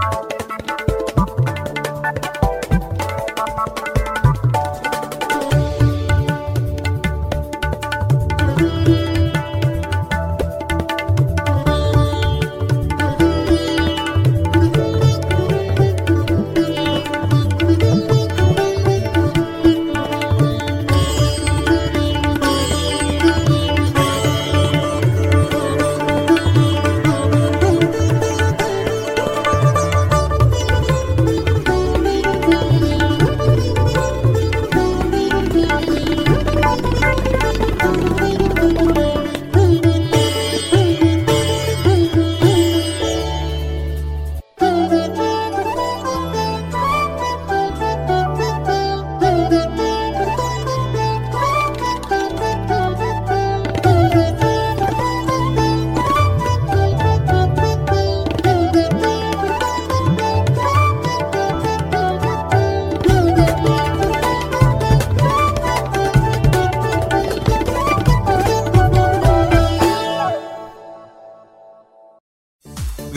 Bye.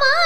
妈。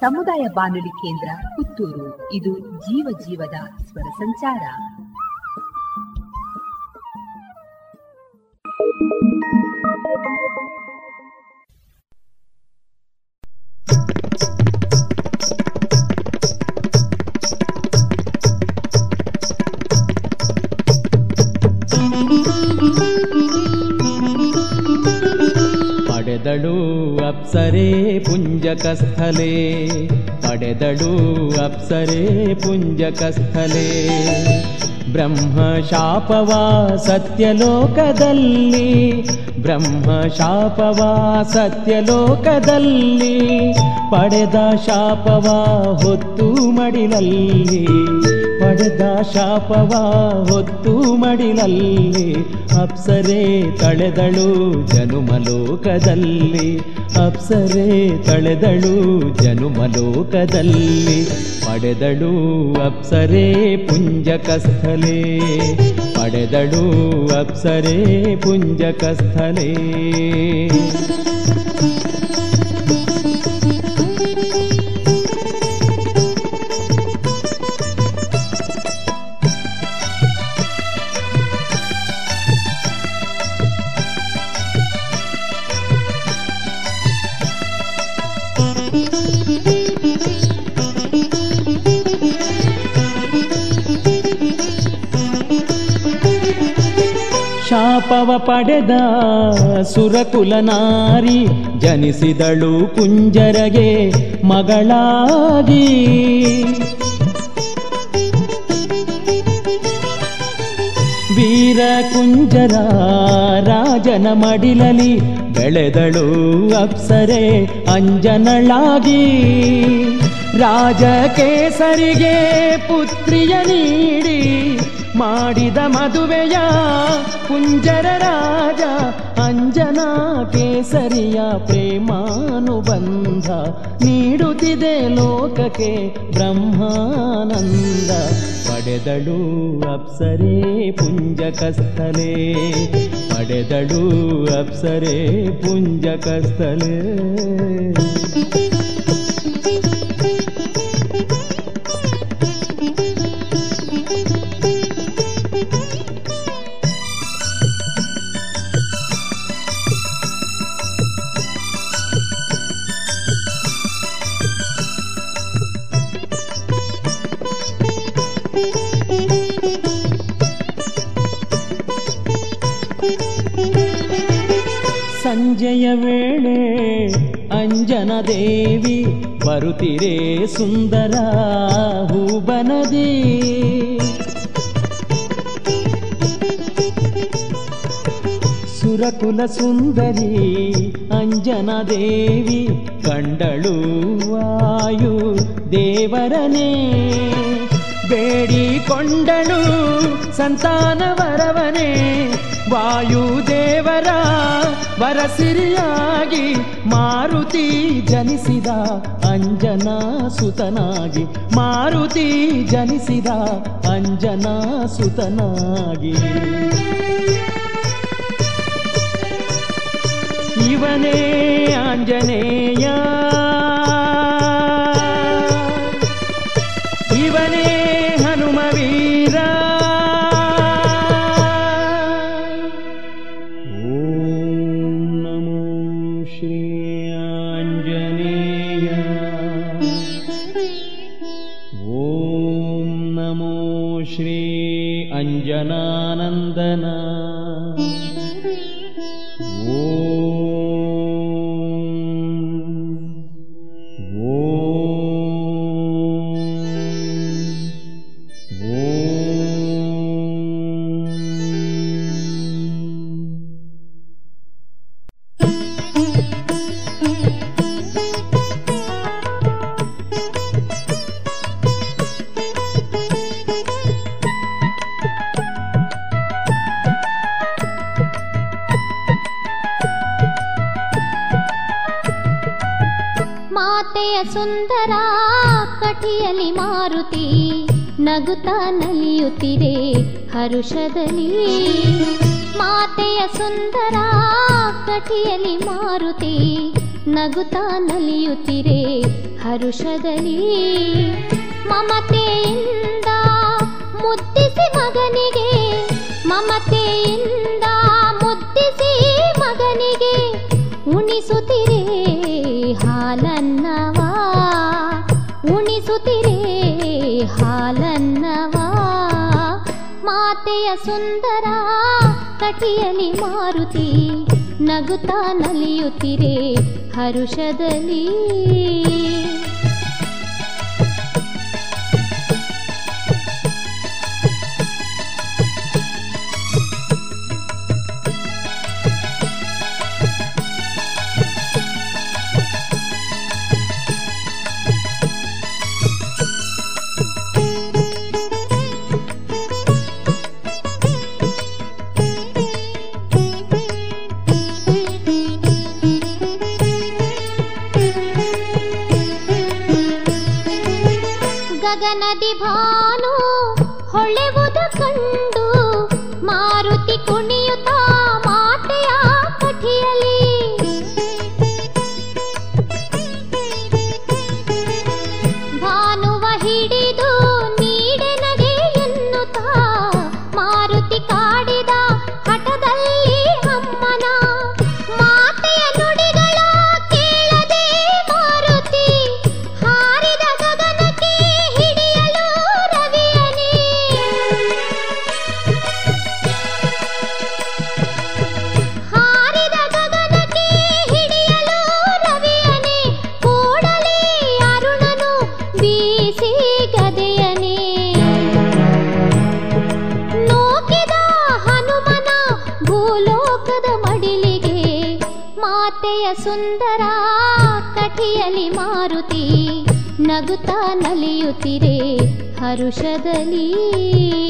ಸಮುದಾಯ ಬಾನುಲಿ ಕೇಂದ್ರ ಪುತ್ತೂರು. ಇದು ಜೀವ ಜೀವದ ಸ್ವರ ಸಂಚಾರ. ಪಡೆದಳು ಅಪ್ಸರೆ ಪುಂಜಕಸ್ಥಲೇ. ಅಪ್ಸರೆ ಪುಂಜಕಸ್ಥಲೆ. ಬ್ರಹ್ಮ ಶಾಪವ ಸತ್ಯಲೋಕದಲ್ಲಿ ಬ್ರಹ್ಮ ಶಾಪವ ಸತ್ಯಲೋಕದಲ್ಲಿ ಪಡೆದ ಶಾಪವ ಹೊತ್ತು ಮಡಿಲಲ್ಲಿ, ಪಡೆದ ಶಾಪವ ಹೊತ್ತು ಮಡಿಲಲ್ಲಿ, ಅಪ್ಸರೆ ತಳೆದಳು ಜನುಮಲೋಕದಲ್ಲಿ. ಅಪ್ಸರೆ ತಳೆದಳು ಜನುಮಲೋಕದಲ್ಲಿ ಪಡೆದಳು ಅಪ್ಸರೆ ಪುಂಜಕಸ್ಥಲೆ. ಪಡೆದಳು ಅಪ್ಸರೆ ಪುಂಜಕಸ್ಥಲೆ. ಪಡೆದ ಸುರಕುಲ ನಾರಿ ಜನಿಸಿದಳು ಕುಂಜರಗೆ ಮಗಳಾಗಿ. ವೀರ ಕುಂಜರ ರಾಜನ ಮಡಿಲಲಿ ಬೆಳೆದಳು ಅಪ್ಸರೆ ಅಂಜನಳಾಗಿ. ರಾಜ ಕೇಸರಿಗೆ ಪುತ್ರಿಯ ನೀಡಿ ಮಾಡಿದ ಮದುವೆಯ ಕುಂಜರ ರಾಜ ಅಂಜನಾ ಕೇಸರಿಯ ಪ್ರೇಮಾನುಬಂಧ ನೀಡುತ್ತಿದೆ ಲೋಕಕ್ಕೆ ಬ್ರಹ್ಮಾನಂದ. ಪಡೆದಳು ಅಪ್ಸರೇ ಪುಂಜಕಸ್ಥಲೇ. ಪಡೆದಳು ಅಪ್ಸರೇ ಪುಂಜಕಸ್ಥಲೆ. ದೇವಿ ಬರುತ್ತಿರೇ ಸುಂದರ ಹೂಬನದಿ ಸುರಕುಲ ಸುಂದರಿ ಅಂಜನ ದೇವಿ ಕಂಡಳು ವಾಯು ದೇವರನೇ. ಬೇಡಿಕೊಂಡಳು ಸಂತಾನ ವರವನೇ ವಾಯುದೇವರ ವರಸಿರಿಯಾಗಿ ಮಾರುತಿ ಜನಿಸಿದ ಅಂಜನಾ ಸುತನಾಗಿ ಮಾರುತಿ ಜನಿಸಿದ ಅಂಜನಾ ಸುತನಾಗಿ ಇವನೇ ಆಂಜನೇಯ ಹರುಷದಲ್ಲಿ ಮಾತೆಯ ಸುಂದರ ಕಟಿಯಲಿ ಮಾರುತಿ ನಗುತ್ತಾ ನಲಿಯುತ್ತಿರೆ ಹರುಷದಲ್ಲಿ ಮಮತೆಯಿಂದ ಮುದ್ದಿಸಿ ಮಗನಿಗೆ ಮಮತೆಯಿಂದ ಮುದ್ದಿಸಿ ಮಗನಿಗೆ ಉಣಿಸುತ್ತಿರೇ ಸುಂದರ ಕಟಿಯಲಿ ಮಾರುತಿ ನಗುತ್ತಾ ನಲಿಯುತ್ತಿರೆ ಹರುಷದಲ್ಲಿ. నది భాను 舍不得你。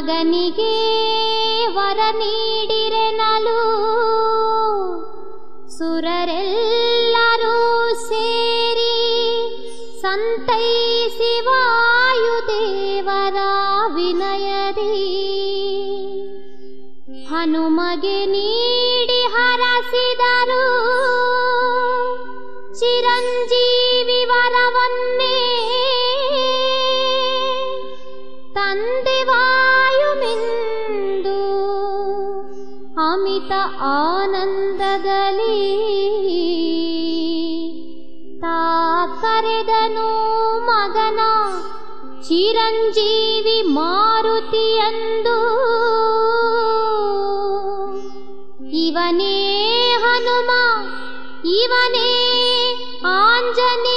ಮಗನಿಗೆ ವರ ನೀಡಿರೆನಲು ಸುರರೆಲ್ಲರೂ ಸೇರಿ ಸಂತೈಸಿ ವಾಯುದೇವರ ವಿನಯದಿ ಹನುಮಗೆ ನೀಡಿ ಕರೆದನು ಮಗನ ಚಿರಂಜೀವಿ ಮಾರುತಿಯಂದು ಇವನೇ ಹನುಮ ಇವನೇ ಆಂಜನೇಯ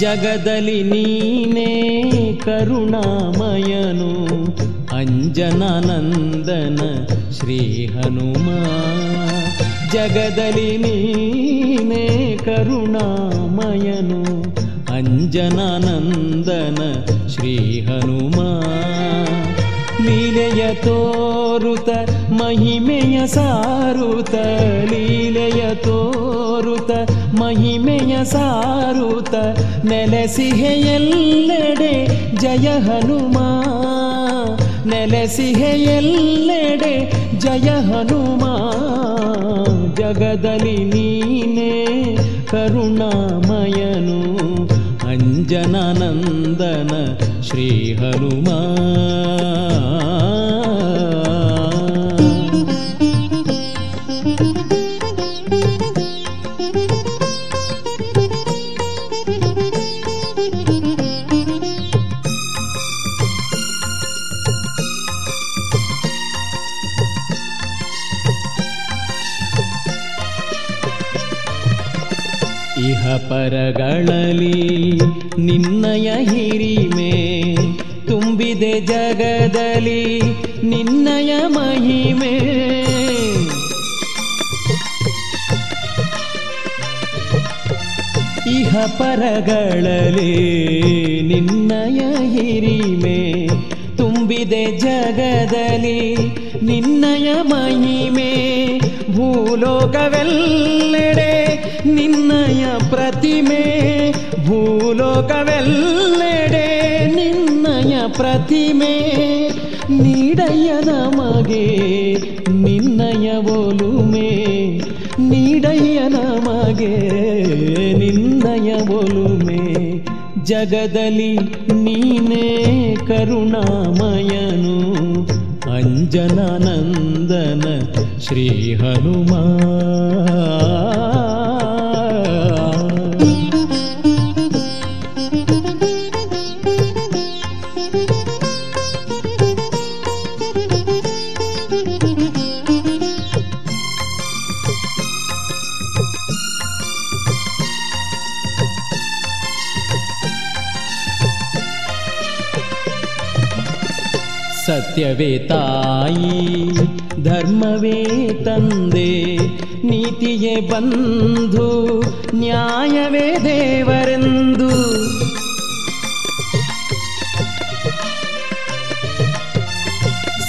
ಜಗದಲ್ಲಿ ನೀನೇ ಕರುಣಾಮಯನು ಅಂಜನಾನಂದನ ಶ್ರೀ ಹನುಮ ಜಗದಲ್ಲಿ ನೀನೇ ಕರುಣಾಮಯನು ಅಂಜನಾನಂದನ ಶ್ರೀ ಹನುಮ ಲೀಲೆಯ ತೋರುತ ಮಹಿಮೆಯ ಸಾರುತ ಲೀಲೆಯ ತೋರುತ ಮಹಿಮೆಯ ಸಾರುತ ನೆಲೆಸಿಹೆಯೆಲ್ಲೆಡೆ ಜಯ ಹನುಮ ನೆಲೆಸಿಹೆಯೆಲ್ಲೆಡೆ ಜಯ ಹನುಮ ಜಗದಲ್ಲಿ ನೀನೇ ಕರುಣಾಮಯನು अञ्जनानन्दन श्रीहनुमा। ಪರಗಳಲ್ಲಿ ನಿನ್ನಯ ಹಿರಿಮೆ ತುಂಬಿದೆ ಜಗದಲ್ಲಿ ನಿನ್ನಯ ಮಹಿಮೆ. ಇಹ ಪರಗಳಲಿ ನಿನ್ನಯ ಹಿರಿಮೆ ತುಂಬಿದೆ ಜಗದಲ್ಲಿ ನಿನ್ನಯ ಮಹಿಮೆ. ಭೂಲೋಕವೆಲ್ಲೆಡೆ ನಿನ್ನಯ ಪ್ರತಿಮೆ ಭೂಲೋಕವೆಲ್ಲೆಡೆ ನಿನ್ನಯ ಪ್ರತಿಮೆ ನೀಡಯ್ಯ ನಮಗೆ ನಿನ್ನಯ ಒಲುಮೆ ನೀಡಯ್ಯ ನಮಗೆ ನಿನ್ನಯ ಒಲುಮೆ ಜಗದಲ್ಲಿ ನೀನೇ ಕರುಣಾಮಯನು ಅಂಜನಾನಂದನ ಶ್ರೀ ಹನುಮ ಸತ್ಯವೇ ತಾಯಿ, ಧರ್ಮವೇ ತಂದೆ, ನೀತಿಯೇ ಬಂಧು, ನ್ಯಾಯವೇ ದೇವರೆಂದು.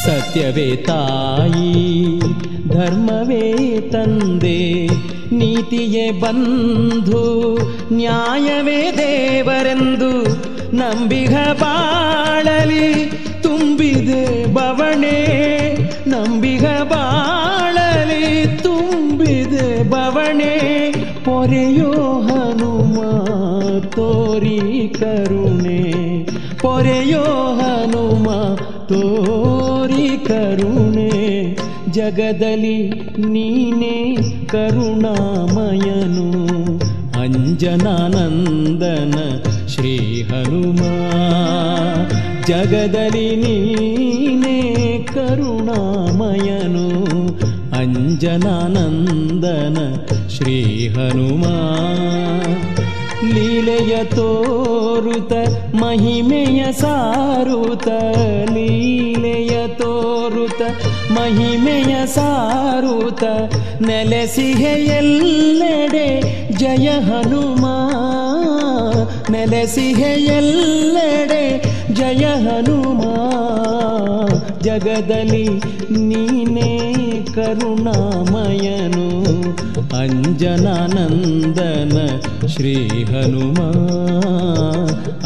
ಸತ್ಯವೇ ತಾಯಿ, ಧರ್ಮವೇ ತಂದೆ, ನೀತಿಯೇ ಬಂಧು, ನ್ಯಾಯವೇ ದೇವರೆಂದು. ನಂಬಿಗ ಬಾಳಲಿ ತುಂಬಿದೆ ಬವಣೆ, ನಂಬಿಗ ಬಾಳಲಿ ತುಂಬಿದೆ ಬವಣೆ. ಪೊರೆಯೋ ಹನುಮ ತೋರಿ ಕರುಣೆ, ಪೊರೆಯೋ ಹನುಮ ತೋರಿ ಕರುಣೆ. ಜಗದಲ್ಲಿ ನೀನೇ ಕರುಣಾಮಯನು, ಅಂಜನಾನಂದನ ಶ್ರೀ ಹನುಮ. ಜಗದಲ್ಲಿ ನೀನೇ ಕರುಣಾಮಯನು, ಅಂಜನಾನಂದನ ಶ್ರೀ ಹನುಮ ಲೀಲೆಯ ತೋರುತ, ಮಹಿಮೆಯ ಸಾರುತ, ಲೀಲೆಯ ತೋರುತ, ಮಹಿಮೆಯ ಸಾರುತ, ನೆಲೆಸಿಹೆ ಎಲ್ಲೆಡೆ ಜಯ ಹನುಮ ನೆಲೆಸಿಹೆ ಎಲ್ಲೆಡೆ ಜಯ ಹನುಮ ಜಗದಲ್ಲಿ ನೀನೇ ಕರುಣಾಮಯನು ಅಂಜನಾನಂದನ ಶ್ರೀ ಹನುಮ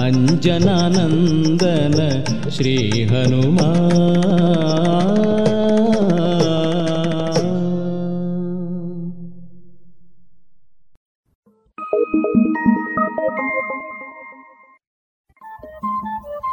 ಅಂಜನಾನಂದನ ಶ್ರೀ ಹನುಮ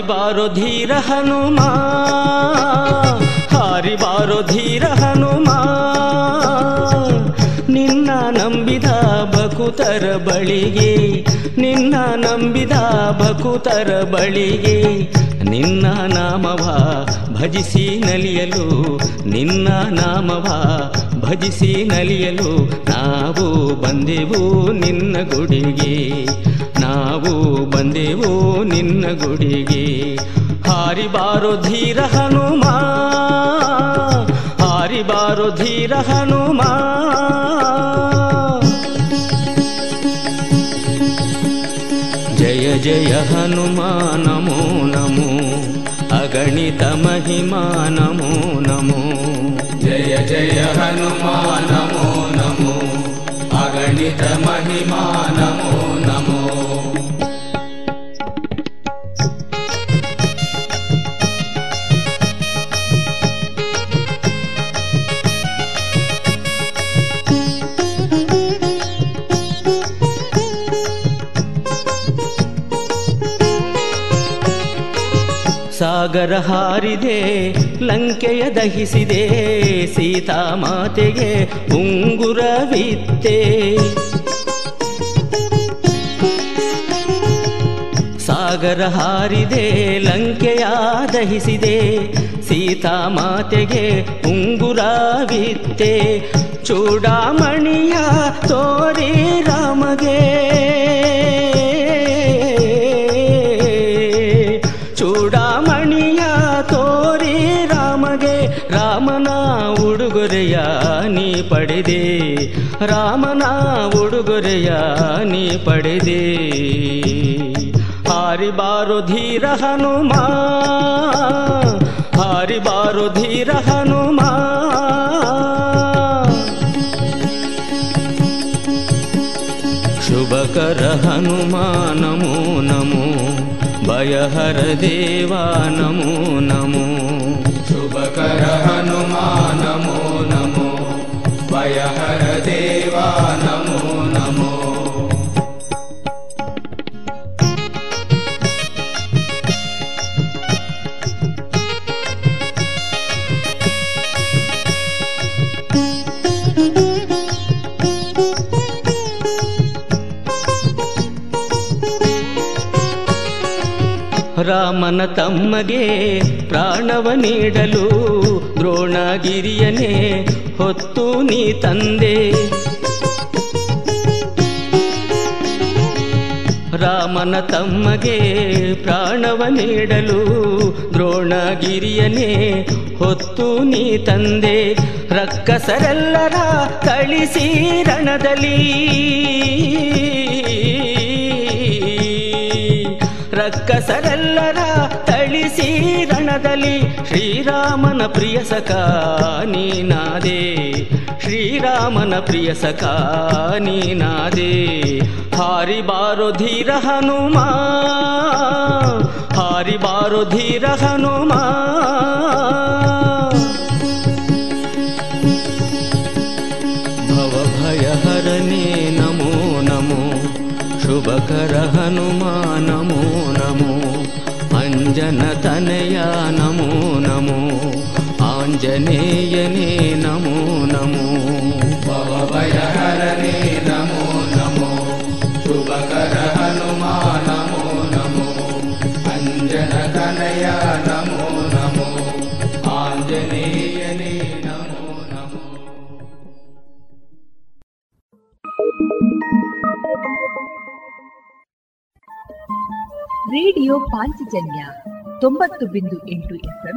ಬಾರೋ ಧೀರ ಹನುಮ ಹಾರಿ ಬಾರೋ ಧೀರ ಹನುಮ. ನಿನ್ನ ನಂಬಿದ ಬಕುತರ ಬಳಿಗೆ, ನಿನ್ನ ನಂಬಿದ ಬಕುತರ ಬಳಿಗೆ, ನಿನ್ನ ನಾಮವ ಭಜಿಸಿ ನಲಿಯಲು, ನಿನ್ನ ನಾಮವ ಭಜಿಸಿ ನಲಿಯಲು ನಾವು ಬಂದೆವು ನಿನ್ನ ಗುಡಿಗೆ. ನಾವು ಬಂದೆವು ನಿನ್ನ ಗುಡಿಗೆ. ಹಾರಿ ಬಾರೋ ಧೀರ ಹನುಮ, ಹಾರಿ ಬಾರೋ ಧೀರ ಹನುಮ. ಜಯ ಜಯ ಹನುಮ, ನಮೋ ನಮೋ. ಅಗಣಿತ ಮಹಿಮಾ, ನಮೋ ನಮೋ. ಜಯ ಜಯ ಹನುಮ, ನಮೋ ನಮೋ. ಅಗಣಿತ ಮಹಿಮಾ, ನಮೋ ನಮೋ. ಸಾಗರ ಹಾರಿದೆ, ಲಂಕೆಯ ದಹಿಸಿದೆ, ಸೀತಾ ಮಾತೆಗೆ ಉಂಗುರವಿತ್ತೆ. ಸಾಗರ ಹಾರಿದೆ, ಲಂಕೆಯ ದಹಿಸಿದೆ, ಸೀತಾ ಮಾತೆಗೆ ಉಂಗುರವಿತ್ತೆ. ಚೂಡಾಮಣಿಯ ತೋರಿ ರಾಮಗೆ ಪಡೆದೆ ರಾಮನ ಉಡುಗೊರೆಯ ನೀ ಪಡೆದೆ ಹಾರಿಬಾರು ಧೀರ ಹನುಮ ಹಾರಿಬಾರು ಧೀರ ಹನುಮ శుభకర హనుమా నమో నమో భయహర దేవా నమో నమో శుభకర హనుమా నమో నమో नमो भयहर देवा नमो नमो ರಾಮನ ತಮ್ಮಗೆ ಪ್ರಾಣವ ನೀಡಲು ದ್ರೋಣಗಿರಿಯನೇ, ಹೊತ್ತು ನೀ ತಂದೆ. ರಾಮನ ತಮ್ಮಗೆ ಪ್ರಾಣವ ನೀಡಲು ದ್ರೋಣಗಿರಿಯನೇ, ಹೊತ್ತು ನೀ ತಂದೆ. ರಕ್ಕಸರೆಲ್ಲರ ಕಳಿಸಿ ರಣದಲ್ಲಿ. ರಕ್ಕಸರೆಲ್ಲರ ರಣದಲ್ಲಿ ಶ್ರೀರಾಮನ ಪ್ರಿಯ ಸಖ ನೀನಾದೆ ಶ್ರೀರಾಮನ ಪ್ರಿಯ ಸಖ ನೀನಾದೆ ಹಾರಿ ಬಾರೋ ಧೀರ ಹನುಮ ಹಾರಿ ಬಾರೋ ಧೀರ ಹನುಮ ಭವ భవభయహరనేయనే నమో నమో భవభయహరనే నమో నమో శుభకర హనుమా నమో నమో అంజన కనయ నమో నమో ఆంజనేయనే నమో నమో ರೇಡಿಯೋ ಪಾಂಚಜನ್ಯ ತೊಂಬತ್ತು ಬಿಂದು ಎಂಟು ಎಫ್ಎಂ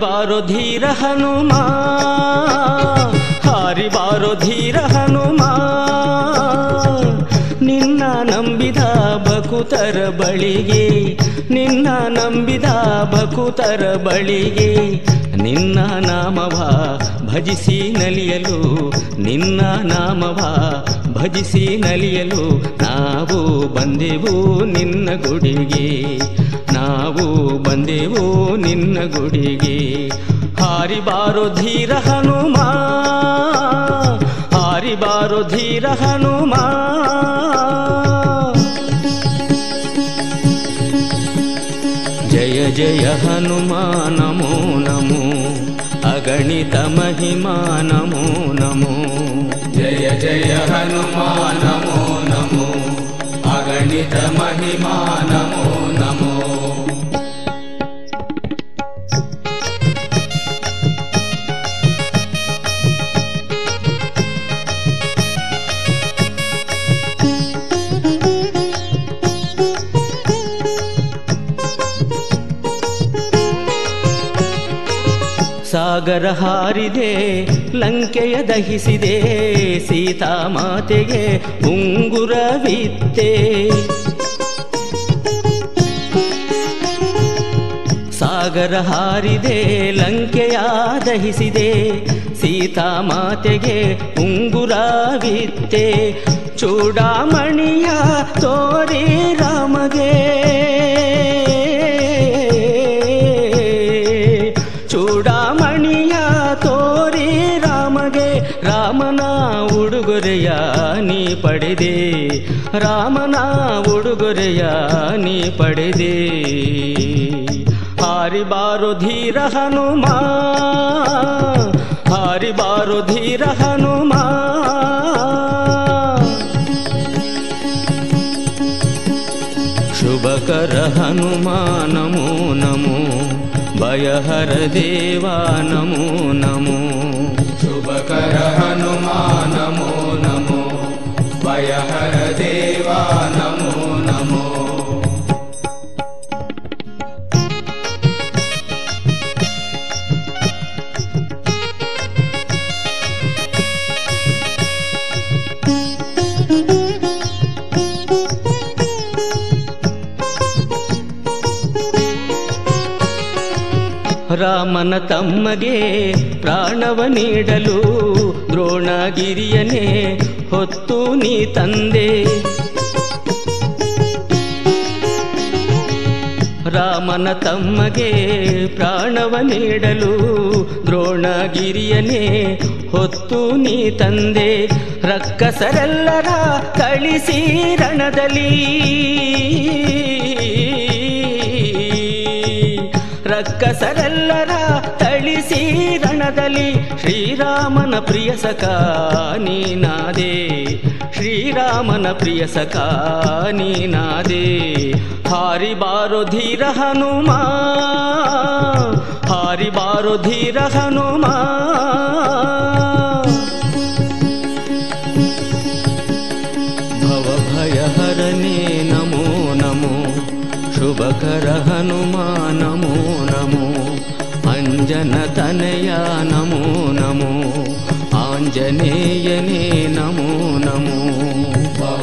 ಬಾರೋ ಧೀರ ಹನುಮ ಹಾರಿ ಬಾರೋ ಧೀರ ಹನುಮ. ನಿನ್ನ ನಂಬಿದ ಬಕುತರ ಬಳಿಗೆ ನಿನ್ನ ನಂಬಿದ ಭಕುತರ ಬಳಿಗೆ ನಿನ್ನ ನಾಮವ ಭಜಿಸಿ ನಲಿಯಲು, ನಿನ್ನ ನಾಮವ ಭಜಿಸಿ ನಲಿಯಲು ನಾವು ಬಂದೆವು ನಿನ್ನ ಗುಡಿಗೆ. ನಾವು ಬಂದೆವು ನಿನ್ನ ಗುಡಿಗೆ. ಹಾರಿ ಬಾರೋ ಧೀರ ಹನುಮ, ಹಾರಿ ಬಾರೋ ಧೀರ ಹನುಮ. జయ హనుమానమో నమో అగణిత మహిమానమో నమో జయ జయ హనుమానమో నమో అగణిత మహిమానమో ಸಾಗರ ಹಾರಿದೆ, ಲಂಕೆಯ ದಹಿಸಿದೆ, ಸೀತಾ ಮಾತೆಗೆ ಉಂಗುರವಿತ್ತೆ ಸಾಗರ ಹಾರಿದೆ, ಲಂಕೆಯ ದಹಿಸಿದೆ, ಸೀತಾ ಮಾತೆಗೆ ಉಂಗುರವಿತ್ತೆ ಚೂಡಾಮಣಿಯ ತೋರಿ ರಾಮಗೆ. ಉಡುಗೊರೆಯ ನೀ ಪಡೆದೆ. ರಾಮನ ಉಡುಗೊರೆಯ ನೀ ಪಡೆದೆ. ಹಾರಿ ಬಾರೋ ಧೀರ ಹನುಮ ಹಾರಿ ಬಾರೋ ಧೀರ ಹನುಮ. ಶುಭ ಶುಭಕರ ಹನುಮ ನಮೋ ನಮೋ. ಭಯಹರ ದೇವಾ, ನಮೋ ನಮೋ. ಶುಭಕರ ಹನುಮ ರಾಮನ ತಮ್ಮಗೆ ಪ್ರಾಣವ ನೀಡಲು ದ್ರೋಣಗಿರಿಯನೇ ಹೊತ್ತು ನೀ ತಂದೆ ರಾಮನ ತಮ್ಮಗೆ ಪ್ರಾಣವ ನೀಡಲು ದ್ರೋಣಗಿರಿಯನೇ ಹೊತ್ತು ನೀ ತಂದೆ ರಕ್ಕಸರೆಲ್ಲರ ಕಳಿಸಿ ರಣದಲ್ಲಿ. ರಕ್ಕಸರೆಲ್ಲರ ತಳಿಸಿ ರಣದಲ್ಲಿ ಶ್ರೀರಾಮನ ಪ್ರಿಯ ಸಖ ನೀನಾದೆ ಶ್ರೀರಾಮನ ಪ್ರಿಯ ಸಖ ನೀನಾದೆ ಹಾರಿ ಬಾರೋ ಧೀರ ಹನುಮ ಹಾರಿ ಬಾರೋ ಧೀರ ಹನುಮ ಭವ ಭಯ ಹರನೇ ನಮೋ ನಮೋ ಶುಭಕರ ಹನುಮ ನಮೋ ನಮೋ ಅಂಜನ ತನಯ ನಮೋ ನಮೋ ಆಂಜನೇಯನೇ ನಮೋ ನಮೋ ಭವ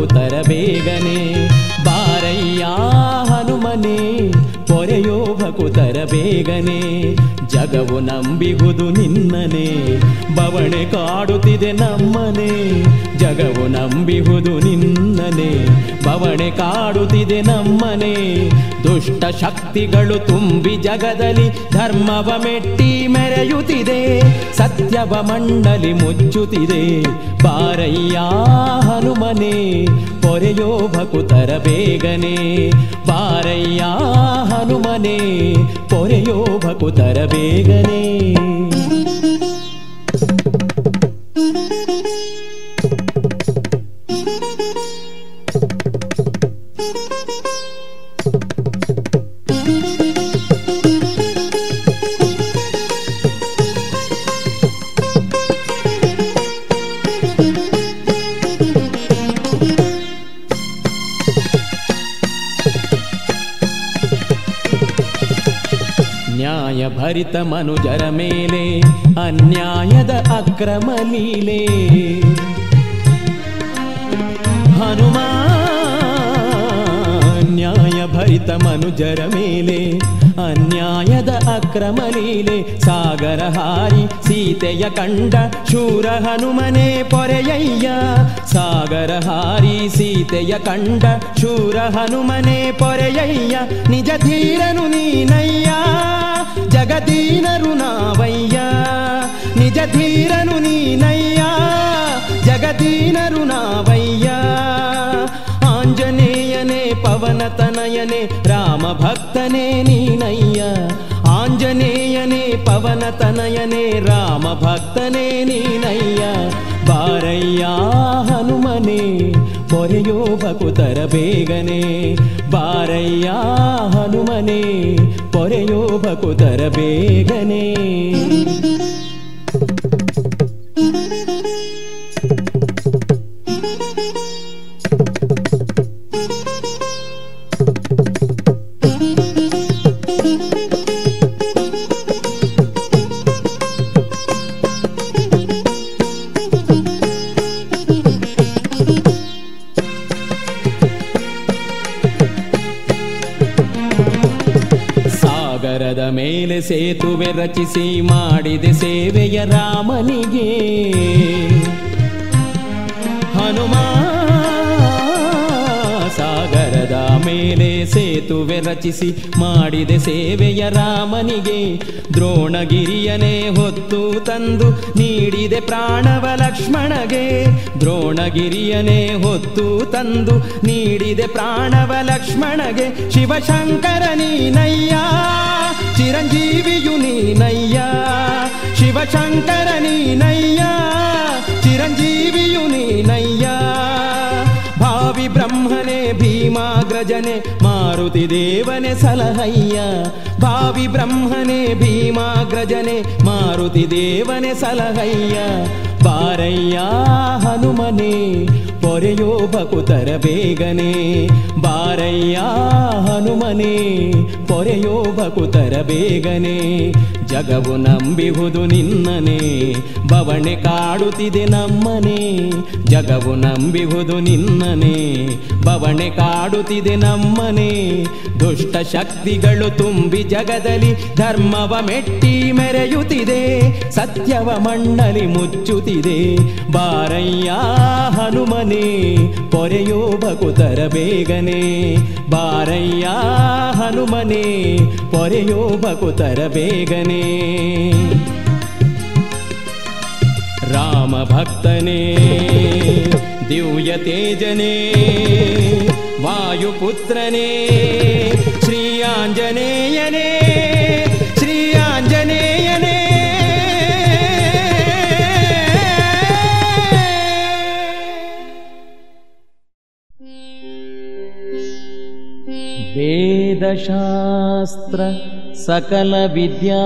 ಪೊರೆಯೋ ಭಕುತರ ಬೇಗನೆ ಬಾರಯ್ಯ ಹನುಮನೆ ಪೊರೆಯೋ ಭಕುತರ ಬೇಗನೆ ಜಗವು ನಂಬಿಹುದು ನಿನ್ನನೆ, ಬವಣೆ ಕಾಡುತ್ತಿದೆ ನಮ್ಮನೆ. ಜಗವು ನಂಬಿಹುದು ನಿನ್ನನೆ, ಬವಣೆ ಕಾಡುತ್ತಿದೆ ನಮ್ಮನೆ. ದುಷ್ಟ ಶಕ್ತಿಗಳು ತುಂಬಿ ಜಗದಲ್ಲಿ ಧರ್ಮವ ಮೆಟ್ಟಿ ಮೆರೆಯುತ್ತಿದೆ, ಸತ್ಯವ ಮಂಡಲಿ ಮುಚ್ಚುತ್ತಿದೆ. ಬಾರಯ್ಯ ಹನುಮನೆ, ಪೊರೆಯೋ ಭಕುತರ ಬೇಗನೆ. ಬಾರಯ್ಯ ಹನುಮನೆ, ಪೊರೆಯೋ ಭಕುತರ ಬೇಗನೆ ನ್ಯಾಯ ಭರಿತ ಮನುಜರ ಮೇಲೆ ಅನ್ಯಾಯದ ಅಕ್ರಮ ಲೀಲೆ ಹನುಮ ನ್ಯಾಯ ಭರಿತ ಮನುಜರ ಮೇಲೆ ಅನ್ಯಾಯದ ಅಕ್ರಮ ಲೀಲೆ ಸಾಗರ ಹಾರಿ ಸೀತೆಯ ಕಂಡ ಶೂರ ಹನುಮನೆ ಪೊರೆಯಯ್ಯ ಸಾಗರ ಹಾರಿ ಸೀತೆಯ ಕಂಡ ಶೂರ ಹನುಮನೆ ಪೊರೆಯಯ್ಯ ನಿಜ ಧೀರನು ನೀನಯ್ಯ ಜಗದೀನರು ನಾವಯ್ಯ ನಿಜ ಧೀರನು ನೀನಯ್ಯ ಜಗದೀನರು ನಾವಯ್ಯ ಆಂಜನೇಯನೇ ಪವನತನಯನೇ ರಾಮ ಭಕ್ತನೇ ನೀನಯ್ಯ ಆಂಜನೇಯನೇ ಪವ ಪವನ ತನಯನೇ ರಾಮ ಭಕ್ತನೇ ನೀನಯ್ಯ ಬಾರಯ್ಯ ಹನುಮನೆ ಪೊರೆಯೋ ಬಕುತರ ಬೇಗನೆ. ಬಾರಯ್ಯ ಹನುಮನೆ ಪೊರೆಯೋ ಬಕುತರ ಬೇಗನೆ. ಮಾಡಿದೆ ಸೇವೆಯ ರಾಮನಿಗೆ, ದ್ರೋಣಗಿರಿಯನೇ ಹೊತ್ತು ತಂದು ನೀಡಿದೆ ಪ್ರಾಣವ ಲಕ್ಷ್ಮಣಗೆ, ದ್ರೋಣಗಿರಿಯನೇ ಹೊತ್ತು ತಂದು ನೀಡಿದೆ ಪ್ರಾಣವ ಲಕ್ಷ್ಮಣಗೆ, ಶಿವಶಂಕರ ನೀನಯ್ಯ, ಚಿರಂಜೀವಿಯು ನೀನಯ್ಯ, ಶಿವಶಂಕರ ನೀನಯ್ಯ. ಭೀಮಾಗ್ರಜನೆ ಮಾರುತಿ ದೇವನೆ ಸಲಹಯ್ಯ. ಭಾವಿ ಬ್ರಹ್ಮನೆ ಭೀಮಾಗ್ರಜನೆ ಮಾರುತಿ ದೇವನೆ ಸಲಹಯ್ಯ. ಬಾರಯ್ಯ ಹನುಮನೆ, ಪೊರೆಯೋ ಬಕುತರ ಬೇಗನೆ. ಬಾರಯ್ಯ ಹನುಮನೆ, ಪೊರೆಯೋ ಬಕುತರ ಬೇಗನೆ. ಜಗವು ನಂಬಿಹುದು ನಿನ್ನನೆ, ಬವಣೆ ಕಾಡುತ್ತಿದೆ ನಮ್ಮನೆ. ಜಗವು ನಂಬಿಹುದು ನಿನ್ನನೆ, ಬವಣೆ ಕಾಡುತ್ತಿದೆ ನಮ್ಮನೆ. ದುಷ್ಟ ಶಕ್ತಿಗಳು ತುಂಬಿ ಜಗದಲ್ಲಿ ಧರ್ಮವ ಮೆಟ್ಟಿ ಮೆರೆಯುತ್ತಿದೆ, ಸತ್ಯವ ಮಣ್ಣಲಿ ಮುಚ್ಚುತ್ತಿದೆ. ಬಾರಯ್ಯ ಹನುಮನೆ, ಪೊರೆಯೋ ಬಕುತರ ಬೇಗನೆ. ಬಾರಯ್ಯ ಹನುಮನೆ, ಪೊರೆಯೋ ಬಕುತರ ಬೇಗನೆ. रामभक्तने द्यूयते जने वायुपुत्र श्रियाञ्जनेयने। वेदशास्त्र सकलविद्याविषारदा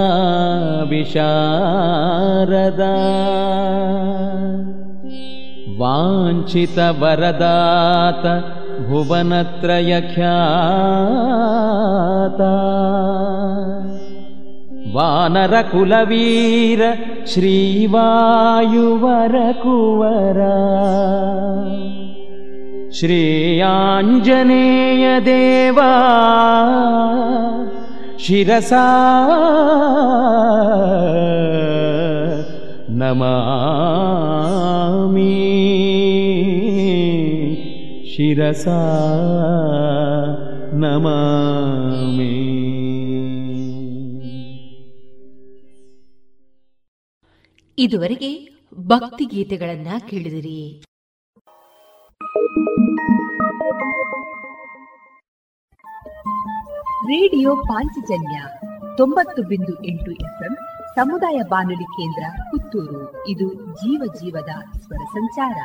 वाञ्छित वरदात भुवनत्रयख्यात वानरकुलवीर श्रीवायुवरकुवरा। श्रेयाञ्जनेयदेवा ಶಿರಸಾ. ನಮಿ ಶಿರಸ. ನಮಾಮಿ. ಇದುವರೆಗೆ ಭಕ್ತಿಗೀತೆಗಳನ್ನ ಕೇಳಿದಿರಿ. ರೇಡಿಯೋ ಪಾಂಚಜನ್ಯ ತೊಂಬತ್ತು ಬಿಂದು ಎಂಟು ಎಫ್ಎಂ ಸಮುದಾಯ ಬಾನುಲಿ ಕೇಂದ್ರ ಪುತ್ತೂರು. ಇದು ಜೀವ ಜೀವದ ಸ್ವರ ಸಂಚಾರ.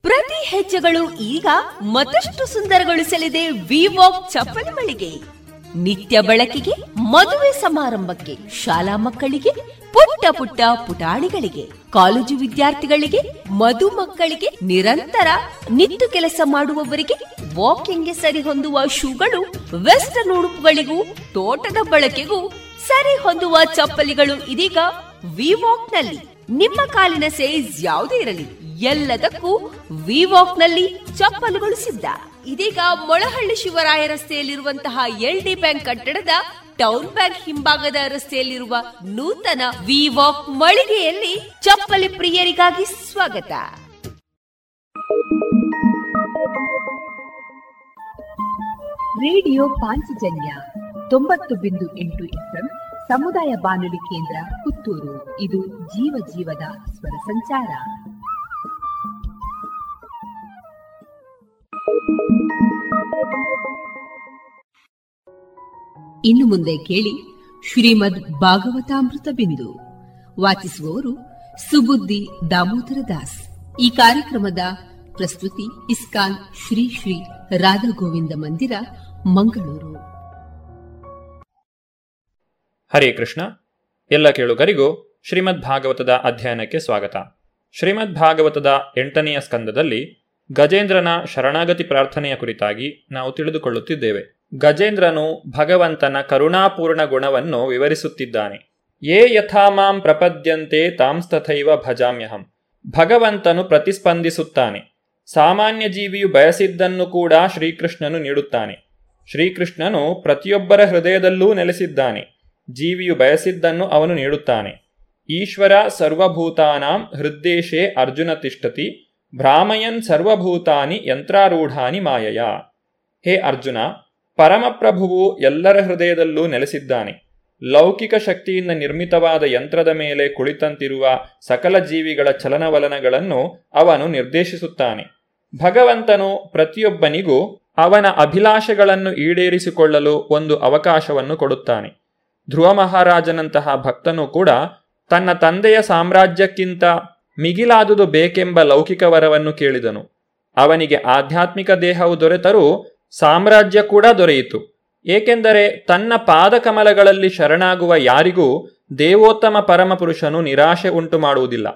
ಪ್ರತಿ ಹೆಜ್ಜೆಗಳು ಈಗ ಮತ್ತಷ್ಟು ಸುಂದರಗೊಳಿಸಲಿದೆ ವಿವಾಕ್ ಚಪ್ಪಲಿ ಮಳಿಗೆ. ನಿತ್ಯ ಬಳಕೆಗೆ ಮದುವೆ ಸಮಾರಂಭಕ್ಕೆ ಶಾಲಾ ಮಕ್ಕಳಿಗೆ ಪುಟ್ಟ ಪುಟ್ಟ ಪುಟಾಣಿಗಳಿಗೆ, ಕಾಲೇಜು ವಿದ್ಯಾರ್ಥಿಗಳಿಗೆ, ಮಧು ಮಕ್ಕಳಿಗೆ ನಿರಂತರ ನಿತ್ತು ಕೆಲಸ ಮಾಡುವವರಿಗೆ ವಾಕಿಂಗ್ಗೆ ಸರಿ ಹೊಂದುವ ಶೂಗಳು, ವೆಸ್ಟರ್ನ್ ಉಡುಪುಗಳಿಗೂ, ತೋಟದ ಬಳಕೆಗೂ ಸರಿ ಹೊಂದುವ ಚಪ್ಪಲಿಗಳು ಇದೀಗ ವಿವಾಕ್ನಲ್ಲಿ ನಿಮ್ಮ ಕಾಲಿನ ಸೈಜ್ ಯಾವುದೇ ಇರಲಿ, ಎಲ್ಲದಕ್ಕೂ ವಿವಾಕ್ನಲ್ಲಿ ಚಪ್ಪಲುಗಳು ಸಿದ್ಧ. ಇದೀಗ ಮೊಳಹಳ್ಳಿ ಶಿವರಾಯ ರಸ್ತೆಯಲ್ಲಿರುವಂತಹ ಎಲ್ ಡಿ ಬ್ಯಾಂಕ್ ಕಟ್ಟಡದ ಟೌನ್ ಬ್ಯಾಂಕ್ ಹಿಂಭಾಗದ ರಸ್ತೆಯಲ್ಲಿರುವ ನೂತನ ವಿವಾಕ್ ಮಳಿಗೆಯಲ್ಲಿ ಚಪ್ಪಲಿ ಪ್ರಿಯರಿಗಾಗಿ ಸ್ವಾಗತ. ರೇಡಿಯೋ ಪಾಂಚಜನ್ಯ ತೊಂಬತ್ತು ಬಿಂದು ಎಂಟು ಎಫ್ಎಂ ಸಮುದಾಯ ಬಾನುಲಿ ಕೇಂದ್ರ ಪುತ್ತೂರು. ಇದು ಜೀವ ಜೀವದ ಸ್ವರ ಸಂಚಾರ. ಇನ್ನು ಮುಂದೆ ಕೇಳಿ ಶ್ರೀಮದ್ ಭಾಗವತಾಮೃತ ಬಿಂದು. ವಾಚಿಸುವವರು ಸುಬುದ್ದಿ ದಾಮೋದರ ದಾಸ್. ಈ ಕಾರ್ಯಕ್ರಮದ ಪ್ರಸ್ತುತಿ ಇಸ್ಕಾನ್ ಶ್ರೀ ಶ್ರೀ ರಾಧಾ ಗೋವಿಂದ ಮಂದಿರ, ಮಂಗಳೂರು. ಹರೇ ಕೃಷ್ಣ. ಎಲ್ಲ ಕೇಳುಗರಿಗೂ ಶ್ರೀಮದ್ ಭಾಗವತದ ಅಧ್ಯಯನಕ್ಕೆ ಸ್ವಾಗತ. ಶ್ರೀಮದ್ ಭಾಗವತದ ಎಂಟನೆಯ ಸ್ಕಂದದಲ್ಲಿ ಗಜೇಂದ್ರನ ಶರಣಾಗತಿ ಪ್ರಾರ್ಥನೆಯ ಕುರಿತಾಗಿ ನಾವು ತಿಳಿದುಕೊಳ್ಳುತ್ತಿದ್ದೇವೆ. ಗಜೇಂದ್ರನು ಭಗವಂತನ ಕರುಣಾಪೂರ್ಣ ಗುಣವನ್ನು ವಿವರಿಸುತ್ತಿದ್ದಾನೆ. ಯೇ ಯಥಾ ಮಾಂ ಪ್ರಪದ್ಯಂತೆ ತಾಂಸ್ತಥೈವ ಭಜಾಮ್ಯಹಂ. ಭಗವಂತನು ಪ್ರತಿಸ್ಪಂದಿಸುತ್ತಾನೆ. ಸಾಮಾನ್ಯ ಜೀವಿಯು ಬಯಸಿದ್ದನ್ನು ಕೂಡ ಶ್ರೀಕೃಷ್ಣನು ನೀಡುತ್ತಾನೆ. ಶ್ರೀಕೃಷ್ಣನು ಪ್ರತಿಯೊಬ್ಬರ ಹೃದಯದಲ್ಲೂ ನೆಲೆಸಿದ್ದಾನೆ. ಜೀವಿಯು ಬಯಸಿದ್ದನ್ನು ಅವನು ನೀಡುತ್ತಾನೆ. ಈಶ್ವರ ಸರ್ವಭೂತಾನಾಂ ಹೃದ್ದೇಶೇ ಅರ್ಜುನ ತಿಷ್ಟತಿ ಭ್ರಾಮಯನ್ ಸರ್ವಭೂತಾನಿ ಯಂತ್ರಾರೂಢಾನಿ ಮಾಯಯ. ಹೇ ಅರ್ಜುನ ಪರಮಪ್ರಭುವು ಎಲ್ಲರ ಹೃದಯದಲ್ಲೂ ನೆಲೆಸಿದ್ದಾನೆ. ಲೌಕಿಕ ಶಕ್ತಿಯಿಂದ ನಿರ್ಮಿತವಾದ ಯಂತ್ರದ ಮೇಲೆ ಕುಳಿತಂತಿರುವ ಸಕಲ ಜೀವಿಗಳ ಚಲನವಲನಗಳನ್ನು ಅವನು ನಿರ್ದೇಶಿಸುತ್ತಾನೆ. ಭಗವಂತನು ಪ್ರತಿಯೊಬ್ಬನಿಗೂ ಅವನ ಅಭಿಲಾಷೆಗಳನ್ನು ಈಡೇರಿಸಿಕೊಳ್ಳಲು ಒಂದು ಅವಕಾಶವನ್ನು ಕೊಡುತ್ತಾನೆ. ಧ್ರುವ ಮಹಾರಾಜನಂತಹ ಭಕ್ತನೂ ಕೂಡ ತನ್ನ ತಂದೆಯ ಸಾಮ್ರಾಜ್ಯಕ್ಕಿಂತ ಮಿಗಿಲಾದುದು ಬೇಕೆಂಬ ಲೌಕಿಕ ವರವನ್ನು ಕೇಳಿದನು. ಅವನಿಗೆ ಆಧ್ಯಾತ್ಮಿಕ ದೇಹವು ದೊರೆತರೂ ಸಾಮ್ರಾಜ್ಯ ಕೂಡ ದೊರೆಯಿತು. ಏಕೆಂದರೆ ತನ್ನ ಪಾದಕಮಲಗಳಲ್ಲಿ ಶರಣಾಗುವ ಯಾರಿಗೂ ದೇವೋತ್ತಮ ಪರಮಪುರುಷನು ನಿರಾಶೆ ಉಂಟು ಮಾಡುವುದಿಲ್ಲ.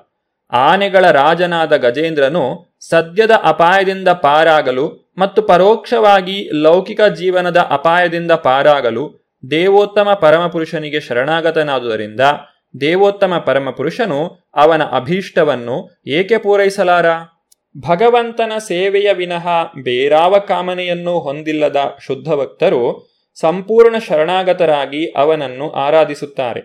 ಆನೆಗಳ ರಾಜನಾದ ಗಜೇಂದ್ರನು ಸದ್ಯದ ಅಪಾಯದಿಂದ ಪಾರಾಗಲು ಮತ್ತು ಪರೋಕ್ಷವಾಗಿ ಲೌಕಿಕ ಜೀವನದ ಅಪಾಯದಿಂದ ಪಾರಾಗಲು ದೇವೋತ್ತಮ ಪರಮಪುರುಷನಿಗೆ ಶರಣಾಗತನಾದುದರಿಂದ ದೇವೋತ್ತಮ ಪರಮಪುರುಷನು ಅವನ ಅಭೀಷ್ಟವನ್ನು ಏಕೆ ಪೂರೈಸಲಾರ? ಭಗವಂತನ ಸೇವೆಯ ವಿನಃ ಬೇರಾವ ಕಾಮನೆಯನ್ನು ಹೊಂದಿಲ್ಲದ ಶುದ್ಧ ಭಕ್ತರು ಸಂಪೂರ್ಣ ಶರಣಾಗತರಾಗಿ ಅವನನ್ನು ಆರಾಧಿಸುತ್ತಾರೆ.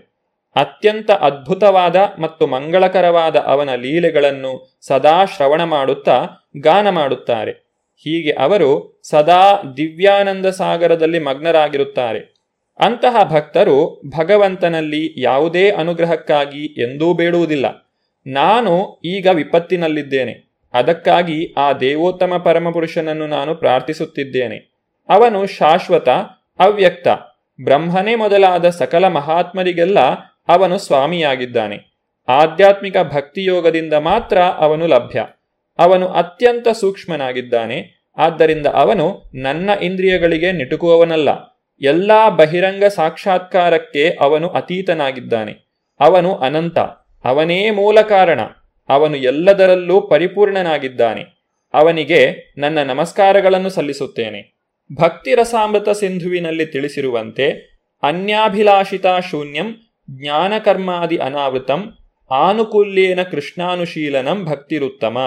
ಅತ್ಯಂತ ಅದ್ಭುತವಾದ ಮತ್ತು ಮಂಗಳಕರವಾದ ಅವನ ಲೀಲೆಗಳನ್ನು ಸದಾ ಶ್ರವಣ ಮಾಡುತ್ತಾ ಗಾನ ಮಾಡುತ್ತಾರೆ. ಹೀಗೆ ಅವರು ಸದಾ ದಿವ್ಯಾನಂದ ಸಾಗರದಲ್ಲಿ ಮಗ್ನರಾಗಿರುತ್ತಾರೆ. ಅಂತಹ ಭಕ್ತರು ಭಗವಂತನಲ್ಲಿ ಯಾವುದೇ ಅನುಗ್ರಹಕ್ಕಾಗಿ ಎಂದೂ ಬೇಡುವುದಿಲ್ಲ. ನಾನು ಈಗ ವಿಪತ್ತಿನಲ್ಲಿದ್ದೇನೆ. ಅದಕ್ಕಾಗಿ ಆ ದೇವೋತ್ತಮ ಪರಮಪುರುಷನನ್ನು ನಾನು ಪ್ರಾರ್ಥಿಸುತ್ತಿದ್ದೇನೆ. ಅವನು ಶಾಶ್ವತ, ಅವ್ಯಕ್ತ, ಬ್ರಹ್ಮನೇ ಮೊದಲಾದ ಸಕಲ ಮಹಾತ್ಮರಿಗೆಲ್ಲ ಅವನು ಸ್ವಾಮಿಯಾಗಿದ್ದಾನೆ. ಆಧ್ಯಾತ್ಮಿಕ ಭಕ್ತಿಯೋಗದಿಂದ ಮಾತ್ರ ಅವನು ಲಭ್ಯ. ಅವನು ಅತ್ಯಂತ ಸೂಕ್ಷ್ಮನಾಗಿದ್ದಾನೆ. ಆದ್ದರಿಂದ ಅವನು ನನ್ನ ಇಂದ್ರಿಯಗಳಿಗೆ ನಿಟುಕುವವನಲ್ಲ. ಎಲ್ಲ ಬಹಿರಂಗ ಸಾಕ್ಷಾತ್ಕಾರಕ್ಕೆ ಅವನು ಅತೀತನಾಗಿದ್ದಾನೆ. ಅವನು ಅನಂತ. ಅವನೇ ಮೂಲ ಕಾರಣ. ಅವನು ಎಲ್ಲದರಲ್ಲೂ ಪರಿಪೂರ್ಣನಾಗಿದ್ದಾನೆ. ಅವನಿಗೆ ನನ್ನ ನಮಸ್ಕಾರಗಳನ್ನು ಸಲ್ಲಿಸುತ್ತೇನೆ. ಭಕ್ತಿ ರಸಾಮೃತ ಸಿಂಧುವಿನಲ್ಲಿ ತಿಳಿಸಿರುವಂತೆ, ಅನ್ಯಾಭಿಲಾಷಿತ ಶೂನ್ಯಂ ಜ್ಞಾನಕರ್ಮಾದಿ ಅನಾವೃತಂ ಆನುಕೂಲ್ಯೇನ ಕೃಷ್ಣಾನುಶೀಲನಂ ಭಕ್ತಿರುತ್ತಮ.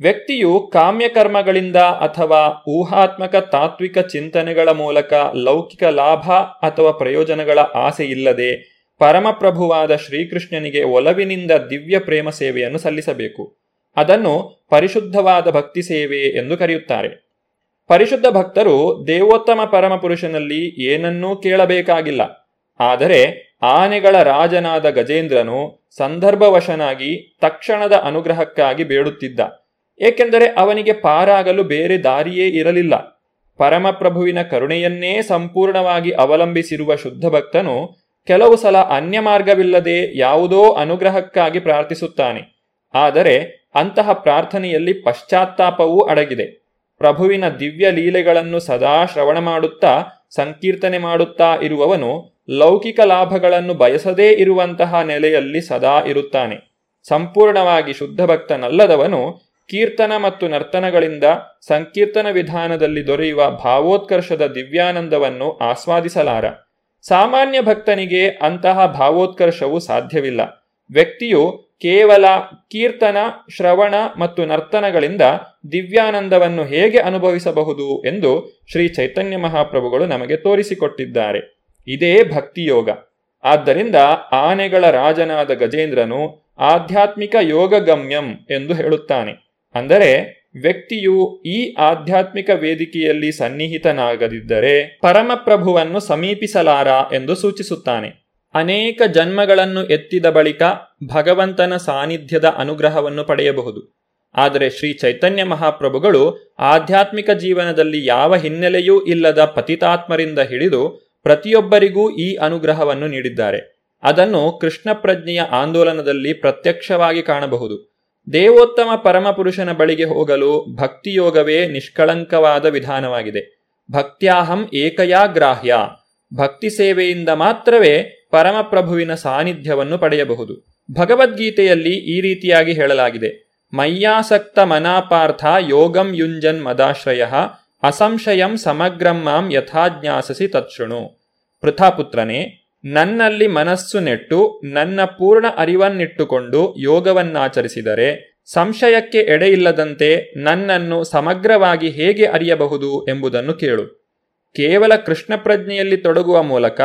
ವ್ಯಕ್ತಿಯು ಕಾಮ್ಯಕರ್ಮಗಳಿಂದ ಅಥವಾ ಊಹಾತ್ಮಕ ತಾತ್ವಿಕ ಚಿಂತನೆಗಳ ಮೂಲಕ ಲೌಕಿಕ ಲಾಭ ಅಥವಾ ಪ್ರಯೋಜನಗಳ ಆಸೆ ಇಲ್ಲದೆ ಪರಮಪ್ರಭುವಾದ ಶ್ರೀಕೃಷ್ಣನಿಗೆ ಒಲವಿನಿಂದ ದಿವ್ಯ ಪ್ರೇಮ ಸೇವೆಯನ್ನು ಸಲ್ಲಿಸಬೇಕು. ಅದನ್ನು ಪರಿಶುದ್ಧವಾದ ಭಕ್ತಿ ಸೇವೆ ಎಂದು ಕರೆಯುತ್ತಾರೆ. ಪರಿಶುದ್ಧ ಭಕ್ತರು ದೇವೋತ್ತಮ ಪರಮಪುರುಷನಲ್ಲಿ ಏನನ್ನೂ ಕೇಳಬೇಕಾಗಿಲ್ಲ. ಆದರೆ ಆನೆಗಳ ರಾಜನಾದ ಗಜೇಂದ್ರನು ಸಂದರ್ಭವಶನಾಗಿ ತಕ್ಷಣದ ಅನುಗ್ರಹಕ್ಕಾಗಿ ಬೇಡುತ್ತಿದ್ದ. ಏಕೆಂದರೆ ಅವನಿಗೆ ಪಾರಾಗಲು ಬೇರೆ ದಾರಿಯೇ ಇರಲಿಲ್ಲ. ಪರಮಪ್ರಭುವಿನ ಕರುಣೆಯನ್ನೇ ಸಂಪೂರ್ಣವಾಗಿ ಅವಲಂಬಿಸಿರುವ ಶುದ್ಧ ಭಕ್ತನು ಕೆಲವು ಸಲ ಅನ್ಯ ಮಾರ್ಗವಿಲ್ಲದೆ ಯಾವುದೋ ಅನುಗ್ರಹಕ್ಕಾಗಿ ಪ್ರಾರ್ಥಿಸುತ್ತಾನೆ. ಆದರೆ ಅಂತಹ ಪ್ರಾರ್ಥನೆಯಲ್ಲಿ ಪಶ್ಚಾತ್ತಾಪವೂ ಅಡಗಿದೆ. ಪ್ರಭುವಿನ ದಿವ್ಯ ಲೀಲೆಗಳನ್ನು ಸದಾ ಶ್ರವಣ ಮಾಡುತ್ತಾ, ಸಂಕೀರ್ತನೆ ಮಾಡುತ್ತಾ ಇರುವವನು ಲೌಕಿಕ ಲಾಭಗಳನ್ನು ಬಯಸದೇ ಇರುವಂತಹ ನೆಲೆಯಲ್ಲಿ ಸದಾ ಇರುತ್ತಾನೆ. ಸಂಪೂರ್ಣವಾಗಿ ಶುದ್ಧ ಭಕ್ತನಲ್ಲದವನು ಕೀರ್ತನ ಮತ್ತು ನರ್ತನಗಳಿಂದ ಸಂಕೀರ್ತನ ವಿಧಾನದಲ್ಲಿ ದೊರೆಯುವ ಭಾವೋತ್ಕರ್ಷದ ದಿವ್ಯಾನಂದವನ್ನು ಆಸ್ವಾದಿಸಲಾರ. ಸಾಮಾನ್ಯ ಭಕ್ತನಿಗೆ ಅಂತಹ ಭಾವೋತ್ಕರ್ಷವು ಸಾಧ್ಯವಿಲ್ಲ. ವ್ಯಕ್ತಿಯು ಕೇವಲ ಕೀರ್ತನ, ಶ್ರವಣ ಮತ್ತು ನರ್ತನಗಳಿಂದ ದಿವ್ಯಾನಂದವನ್ನು ಹೇಗೆ ಅನುಭವಿಸಬಹುದು ಎಂದು ಶ್ರೀ ಚೈತನ್ಯ ಮಹಾಪ್ರಭುಗಳು ನಮಗೆ ತೋರಿಸಿಕೊಟ್ಟಿದ್ದಾರೆ. ಇದೇ ಭಕ್ತಿಯೋಗ. ಆದ್ದರಿಂದ ಆನೆಗಳ ರಾಜನಾದ ಗಜೇಂದ್ರನು ಆಧ್ಯಾತ್ಮಿಕ ಯೋಗಗಮ್ಯಂ ಎಂದು ಹೇಳುತ್ತಾನೆ. ಅಂದರೆ ವ್ಯಕ್ತಿಯು ಈ ಆಧ್ಯಾತ್ಮಿಕ ವೇದಿಕೆಯಲ್ಲಿ ಸನ್ನಿಹಿತನಾಗದಿದ್ದರೆ ಪರಮಪ್ರಭುವನ್ನು ಸಮೀಪಿಸಲಾರ ಎಂದು ಸೂಚಿಸುತ್ತಾನೆ. ಅನೇಕ ಜನ್ಮಗಳನ್ನು ಎತ್ತಿದ ಬಳಿಕ ಭಗವಂತನ ಸಾನ್ನಿಧ್ಯದ ಅನುಗ್ರಹವನ್ನು ಪಡೆಯಬಹುದು. ಆದರೆ ಶ್ರೀ ಚೈತನ್ಯ ಮಹಾಪ್ರಭುಗಳು ಆಧ್ಯಾತ್ಮಿಕ ಜೀವನದಲ್ಲಿ ಯಾವ ಹಿನ್ನೆಲೆಯೂ ಇಲ್ಲದ ಪತಿತಾತ್ಮರಿಂದ ಹಿಡಿದು ಪ್ರತಿಯೊಬ್ಬರಿಗೂ ಈ ಅನುಗ್ರಹವನ್ನು ನೀಡಿದ್ದಾರೆ. ಅದನ್ನು ಕೃಷ್ಣ ಪ್ರಜ್ಞೆಯ ಆಂದೋಲನದಲ್ಲಿ ಪ್ರತ್ಯಕ್ಷವಾಗಿ ಕಾಣಬಹುದು. ದೇವೋತ್ತಮ ಪರಮಪುರುಷನ ಬಳಿಗೆ ಹೋಗಲು ಭಕ್ತಿಯೋಗವೇ ನಿಷ್ಕಳಂಕವಾದ ವಿಧಾನವಾಗಿದೆ. ಭಕ್ತ್ಯಾಹಂ ಏಕಯಾ ಗ್ರಾಹ್ಯ. ಭಕ್ತಿ ಸೇವೆಯಿಂದ ಮಾತ್ರವೇ ಪರಮಪ್ರಭುವಿನ ಸಾನ್ನಿಧ್ಯವನ್ನು ಪಡೆಯಬಹುದು. ಭಗವದ್ಗೀತೆಯಲ್ಲಿ ಈ ರೀತಿಯಾಗಿ ಹೇಳಲಾಗಿದೆ. ಮಯ್ಯಾಸಕ್ತ ಮನಾಪಾರ್ಥ ಯೋಗಂ ಯುಂಜನ್ ಮದಾಶ್ರಯ ಅಸಂಶಯಂ ಸಮಗ್ರಂ ಮಾಂ ಯಥಾಜ್ಞಾಸಸಿ ತತ್ಶೃಣು ಪೃಥಾಪುತ್ರನೇ ನನ್ನಲ್ಲಿ ಮನಸ್ಸು ನೆಟ್ಟು ನನ್ನ ಪೂರ್ಣ ಅರಿವನ್ನಿಟ್ಟುಕೊಂಡು ಯೋಗವನ್ನಾಚರಿಸಿದರೆ ಸಂಶಯಕ್ಕೆ ಎಡೆಯಿಲ್ಲದಂತೆ ನನ್ನನ್ನು ಸಮಗ್ರವಾಗಿ ಹೇಗೆ ಅರಿಯಬಹುದು ಎಂಬುದನ್ನು ಕೇಳು. ಕೇವಲ ಕೃಷ್ಣ ಪ್ರಜ್ಞೆಯಲ್ಲಿ ತೊಡಗುವ ಮೂಲಕ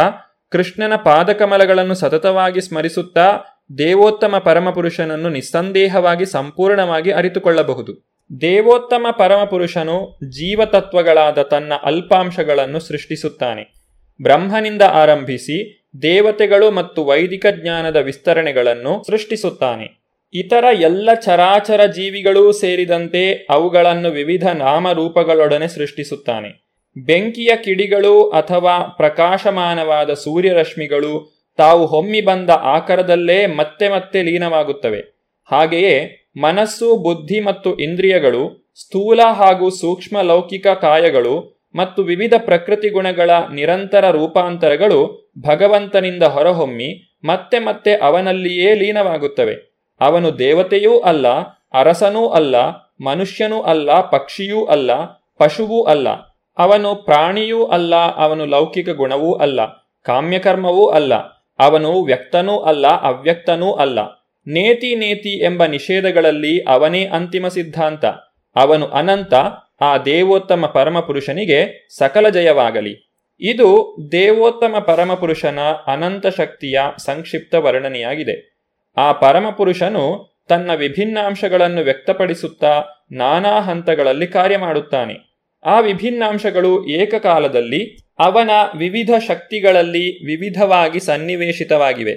ಕೃಷ್ಣನ ಪಾದಕಮಲಗಳನ್ನು ಸತತವಾಗಿ ಸ್ಮರಿಸುತ್ತಾ ದೇವೋತ್ತಮ ಪರಮಪುರುಷನನ್ನು ನಿಸ್ಸಂದೇಹವಾಗಿ ಸಂಪೂರ್ಣವಾಗಿ ಅರಿತುಕೊಳ್ಳಬಹುದು. ದೇವೋತ್ತಮ ಪರಮಪುರುಷನು ಜೀವತತ್ವಗಳಾದ ತನ್ನ ಅಲ್ಪಾಂಶಗಳನ್ನು ಸೃಷ್ಟಿಸುತ್ತಾನೆ. ಬ್ರಹ್ಮನಿಂದ ಆರಂಭಿಸಿ ದೇವತೆಗಳು ಮತ್ತು ವೈದಿಕ ಜ್ಞಾನದ ವಿಸ್ತರಣೆಗಳನ್ನು ಸೃಷ್ಟಿಸುತ್ತಾನೆ. ಇತರ ಎಲ್ಲ ಚರಾಚರ ಜೀವಿಗಳೂ ಸೇರಿದಂತೆ ಅವುಗಳನ್ನು ವಿವಿಧ ನಾಮರೂಪಗಳೊಡನೆ ಸೃಷ್ಟಿಸುತ್ತಾನೆ. ಬೆಂಕಿಯ ಕಿಡಿಗಳು ಅಥವಾ ಪ್ರಕಾಶಮಾನವಾದ ಸೂರ್ಯರಶ್ಮಿಗಳು ತಾವು ಹೊಮ್ಮಿ ಬಂದ ಆಕಾರದಲ್ಲೇ ಮತ್ತೆ ಮತ್ತೆ ಲೀನವಾಗುತ್ತವೆ. ಹಾಗೆಯೇ ಮನಸ್ಸು, ಬುದ್ಧಿ ಮತ್ತು ಇಂದ್ರಿಯಗಳು, ಸ್ಥೂಲ ಹಾಗೂ ಸೂಕ್ಷ್ಮ ಲೌಕಿಕ ಕಾಯಗಳು ಮತ್ತು ವಿವಿಧ ಪ್ರಕೃತಿ ಗುಣಗಳ ನಿರಂತರ ರೂಪಾಂತರಗಳು ಭಗವಂತನಿಂದ ಹೊರಹೊಮ್ಮಿ ಮತ್ತೆ ಮತ್ತೆ ಅವನಲ್ಲಿಯೇ ಲೀನವಾಗುತ್ತವೆ. ಅವನು ದೇವತೆಯೂ ಅಲ್ಲ, ಅರಸನೂ ಅಲ್ಲ, ಮನುಷ್ಯನೂ ಅಲ್ಲ, ಪಕ್ಷಿಯೂ ಅಲ್ಲ, ಪಶುವೂ ಅಲ್ಲ. ಅವನು ಪ್ರಾಣಿಯೂ ಅಲ್ಲ, ಅವನು ಲೌಕಿಕ ಗುಣವೂ ಅಲ್ಲ, ಕಾಮ್ಯಕರ್ಮವೂ ಅಲ್ಲ. ಅವನು ವ್ಯಕ್ತನೂ ಅಲ್ಲ, ಅವ್ಯಕ್ತನೂ ಅಲ್ಲ. ನೇತಿ ನೇತಿ ಎಂಬ ನಿಷೇಧಗಳಲ್ಲಿ ಅವನೇ ಅಂತಿಮ ಸಿದ್ಧಾಂತ. ಅವನು ಅನಂತ, ಆ ದೇವೋತ್ತಮ ಪರಮಪುರುಷನಿಗೆ ಸಕಲ ಜಯವಾಗಲಿ. ಇದು ದೇವೋತ್ತಮ ಪರಮಪುರುಷನ ಅನಂತ ಶಕ್ತಿಯ ಸಂಕ್ಷಿಪ್ತ ವರ್ಣನೆಯಾಗಿದೆ. ಆ ಪರಮಪುರುಷನು ತನ್ನ ವಿಭಿನ್ನಾಂಶಗಳನ್ನು ವ್ಯಕ್ತಪಡಿಸುತ್ತಾ ನಾನಾ ಹಂತಗಳಲ್ಲಿ ಕಾರ್ಯ ಮಾಡುತ್ತಾನೆ. ಆ ವಿಭಿನ್ನಾಂಶಗಳು ಏಕಕಾಲದಲ್ಲಿ ಅವನ ವಿವಿಧ ಶಕ್ತಿಗಳಲ್ಲಿ ವಿವಿಧವಾಗಿ ಸನ್ನಿವೇಶಿತವಾಗಿವೆ.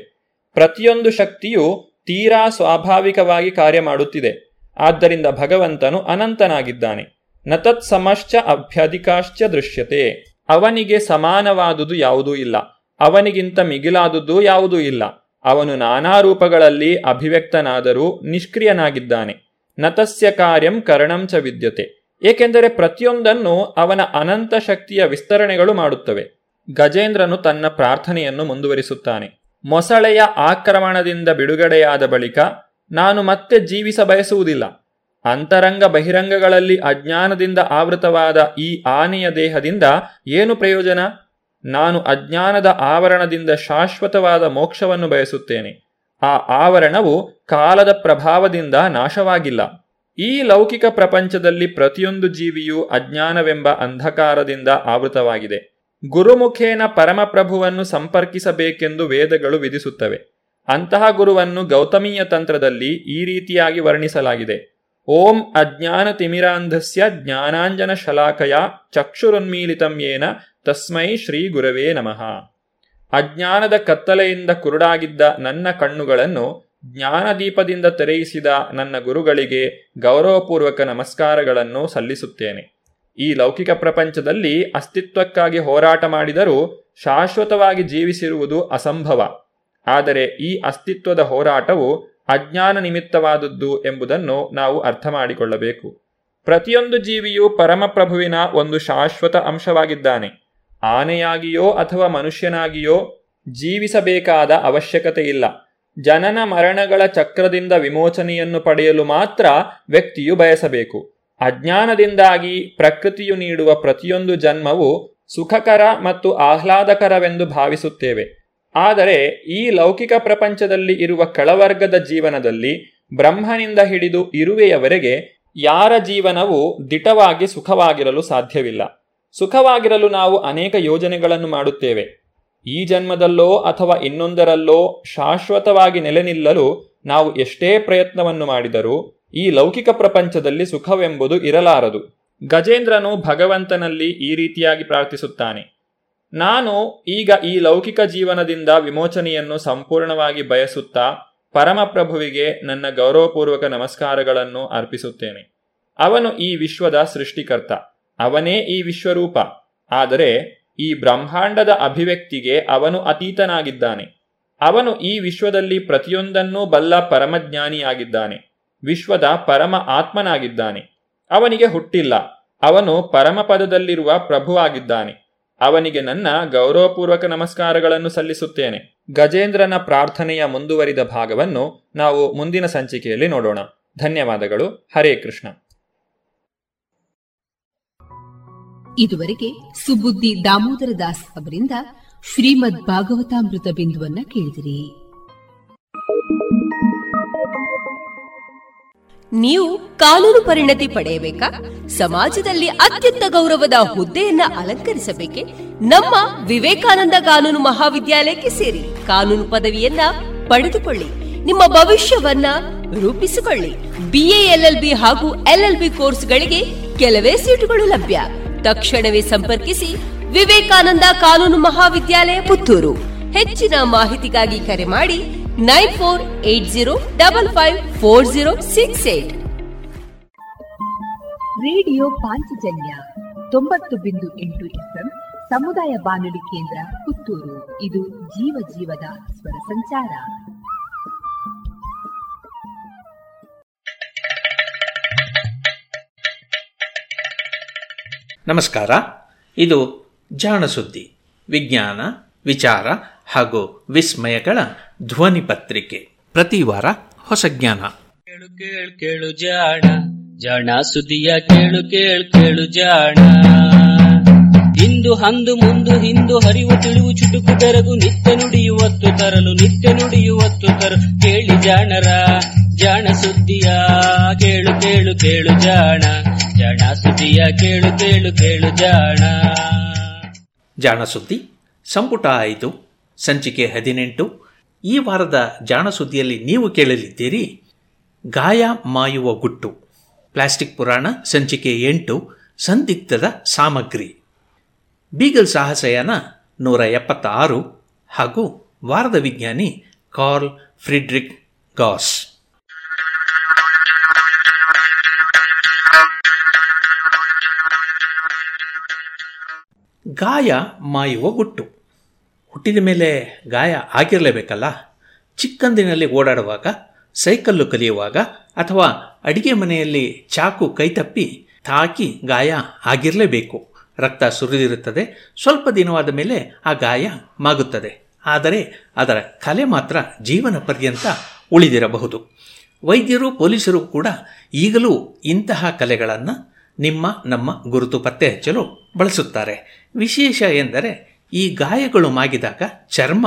ಪ್ರತಿಯೊಂದು ಶಕ್ತಿಯು ತೀರಾ ಸ್ವಾಭಾವಿಕವಾಗಿ ಕಾರ್ಯ ಮಾಡುತ್ತಿದೆ. ಆದ್ದರಿಂದ ಭಗವಂತನು ಅನಂತನಾಗಿದ್ದಾನೆ. ನತತ್ ಸಮಶ್ಚ ಅಭ್ಯಧಿಕಾಶ್ಚ ದೃಶ್ಯತೆ. ಅವನಿಗೆ ಸಮಾನವಾದುದು ಯಾವುದೂ ಇಲ್ಲ. ಅವನಿಗಿಂತ ಮಿಗಿಲಾದುದು ಯಾವುದೂ ಇಲ್ಲ. ಅವನು ನಾನಾ ರೂಪಗಳಲ್ಲಿ ಅಭಿವ್ಯಕ್ತನಾದರೂ ನಿಷ್ಕ್ರಿಯನಾಗಿದ್ದಾನೆ. ನತಸ್ಯ ಕಾರ್ಯಂ ಕರಣಂಚ ವಿದ್ಯತೆ. ಏಕೆಂದರೆ ಪ್ರತಿಯೊಂದನ್ನು ಅವನ ಅನಂತ ಶಕ್ತಿಯ ವಿಸ್ತರಣೆಗಳು ಮಾಡುತ್ತವೆ. ಗಜೇಂದ್ರನು ತನ್ನ ಪ್ರಾರ್ಥನೆಯನ್ನು ಮುಂದುವರಿಸುತ್ತಾನೆ. ಮೊಸಳೆಯ ಆಕ್ರಮಣದಿಂದ ಬಿಡುಗಡೆಯಾದ ಬಳಿಕ ನಾನು ಮತ್ತೆ ಜೀವಿಸ ಬಯಸುವುದಿಲ್ಲ. ಅಂತರಂಗ ಬಹಿರಂಗಗಳಲ್ಲಿ ಅಜ್ಞಾನದಿಂದ ಆವೃತವಾದ ಈ ಆನೆಯ ದೇಹದಿಂದ ಏನು ಪ್ರಯೋಜನ? ನಾನು ಅಜ್ಞಾನದ ಆವರಣದಿಂದ ಶಾಶ್ವತವಾದ ಮೋಕ್ಷವನ್ನು ಬಯಸುತ್ತೇನೆ. ಆ ಆವರಣವು ಕಾಲದ ಪ್ರಭಾವದಿಂದ ನಾಶವಾಗಿಲ್ಲ. ಈ ಲೌಕಿಕ ಪ್ರಪಂಚದಲ್ಲಿ ಪ್ರತಿಯೊಂದು ಜೀವಿಯೂ ಅಜ್ಞಾನವೆಂಬ ಅಂಧಕಾರದಿಂದ ಆವೃತವಾಗಿದೆ. ಗುರುಮುಖೇನ ಪರಮಪ್ರಭುವನ್ನು ಸಂಪರ್ಕಿಸಬೇಕೆಂದು ವೇದಗಳು ವಿಧಿಸುತ್ತವೆ. ಅಂತಹ ಗುರುವನ್ನು ಗೌತಮೀಯ ತಂತ್ರದಲ್ಲಿ ಈ ರೀತಿಯಾಗಿ ವರ್ಣಿಸಲಾಗಿದೆ. ಓಂ ಅಜ್ಞಾನ ತಿಮಿರಾಂಧಸ್ಯ ಜ್ಞಾನಾಂಜನ ಶಲಾಕಯ ಚಕ್ಷುರುನ್ಮೀಲಿತಂ ಯೇನ ತಸ್ಮೈ ಶ್ರೀ ಗುರವೇ ನಮಃ ಅಜ್ಞಾನದ ಕತ್ತಲೆಯಿಂದ ಕುರುಡಾಗಿದ್ದ ನನ್ನ ಕಣ್ಣುಗಳನ್ನು ಜ್ಞಾನದೀಪದಿಂದ ತೆರೆಯಿಸಿದ ನನ್ನ ಗುರುಗಳಿಗೆ ಗೌರವಪೂರ್ವಕ ನಮಸ್ಕಾರಗಳನ್ನು ಸಲ್ಲಿಸುತ್ತೇನೆ ಈ ಲೌಕಿಕ ಪ್ರಪಂಚದಲ್ಲಿ ಅಸ್ತಿತ್ವಕ್ಕಾಗಿ ಹೋರಾಟ ಮಾಡಿದರೂ ಶಾಶ್ವತವಾಗಿ ಜೀವಿಸಿರುವುದು ಅಸಂಭವ. ಆದರೆ ಈ ಅಸ್ತಿತ್ವದ ಹೋರಾಟವು ಅಜ್ಞಾನ ನಿಮಿತ್ತವಾದದ್ದು ಎಂಬುದನ್ನು ನಾವು ಅರ್ಥ ಮಾಡಿಕೊಳ್ಳಬೇಕು ಪ್ರತಿಯೊಂದು ಜೀವಿಯು ಪರಮಪ್ರಭುವಿನ ಒಂದು ಶಾಶ್ವತ ಅಂಶವಾಗಿದ್ದಾನೆ. ಆನೆಯಾಗಿಯೋ ಅಥವಾ ಮನುಷ್ಯನಾಗಿಯೋ ಜೀವಿಸಬೇಕಾದ ಅವಶ್ಯಕತೆ ಇಲ್ಲ ಜನನ ಮರಣಗಳ ಚಕ್ರದಿಂದ ವಿಮೋಚನೆಯನ್ನು ಪಡೆಯಲು ಮಾತ್ರ ವ್ಯಕ್ತಿಯು ಬಯಸಬೇಕು. ಅಜ್ಞಾನದಿಂದಾಗಿ ಪ್ರಕೃತಿಯು ನೀಡುವ ಪ್ರತಿಯೊಂದು ಜನ್ಮವು ಸುಖಕರ ಮತ್ತು ಆಹ್ಲಾದಕರವೆಂದು ಭಾವಿಸುತ್ತೇವೆ. ಆದರೆ ಈ ಲೌಕಿಕ ಪ್ರಪಂಚದಲ್ಲಿ ಇರುವ ಕೆಳವರ್ಗದ ಜೀವನದಲ್ಲಿ ಬ್ರಹ್ಮನಿಂದ ಹಿಡಿದು ಇರುವೆಯವರೆಗೆ ಯಾರ ಜೀವನವು ದಿಟವಾಗಿ ಸುಖವಾಗಿರಲು ಸಾಧ್ಯವಿಲ್ಲ. ಸುಖವಾಗಿರಲು ನಾವು ಅನೇಕ ಯೋಜನೆಗಳನ್ನು ಮಾಡುತ್ತೇವೆ. ಈ ಜನ್ಮದಲ್ಲೋ ಅಥವಾ ಇನ್ನೊಂದರಲ್ಲೋ ಶಾಶ್ವತವಾಗಿ ನೆಲೆ ನಿಲ್ಲಲು ನಾವು ಎಷ್ಟೇ ಪ್ರಯತ್ನವನ್ನು ಮಾಡಿದರೂ ಈ ಲೌಕಿಕ ಪ್ರಪಂಚದಲ್ಲಿ ಸುಖವೆಂಬುದು ಇರಲಾರದು. ಗಜೇಂದ್ರನು ಭಗವಂತನಲ್ಲಿ ಈ ರೀತಿಯಾಗಿ ಪ್ರಾರ್ಥಿಸುತ್ತಾನೆ. ನಾನು ಈಗ ಈ ಲೌಕಿಕ ಜೀವನದಿಂದ ವಿಮೋಚನೆಯನ್ನು ಸಂಪೂರ್ಣವಾಗಿ ಬಯಸುತ್ತಾ ಪರಮಪ್ರಭುವಿಗೆ ನನ್ನ ಗೌರವಪೂರ್ವಕ ನಮಸ್ಕಾರಗಳನ್ನು ಅರ್ಪಿಸುತ್ತೇನೆ. ಅವನು ಈ ವಿಶ್ವದ ಸೃಷ್ಟಿಕರ್ತ. ಅವನೇ ಈ ವಿಶ್ವರೂಪ. ಆದರೆ ಈ ಬ್ರಹ್ಮಾಂಡದ ಅಭಿವ್ಯಕ್ತಿಗೆ ಅವನು ಅತೀತನಾಗಿದ್ದಾನೆ. ಅವನು ಈ ವಿಶ್ವದಲ್ಲಿ ಪ್ರತಿಯೊಂದನ್ನೂ ಬಲ್ಲ ಪರಮಜ್ಞಾನಿಯಾಗಿದ್ದಾನೆ. ವಿಶ್ವದ ಪರಮ ಆತ್ಮನಾಗಿದ್ದಾನೆ. ಅವನಿಗೆ ಹುಟ್ಟಿಲ್ಲ. ಅವನು ಪರಮಪದದಲ್ಲಿರುವ ಪ್ರಭುವಾಗಿದ್ದಾನೆ. ಅವನಿಗೆ ನನ್ನ ಗೌರವಪೂರ್ವಕ ನಮಸ್ಕಾರಗಳನ್ನು ಸಲ್ಲಿಸುತ್ತೇನೆ. ಗಜೇಂದ್ರನ ಪ್ರಾರ್ಥನೆಯ ಮುಂದುವರಿದ ಭಾಗವನ್ನು ನಾವು ಮುಂದಿನ ಸಂಚಿಕೆಯಲ್ಲಿ ನೋಡೋಣ. ಧನ್ಯವಾದಗಳು. ಹರೇ ಕೃಷ್ಣ. ಇದುವರೆಗೆ ಸುಬುದ್ದಿ ದಾಮೋದರ ದಾಸ್ ಅವರಿಂದ ಶ್ರೀಮದ್ ಭಾಗವತಾಮೃತ ಬಿಂದುವನ್ನ ಕೇಳಿದಿರಿ. ನೀವು ಕಾನೂನು ಪರಿಣತಿ ಪಡೆಯಬೇಕಾ? ಸಮಾಜದಲ್ಲಿ ಅತ್ಯಂತ ಗೌರವದ ಹುದ್ದೆಯನ್ನ ಅಲಂಕರಿಸಬೇಕೆ? ನಮ್ಮ ವಿವೇಕಾನಂದ ಕಾನೂನು ಮಹಾವಿದ್ಯಾಲಯಕ್ಕೆ ಸೇರಿ ಕಾನೂನು ಪದವಿಯನ್ನ ಪಡೆದುಕೊಳ್ಳಿ. ನಿಮ್ಮ ಭವಿಷ್ಯವನ್ನ ರೂಪಿಸಿಕೊಳ್ಳಿ. ಬಿಎ ಎಲ್ಎಲ್ಬಿ ಹಾಗೂ ಎಲ್ಎಲ್ಬಿ ಕೋರ್ಸ್ಗಳಿಗೆ ಕೆಲವೇ ಸೀಟುಗಳು ಲಭ್ಯ. ತಕ್ಷಣವೇ ಸಂಪರ್ಕಿಸಿ ವಿವೇಕಾನಂದ ಕಾನೂನು ಮಹಾವಿದ್ಯಾಲಯ ಪುತ್ತೂರು. ಹೆಚ್ಚಿನ ಮಾಹಿತಿಗಾಗಿ ಕರೆ ಮಾಡಿ nine four eight zero double five four zero six eight. Radio Panchajanya ತೊಂಬತ್ತು ಬಿಂದು ಎಂಟು ಎಫ್ಎಂ ಸಮುದಾಯ ಬಾನುಲಿ ಕೇಂದ್ರ ಪುತ್ತೂರು. ಇದು ಜೀವ ಜೀವದ ಸ್ವರ ಸಂಚಾರ. ನಮಸ್ಕಾರ. ಇದು ಜಾಣ ಸುದ್ದಿ ವಿಜ್ಞಾನ ವಿಚಾರ ಹಾಗೂ ವಿಸ್ಮಯಗಳ ಧ್ವನಿ ಪತ್ರಿಕೆ. ಪ್ರತಿ ವಾರ ಹೊಸ ಜ್ಞಾನ. ಕೇಳು ಕೇಳು ಕೇಳು ಜಾಣ. ಜಾಣ ಸುದಿಯ ಕೇಳು ಕೇಳು ಕೇಳು ಜಾಣ. ಇಂದು ಹಂದು ಮುಂದು ಹಿಂದು ಹರಿವು ತಿಳಿವು ಚುಟುಕು ತೆರಗು ನಿತ್ಯ ನುಡಿಯುವತ್ತು ತರಲು ನಿತ್ಯ ನುಡಿಯುವತ್ತು ತರಲು ಕೇಳಿ ಜಾಣರ. ಜಾಣ ಸುದ್ದಿಯ ಕೇಳು ಕೇಳು ಕೇಳು ಜಾಣ. ಜಾಣ ಸುದ್ದಿಯ ಕೇಳು ಕೇಳು ಕೇಳು ಜಾಣ. ಜಾಣ ಸುದ್ದಿ ಸಂಪುಟ ಆಯಿತು ಸಂಚಿಕೆ ಹದಿನೆಂಟು ಈ ವಾರದ ಜಾಣ ಸುದ್ದಿಯಲ್ಲಿ ನೀವು ಕೇಳಲಿದ್ದೀರಿ, ಗಾಯ ಮಾಯುವ ಗುಟ್ಟು, ಪ್ಲಾಸ್ಟಿಕ್ ಪುರಾಣ, ಸಂಚಿಕೆ ಎಂಟು, ಸಂದಿಗ್ಧದ ಸಾಮಗ್ರಿ. ಬೀಗಲ್ ಸಾಹಸಯಾನ ನೂರ ಎಪ್ಪತ್ತಾರು ಹಾಗೂ ವಾರದ ವಿಜ್ಞಾನಿ ಕಾರ್ಲ್ ಫ್ರಿಡ್ರಿಕ್ ಗಾಸ್. ಗಾಯ ಮಾಯುವ ಗುಟ್ಟು. ಹುಟ್ಟಿದ ಮೇಲೆ ಗಾಯ ಆಗಿರಲೇಬೇಕಲ್ಲ? ಚಿಕ್ಕಂದಿನಲ್ಲಿ ಓಡಾಡುವಾಗ, ಸೈಕಲ್ಲು ಕಲಿಯುವಾಗ ಅಥವಾ ಅಡಿಗೆ ಮನೆಯಲ್ಲಿ ಚಾಕು ಕೈತಪ್ಪಿ ತಾಕಿ ಗಾಯ ಆಗಿರಲೇಬೇಕು. ರಕ್ತ ಸುರಿದಿರುತ್ತದೆ. ಸ್ವಲ್ಪ ದಿನವಾದ ಮೇಲೆ ಆ ಗಾಯ ಮಾಗುತ್ತದೆ. ಆದರೆ ಅದರ ಕಲೆ ಮಾತ್ರ ಜೀವನ ಪರ್ಯಂತ ಉಳಿದಿರಬಹುದು. ವೈದ್ಯರು, ಪೊಲೀಸರು ಕೂಡ ಈಗಲೂ ಇಂತಹ ಕಲೆಗಳನ್ನು ನಿಮ್ಮ, ನಮ್ಮ ಗುರುತು ಪತ್ತೆ ಹಚ್ಚಲು ಬಳಸುತ್ತಾರೆ. ವಿಶೇಷ ಎಂದರೆ ಈ ಗಾಯಗಳು ಮಾಗಿದಾಗ ಚರ್ಮ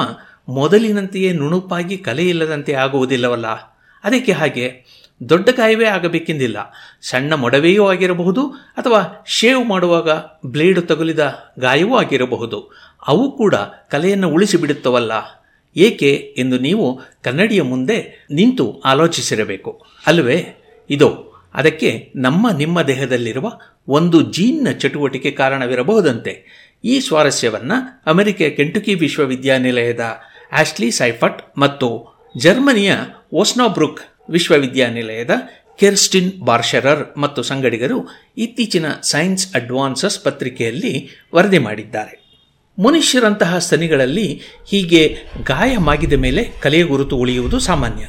ಮೊದಲಿನಂತೆಯೇ ನುಣುಪಾಗಿ ಕಲೆಯಿಲ್ಲದಂತೆ ಆಗುವುದಿಲ್ಲವಲ್ಲ. ಅದಕ್ಕೆ ಹಾಗೆ ದೊಡ್ಡ ಗಾಯವೇ ಆಗಬೇಕೆಂದಿಲ್ಲ. ಸಣ್ಣ ಮೊಡವೆಯೂ ಆಗಿರಬಹುದು ಅಥವಾ ಶೇವ್ ಮಾಡುವಾಗ ಬ್ಲೇಡು ತಗುಲಿದ ಗಾಯವೂ ಆಗಿರಬಹುದು. ಅವು ಕೂಡ ಕಲೆಯನ್ನು ಉಳಿಸಿಬಿಡುತ್ತವಲ್ಲ. ಏಕೆ ಎಂದು ನೀವು ಕನ್ನಡಿಯ ಮುಂದೆ ನಿಂತು ಆಲೋಚಿಸಿರಬೇಕು. ಅಲ್ವೇ ಇದು, ಅದಕ್ಕೆ ನಮ್ಮ ನಿಮ್ಮ ದೇಹದಲ್ಲಿರುವ ಒಂದು ಜೀನ್ನ ಚಟುವಟಿಕೆ ಕಾರಣವಿರಬಹುದಂತೆ. ಈ ಸ್ವಾರಸ್ಯವನ್ನು ಅಮೆರಿಕೆಯ ಕೆಂಟುಕಿ ವಿಶ್ವವಿದ್ಯಾನಿಲಯದ ಆಶ್ಲಿ ಸೈಫಟ್ ಮತ್ತು ಜರ್ಮನಿಯ ಓಸ್ನಾಬ್ರುಕ್ ವಿಶ್ವವಿದ್ಯಾನಿಲಯದ ಕೆರ್ಸ್ಟಿನ್ ಬಾರ್ಷರರ್ ಮತ್ತು ಸಂಗಡಿಗರು ಇತ್ತೀಚಿನ ಸೈನ್ಸ್ ಅಡ್ವಾನ್ಸಸ್ ಪತ್ರಿಕೆಯಲ್ಲಿ ವರದಿ ಮಾಡಿದ್ದಾರೆ. ಮನುಷ್ಯರಂತಹ ಸ್ತನಿಗಳಲ್ಲಿ ಹೀಗೆ ಗಾಯ ಮಾಗಿದ ಮೇಲೆ ಕಲೆಯ ಗುರುತು ಉಳಿಯುವುದು ಸಾಮಾನ್ಯ.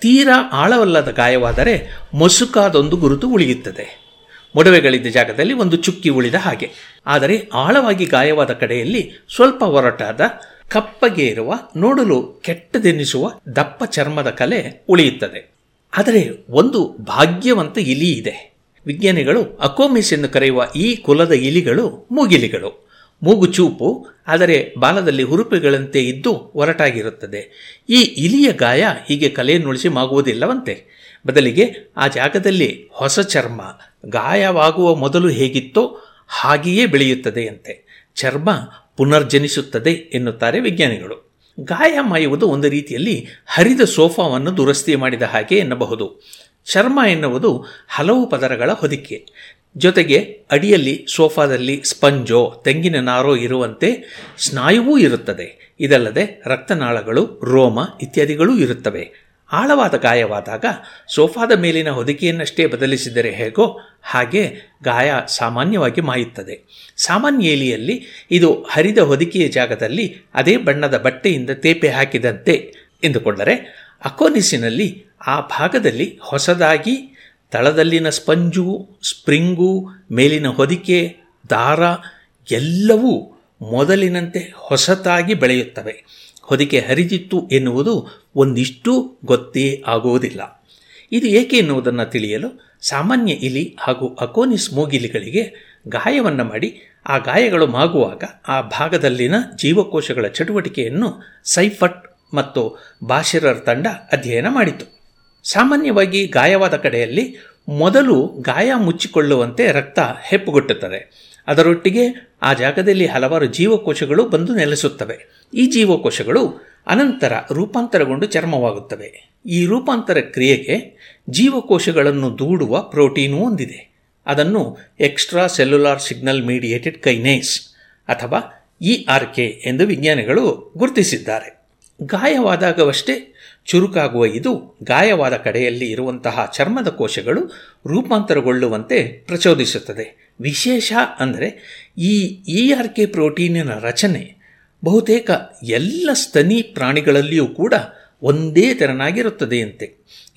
ತೀರಾ ಆಳವಲ್ಲದ ಗಾಯವಾದರೆ ಮೊಸುಕಾದೊಂದು ಗುರುತು ಉಳಿಯುತ್ತದೆ. ಮೊಡವೆಗಳಿದ್ದ ಜಾಗದಲ್ಲಿ ಒಂದು ಚುಕ್ಕಿ ಉಳಿದ ಹಾಗೆ. ಆದರೆ ಆಳವಾಗಿ ಗಾಯವಾದ ಕಡೆಯಲ್ಲಿ ಸ್ವಲ್ಪ ಒರಟಾದ ಕಪ್ಪಗೆ ಇರುವ ನೋಡಲು ಕೆಟ್ಟದೆನಿಸುವ ದಪ್ಪ ಚರ್ಮದ ಕಲೆ ಉಳಿಯುತ್ತದೆ. ಆದರೆ ಒಂದು ಭಾಗ್ಯವಂತ ಇಲಿ ಇದೆ. ವಿಜ್ಞಾನಿಗಳು ಅಕೋಮಿಸ್ ಎಂದು ಕರೆಯುವ ಈ ಕುಲದ ಇಲಿಗಳು ಮೂಗಿಲಿಗಳು. ಮೂಗು ಚೂಪು, ಆದರೆ ಬಾಲದಲ್ಲಿ ಹುರುಪುಗಳಂತೆ ಇದ್ದು ಒರಟಾಗಿರುತ್ತದೆ. ಈ ಇಲಿಯ ಗಾಯ ಹೀಗೆ ಕಲೆಯನ್ನುಳಿಸಿ ಮಾಗುವುದಿಲ್ಲವಂತೆ. ಬದಲಿಗೆ ಆ ಜಾಗದಲ್ಲಿ ಹೊಸ ಚರ್ಮ ಗಾಯವಾಗುವ ಮೊದಲು ಹೇಗಿತ್ತೋ ಹಾಗೆಯೇ ಬೆಳೆಯುತ್ತದೆಯಂತೆ ಚರ್ಮ ಪುನರ್ಜನಿಸುತ್ತದೆ ಎನ್ನುತ್ತಾರೆ ವಿಜ್ಞಾನಿಗಳು. ಗಾಯ ಮಾಯುವುದು ಒಂದು ರೀತಿಯಲ್ಲಿ ಹರಿದ ಸೋಫಾವನ್ನು ದುರಸ್ತಿ ಮಾಡಿದ ಹಾಗೆ ಎನ್ನಬಹುದು. ಚರ್ಮ ಎನ್ನುವುದು ಹಲವು ಪದರಗಳ ಹೊದಿಕೆ. ಜೊತೆಗೆ ಅಡಿಯಲ್ಲಿ ಸೋಫಾದಲ್ಲಿ ಸ್ಪಂಜೋ, ತೆಂಗಿನ ನಾರೋ ಇರುವಂತೆ ಸ್ನಾಯುವೂ ಇರುತ್ತದೆ. ಇದಲ್ಲದೆ ರಕ್ತನಾಳಗಳು, ರೋಮ ಇತ್ಯಾದಿಗಳೂ ಇರುತ್ತವೆ. ಆಳವಾದ ಗಾಯವಾದಾಗ ಸೋಫಾದ ಮೇಲಿನ ಹೊದಿಕೆಯನ್ನಷ್ಟೇ ಬದಲಿಸಿದರೆ ಹೇಗೋ ಹಾಗೆ ಗಾಯ ಸಾಮಾನ್ಯವಾಗಿ ಮಾಯುತ್ತದೆ. ಸಾಮಾನ್ಯ ಎಲಿಯಲ್ಲಿ ಇದು ಹರಿದ ಹೊದಿಕೆಯ ಜಾಗದಲ್ಲಿ ಅದೇ ಬಣ್ಣದ ಬಟ್ಟೆಯಿಂದ ತೇಪೆ ಹಾಕಿದಂತೆ ಎಂದುಕೊಂಡರೆ ಅಕೋನಿಸಿನಲ್ಲಿ ಆ ಭಾಗದಲ್ಲಿ ಹೊಸದಾಗಿ ತಳದಲ್ಲಿನ ಸ್ಪಂಜು, ಸ್ಪ್ರಿಂಗು, ಮೇಲಿನ ಹೊದಿಕೆ, ದಾರ ಎಲ್ಲವೂ ಮೊದಲಿನಂತೆ ಹೊಸತಾಗಿ ಬೆಳೆಯುತ್ತವೆ. ಹೊದಿಕೆ ಹರಿದಿತ್ತು ಎನ್ನುವುದು ಒಂದಿಷ್ಟು ಗೊತ್ತೇ ಆಗುವುದಿಲ್ಲ. ಇದು ಏಕೆ ಎನ್ನುವುದನ್ನು ತಿಳಿಯಲು ಸಾಮಾನ್ಯ ಇಲಿ ಹಾಗೂ ಅಕೋನಿಸ್ ಮೂಗಿಲಿಗಳಿಗೆ ಗಾಯವನ್ನು ಮಾಡಿ ಆ ಗಾಯಗಳು ಮಾಗುವಾಗ ಆ ಭಾಗದಲ್ಲಿನ ಜೀವಕೋಶಗಳ ಚಟುವಟಿಕೆಯನ್ನು ಸೈಫಟ್ ಮತ್ತು ಬಾಷಿರರ್ ತಂಡ ಅಧ್ಯಯನ ಮಾಡಿತು. ಸಾಮಾನ್ಯವಾಗಿ ಗಾಯವಾದ ಕಡೆಯಲ್ಲಿ ಮೊದಲು ಗಾಯ ಮುಚ್ಚಿಕೊಳ್ಳುವಂತೆ ರಕ್ತ ಹೆಪ್ಪುಗೊಟ್ಟುತ್ತದೆ. ಅದರೊಟ್ಟಿಗೆ ಆ ಜಾಗದಲ್ಲಿ ಹಲವಾರು ಜೀವಕೋಶಗಳು ಬಂದು ನೆಲೆಸುತ್ತವೆ. ಈ ಜೀವಕೋಶಗಳು ಅನಂತರ ರೂಪಾಂತರಗೊಂಡು ಚರ್ಮವಾಗುತ್ತವೆ. ಈ ರೂಪಾಂತರ ಕ್ರಿಯೆಗೆ ಜೀವಕೋಶಗಳನ್ನು ದೂಡುವ ಪ್ರೋಟೀನು ಹೊಂದಿದೆ ಅದನ್ನು extra cellular signal mediated kinase ಅಥವಾ ಇ ಆರ್ ಕೆ ಎಂದು ವಿಜ್ಞಾನಿಗಳು ಗುರುತಿಸಿದ್ದಾರೆ. ಗಾಯವಾದಾಗವಷ್ಟೇ ಚುರುಕಾಗುವ ಇದು ಗಾಯವಾದ ಕಡೆಯಲ್ಲಿ ಇರುವಂತಹ ಚರ್ಮದ ಕೋಶಗಳು ರೂಪಾಂತರಗೊಳ್ಳುವಂತೆ ಪ್ರಚೋದಿಸುತ್ತದೆ. ವಿಶೇಷ ಅಂದರೆ ಈ ಇ ಆರ್ ಕೆ ಪ್ರೋಟೀನಿನ ರಚನೆ ಬಹುತೇಕ ಎಲ್ಲ ಸ್ತನಿ ಪ್ರಾಣಿಗಳಲ್ಲಿಯೂ ಕೂಡ ಒಂದೇ ತೆರನಾಗಿರುತ್ತದೆಯಂತೆ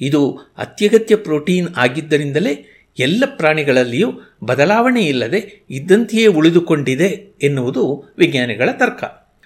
ಇದು ಅತ್ಯಗತ್ಯ ಪ್ರೋಟೀನ್ ಆಗಿದ್ದರಿಂದಲೇ ಎಲ್ಲ ಪ್ರಾಣಿಗಳಲ್ಲಿಯೂ ಬದಲಾವಣೆ ಇಲ್ಲದೆ ಇದ್ದಂತೆಯೇ ಉಳಿದುಕೊಂಡಿದೆ ಎನ್ನುವುದು ವಿಜ್ಞಾನಿಗಳ ತರ್ಕ.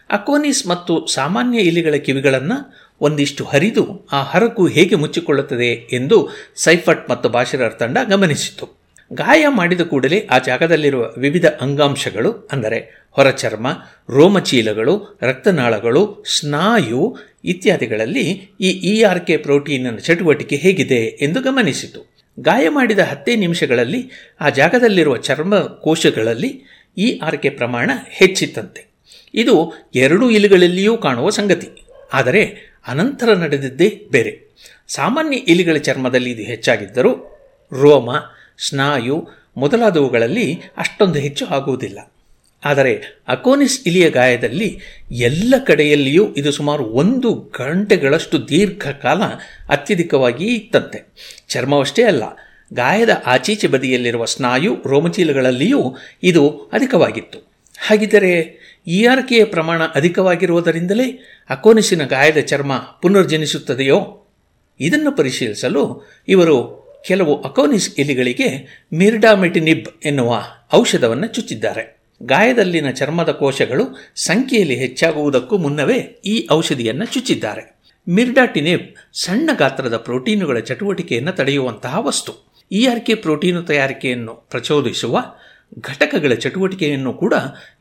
ಅಕೋನಿಸ್ ಮತ್ತು ಸಾಮಾನ್ಯ ಇಲಿಗಳ ಕಿವಿಗಳನ್ನು ಒಂದಿಷ್ಟು ಹರಿದು ಆ ಹರಕು ಹೇಗೆ ಮುಚ್ಚಿಕೊಳ್ಳುತ್ತದೆ ಎಂದು ಸೈಫಟ್ ಮತ್ತು ಬಾಷರರ್ ತಂಡ ಗಮನಿಸಿತು. ಗಾಯ ಮಾಡಿದ ಕೂಡಲೇ ಆ ಜಾಗದಲ್ಲಿರುವ ವಿವಿಧ ಅಂಗಾಂಶಗಳು, ಅಂದರೆ ಹೊರಚರ್ಮ, ರೋಮಚೀಲಗಳು, ರಕ್ತನಾಳಗಳು, ಸ್ನಾಯು ಇತ್ಯಾದಿಗಳಲ್ಲಿ ಈ ಇ ಆರ್ ಕೆ ಪ್ರೋಟೀನಿನ ಚಟುವಟಿಕೆ ಹೇಗಿದೆ ಎಂದು ಗಮನಿಸಿತು. ಗಾಯ ಮಾಡಿದ ಹತ್ತೇ ನಿಮಿಷಗಳಲ್ಲಿ ಆ ಜಾಗದಲ್ಲಿರುವ ಚರ್ಮ ಕೋಶಗಳಲ್ಲಿ ಇ ಆರ್ ಕೆ ಪ್ರಮಾಣ ಹೆಚ್ಚಿತ್ತಂತೆ. ಇದು ಎರಡೂ ಇಲಿಗಳಲ್ಲಿಯೂ ಕಾಣುವ ಸಂಗತಿ. ಆದರೆ ಅನಂತರ ನಡೆದಿದ್ದೇ ಬೇರೆ. ಸಾಮಾನ್ಯ ಇಲಿಗಳ ಚರ್ಮದಲ್ಲಿ ಇದು ಹೆಚ್ಚಾಗಿದ್ದರೂ ರೋಮ, ಸ್ನಾಯು ಮೊದಲಾದವುಗಳಲ್ಲಿ ಅಷ್ಟೊಂದು ಹೆಚ್ಚು ಆಗುವುದಿಲ್ಲ. ಆದರೆ ಅಕೋನಿಸ್ ಇಲಿಯ ಗಾಯದಲ್ಲಿ ಎಲ್ಲ ಕಡೆಯಲ್ಲಿಯೂ ಇದು ಸುಮಾರು ಒಂದು ಗಂಟೆಗಳಷ್ಟು ದೀರ್ಘಕಾಲ ಅತ್ಯಧಿಕವಾಗಿ ಇತ್ತಂತೆ. ಚರ್ಮವಷ್ಟೇ ಅಲ್ಲ, ಗಾಯದ ಆಚೀಚೆ ಬದಿಯಲ್ಲಿರುವ ಸ್ನಾಯು ರೋಮಚೀಲಗಳಲ್ಲಿಯೂ ಇದು ಅಧಿಕವಾಗಿತ್ತು. ಹಾಗಿದ್ದರೆ ಕೆಯ ಪ್ರಮಾಣ ಅಧಿಕವಾಗಿರುವುದರಿಂದಲೇ ಅಕೋನಿಸಿನ ಗಾಯದ ಚರ್ಮ ಪುನರ್ಜನಿಸುತ್ತದೆಯೋ? ಇದನ್ನು ಪರಿಶೀಲಿಸಲು ಇವರು ಕೆಲವು ಅಕೋನಿಸ್ ಎಲಿಗಳಿಗೆ ಮಿರ್ಡಾಮೆಟಿನಿಬ್ ಎನ್ನುವ ಔಷಧವನ್ನು ಚುಚ್ಚಿದ್ದಾರೆ. ಗಾಯದಲ್ಲಿನ ಚರ್ಮದ ಕೋಶಗಳು ಸಂಖ್ಯೆಯಲ್ಲಿ ಹೆಚ್ಚಾಗುವುದಕ್ಕೂ ಮುನ್ನವೇ ಈ ಔಷಧಿಯನ್ನು ಚುಚ್ಚಿದ್ದಾರೆ. ಮಿರ್ಡಾಟಿನಿಬ್ ಸಣ್ಣ ಗಾತ್ರದ ಪ್ರೋಟೀನುಗಳ ಚಟುವಟಿಕೆಯನ್ನು ತಡೆಯುವಂತಹ ವಸ್ತು. ಇ ಆರ್ ಕೆ ಪ್ರೋಟೀನು ತಯಾರಿಕೆಯನ್ನು ಪ್ರಚೋದಿಸುವ ಘಟಕಗಳ ಚಟುವಟಿಕೆಯನ್ನು ಕೂಡ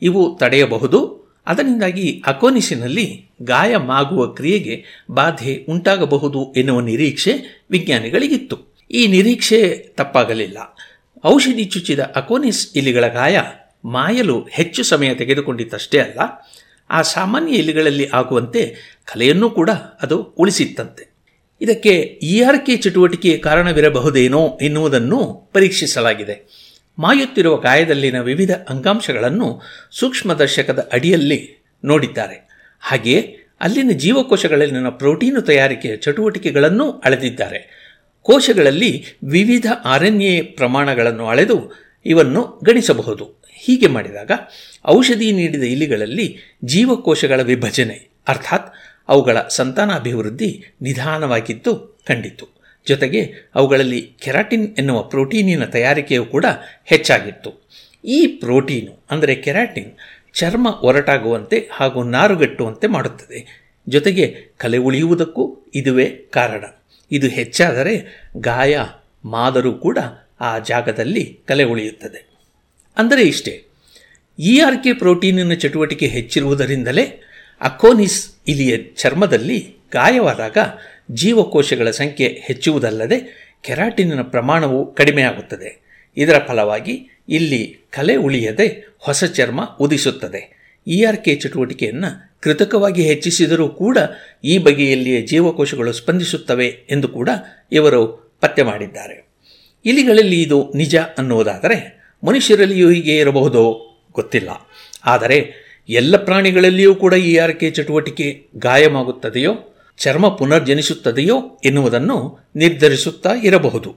ಇವು ತಡೆಯಬಹುದು. ಅದರಿಂದಾಗಿ ಅಕೋನಿಸಿನಲ್ಲಿ ಗಾಯ ಮಾಗುವ ಕ್ರಿಯೆಗೆ ಬಾಧೆ ಉಂಟಾಗಬಹುದು ಎನ್ನುವ ನಿರೀಕ್ಷೆ ವಿಜ್ಞಾನಿಗಳಿಗಿತ್ತು. ಈ ನಿರೀಕ್ಷೆ ತಪ್ಪಾಗಲಿಲ್ಲ. ಔಷಧಿ ಚುಚ್ಚಿದ ಅಕೋನಿಸ್ ಇಲಿಗಳ ಗಾಯ ಮಾಯಲು ಹೆಚ್ಚು ಸಮಯ ತೆಗೆದುಕೊಂಡಿತ್ತಷ್ಟೇ ಅಲ್ಲ, ಆ ಸಾಮಾನ್ಯ ಇಲಿಗಳಲ್ಲಿ ಆಗುವಂತೆ ಕಲೆಯನ್ನೂ ಕೂಡ ಅದು ಉಳಿಸಿತ್ತಂತೆ. ಇದಕ್ಕೆ ಇ ಆರ್ ಕೆ ಚಟುವಟಿಕೆಯ ಕಾರಣವಿರಬಹುದೇನೋ ಎನ್ನುವುದನ್ನು ಪರೀಕ್ಷಿಸಲಾಗಿದೆ. ಮಾಯುತ್ತಿರುವ ಗಾಯದಲ್ಲಿನ ವಿವಿಧ ಅಂಗಾಂಶಗಳನ್ನು ಸೂಕ್ಷ್ಮದರ್ಶಕದ ಅಡಿಯಲ್ಲಿ ನೋಡಿದ್ದಾರೆ. ಹಾಗೆಯೇ ಅಲ್ಲಿನ ಜೀವಕೋಶಗಳಲ್ಲಿನ ಪ್ರೋಟೀನು ತಯಾರಿಕೆಯ ಚಟುವಟಿಕೆಗಳನ್ನು ಅಳೆದಿದ್ದಾರೆ. ಕೋಶಗಳಲ್ಲಿ ವಿವಿಧ ಆರಣ್ಯ ಪ್ರಮಾಣಗಳನ್ನು ಅಳೆದು ಇವನ್ನು ಗಣಿಸಬಹುದು. ಹೀಗೆ ಮಾಡಿದಾಗ ಔಷಧಿ ನೀಡಿದ ಇಲಿಗಳಲ್ಲಿ ಜೀವಕೋಶಗಳ ವಿಭಜನೆ, ಅರ್ಥಾತ್ ಅವುಗಳ ಸಂತಾನಾಭಿವೃದ್ಧಿ ನಿಧಾನವಾಗಿದ್ದು, ಕಂಡಿತು. ಜೊತೆಗೆ ಅವುಗಳಲ್ಲಿ ಕೆರಾಟಿನ್ ಎನ್ನುವ ಪ್ರೋಟೀನಿನ ತಯಾರಿಕೆಯು ಕೂಡ ಹೆಚ್ಚಾಗಿತ್ತು. ಈ ಪ್ರೋಟೀನು, ಅಂದರೆ ಕೆರಾಟಿನ್, ಚರ್ಮ ಒರಟಾಗುವಂತೆ ಹಾಗೂ ನಾರುಗಟ್ಟುವಂತೆ ಮಾಡುತ್ತದೆ. ಜೊತೆಗೆ ಕಲೆ ಉಳಿಯುವುದಕ್ಕೂ ಇದುವೇ ಕಾರಣ. ಇದು ಹೆಚ್ಚಾದರೆ ಗಾಯ, ಮಾದರೂ ಕೂಡ ಆ ಜಾಗದಲ್ಲಿ ಕಲೆ ಉಳಿಯುತ್ತದೆ. ಅಂದರೆ ಇಷ್ಟೇ, ಇ ಆರ್ ಕೆ ಪ್ರೋಟೀನಿನ ಚಟುವಟಿಕೆ ಹೆಚ್ಚಿರುವುದರಿಂದಲೇ ಅಕೋನಿಸ್ ಇಲಿಯ ಚರ್ಮದಲ್ಲಿ ಗಾಯವಾದಾಗ ಜೀವಕೋಶಗಳ ಸಂಖ್ಯೆ ಹೆಚ್ಚುವುದಲ್ಲದೆ ಕೆರಾಟಿನಿನ ಪ್ರಮಾಣವು ಕಡಿಮೆಯಾಗುತ್ತದೆ. ಇದರ ಫಲವಾಗಿ ಇಲ್ಲಿ ಕಲೆ ಉಳಿಯದೆ ಹೊಸ ಚರ್ಮ ಉದಿಸುತ್ತದೆ. ಇ ಆರ್ ಕೆ ಚಟುವಟಿಕೆಯನ್ನು ಕೃತಕವಾಗಿ ಹೆಚ್ಚಿಸಿದರೂ ಕೂಡ ಈ ಬಗೆಯಲ್ಲಿಯೇ ಜೀವಕೋಶಗಳು ಸ್ಪಂದಿಸುತ್ತವೆ ಎಂದು ಕೂಡ ಇವರು ಪತ್ತೆ ಮಾಡಿದ್ದಾರೆ. ಇಲಿಗಳಲ್ಲಿ ಇದು ನಿಜ ಅನ್ನುವುದಾದರೆ ಮನುಷ್ಯರಲ್ಲಿಯೂ ಹೀಗೆ ಇರಬಹುದೋ ಗೊತ್ತಿಲ್ಲ. ಆದರೆ ಎಲ್ಲ ಪ್ರಾಣಿಗಳಲ್ಲಿಯೂ ಕೂಡ ಈ ಆರ್ ಕೆ ಚಟುವಟಿಕೆ ಗಾಯವಾಗುತ್ತದೆಯೋ? ಚರ್ಮ ಪುನರ್ಜನಿಸುತ್ತದೆಯೋ ಎನ್ನುವುದನ್ನು ನಿರ್ಧರಿಸುತ್ತಾ ಇರಬಹುದು.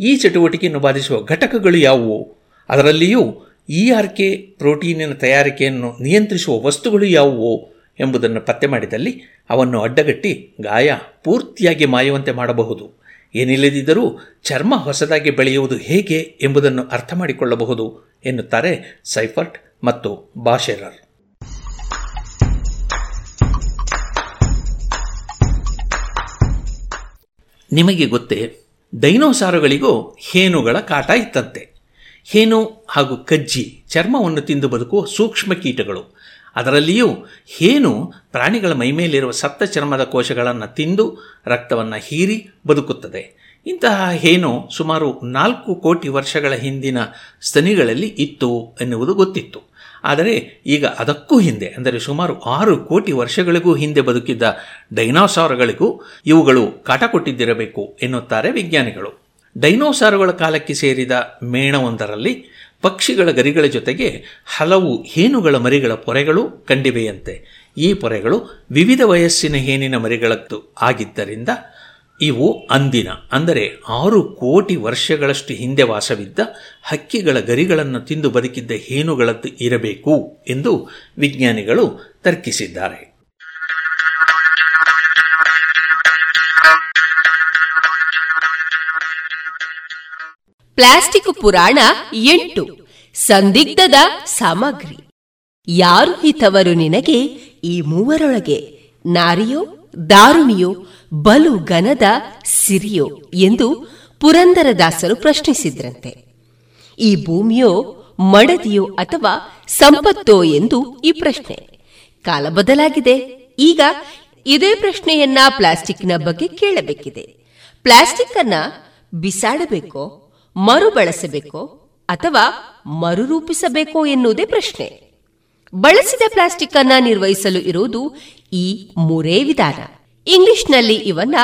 ಈ ಚಟುವಟಿಕೆಯನ್ನು ಬಾಧಿಸುವ ಘಟಕಗಳು ಯಾವುವು? ಅದರಲ್ಲಿಯೂ ಇ ಆರ್ ಕೆ ಪ್ರೋಟೀನಿನ ತಯಾರಿಕೆಯನ್ನು ನಿಯಂತ್ರಿಸುವ ವಸ್ತುಗಳು ಯಾವುವು ಎಂಬುದನ್ನು ಪತ್ತೆ ಮಾಡಿದಲ್ಲಿ ಅವನ್ನು ಅಡ್ಡಗಟ್ಟಿ ಗಾಯ ಪೂರ್ತಿಯಾಗಿ ಮಾಯುವಂತೆ ಮಾಡಬಹುದು. ಏನಿಲ್ಲದಿದ್ದರೂ ಚರ್ಮ ಹೊಸದಾಗಿ ಬೆಳೆಯುವುದು ಹೇಗೆ ಎಂಬುದನ್ನು ಅರ್ಥ ಮಾಡಿಕೊಳ್ಳಬಹುದು ಎನ್ನುತ್ತಾರೆ ಸೈಫರ್ಟ್ ಮತ್ತು ಬಾಷೆರರ್ ನಿಮಗೆ ಗೊತ್ತೇ ಡೈನೋಸಾರುಗಳಿಗೂ ಹೇನುಗಳ ಕಾಟ ಇತ್ತಂತೆ. ಹೇನು ಹಾಗೂ ಕಜ್ಜಿ ಚರ್ಮವನ್ನು ತಿಂದು ಬದುಕುವ ಸೂಕ್ಷ್ಮ ಕೀಟಗಳು. ಅದರಲ್ಲಿಯೂ ಹೇನು ಪ್ರಾಣಿಗಳ ಮೈಮೇಲಿರುವ ಸತ್ತ ಚರ್ಮದ ಕೋಶಗಳನ್ನು ತಿಂದು ರಕ್ತವನ್ನು ಹೀರಿ ಬದುಕುತ್ತದೆ. ಇಂತಹ ಹೇನು ಸುಮಾರು ನಾಲ್ಕು ಕೋಟಿ ವರ್ಷಗಳ ಹಿಂದಿನ ಸ್ತನಿಗಳಲ್ಲಿ ಇತ್ತು ಎನ್ನುವುದು ಗೊತ್ತಿತ್ತು. ಆದರೆ ಈಗ ಅದಕ್ಕೂ ಹಿಂದೆ, ಅಂದರೆ ಸುಮಾರು ಆರು ಕೋಟಿ ವರ್ಷಗಳಿಗೂ ಹಿಂದೆ ಬದುಕಿದ್ದ ಡೈನೋಸಾರ್ಗಳಿಗೂ ಇವುಗಳು ಕಾಟ ಕೊಟ್ಟಿದ್ದಿರಬೇಕು ಎನ್ನುತ್ತಾರೆ ವಿಜ್ಞಾನಿಗಳು. ಡೈನೋಸಾರುಗಳ ಕಾಲಕ್ಕೆ ಸೇರಿದ ಮೇಣವೊಂದರಲ್ಲಿ ಪಕ್ಷಿಗಳ ಗರಿಗಳ ಜೊತೆಗೆ ಹಲವು ಹೇನುಗಳ ಮರಿಗಳ ಪೊರೆಗಳು ಕಂಡಿವೆಯಂತೆ. ಈ ಪೊರೆಗಳು ವಿವಿಧ ವಯಸ್ಸಿನ ಹೇನಿನ ಮರಿಗಳದ್ದು ಆಗಿದ್ದರಿಂದ ಇವು ಅಂದಿನ, ಅಂದರೆ ಆರು ಕೋಟಿ ವರ್ಷಗಳಷ್ಟು ಹಿಂದೆ ವಾಸವಿದ್ದ ಹಕ್ಕಿಗಳ ಗರಿಗಳನ್ನು ತಿಂದು ಬದುಕಿದ್ದ ಹೇನುಗಳದ್ದು ಇರಬೇಕು ಎಂದು ವಿಜ್ಞಾನಿಗಳು ತರ್ಕಿಸಿದ್ದಾರೆ. ಪ್ಲಾಸ್ಟಿಕ್ ಪುರಾಣ ಎಂಟು. ಸಂದಿಗ್ಧದ ಸಾಮಗ್ರಿ. ಯಾರು ಹಿತವರು ನಿನಗೆ ಈ ಮೂವರೊಳಗೆ? ನಾರಿಯೋ, ದಾರುಣಿಯೋ ಬಲು ಗನದ ಸಿರಿಯೋ ಎಂದು ಪುರಂದರದಾಸರು ಪ್ರಶ್ನಿಸಿದ್ರಂತೆ. ಈ ಭೂಮಿಯೋ ಮಡದಿಯೋ ಅಥವಾ ಸಂಪತ್ತೋ ಎಂದು ಈ ಪ್ರಶ್ನೆ. ಕಾಲ ಬದಲಾಗಿದೆ. ಈಗ ಇದೇ ಪ್ರಶ್ನೆಯನ್ನ ಪ್ಲಾಸ್ಟಿಕ್ನ ಬಗ್ಗೆ ಕೇಳಬೇಕಿದೆ. ಪ್ಲಾಸ್ಟಿಕ್ ಅನ್ನ ಬಿಸಾಡಬೇಕೋ, ಮರುಬಳಸಬೇಕೋ ಅಥವಾ ಮರುರೂಪಿಸಬೇಕೋ ಎನ್ನುವುದೇ ಪ್ರಶ್ನೆ. ಬಳಸಿದ ಪ್ಲಾಸ್ಟಿಕ್ ಅನ್ನ ನಿರ್ವಹಿಸಲು ಇರುವುದು ಈ ಮೂರೇ ವಿಧಾನ. ಇಂಗ್ಲಿಷ್ನಲ್ಲಿ ಇವನ್ನ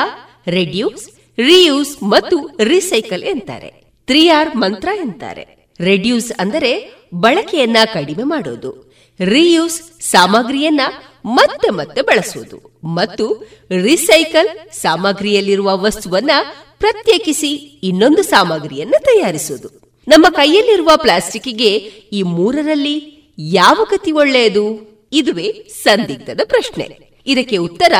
ರೆಡ್ಯೂಸ್, ರಿಯೂಸ್ ಮತ್ತು ರೀಸೈಕಲ್ ಎಂತಾರೆ. ತ್ರೀ ಆರ್ ಮಂತ್ರ ಎಂತಾರೆ. ರೆಡ್ಯೂಸ್ ಅಂದರೆ ಬಳಕೆಯನ್ನ ಕಡಿಮೆ ಮಾಡೋದು. ರಿಯೂಸ್ ಸಾಮಗ್ರಿಯನ್ನ ಮತ್ತೆ ಮತ್ತೆ ಬಳಸುವುದು ಮತ್ತು ರಿಸೈಕಲ್ ಸಾಮಗ್ರಿಯಲ್ಲಿರುವ ವಸ್ತುವನ್ನ ಪ್ರತ್ಯೇಕಿಸಿ ಇನ್ನೊಂದು ಸಾಮಗ್ರಿಯನ್ನ ತಯಾರಿಸುವುದು ನಮ್ಮ ಕೈಯಲ್ಲಿರುವ ಪ್ಲಾಸ್ಟಿಕ್ಗೆ ಈ ಮೂರರಲ್ಲಿ ಯಾವ ಗತಿ ಒಳ್ಳೆಯದು? ಇದುವೇ ಸಂದಿಗ್ಧದ ಪ್ರಶ್ನೆ. ಇದಕ್ಕೆ ಉತ್ತರ,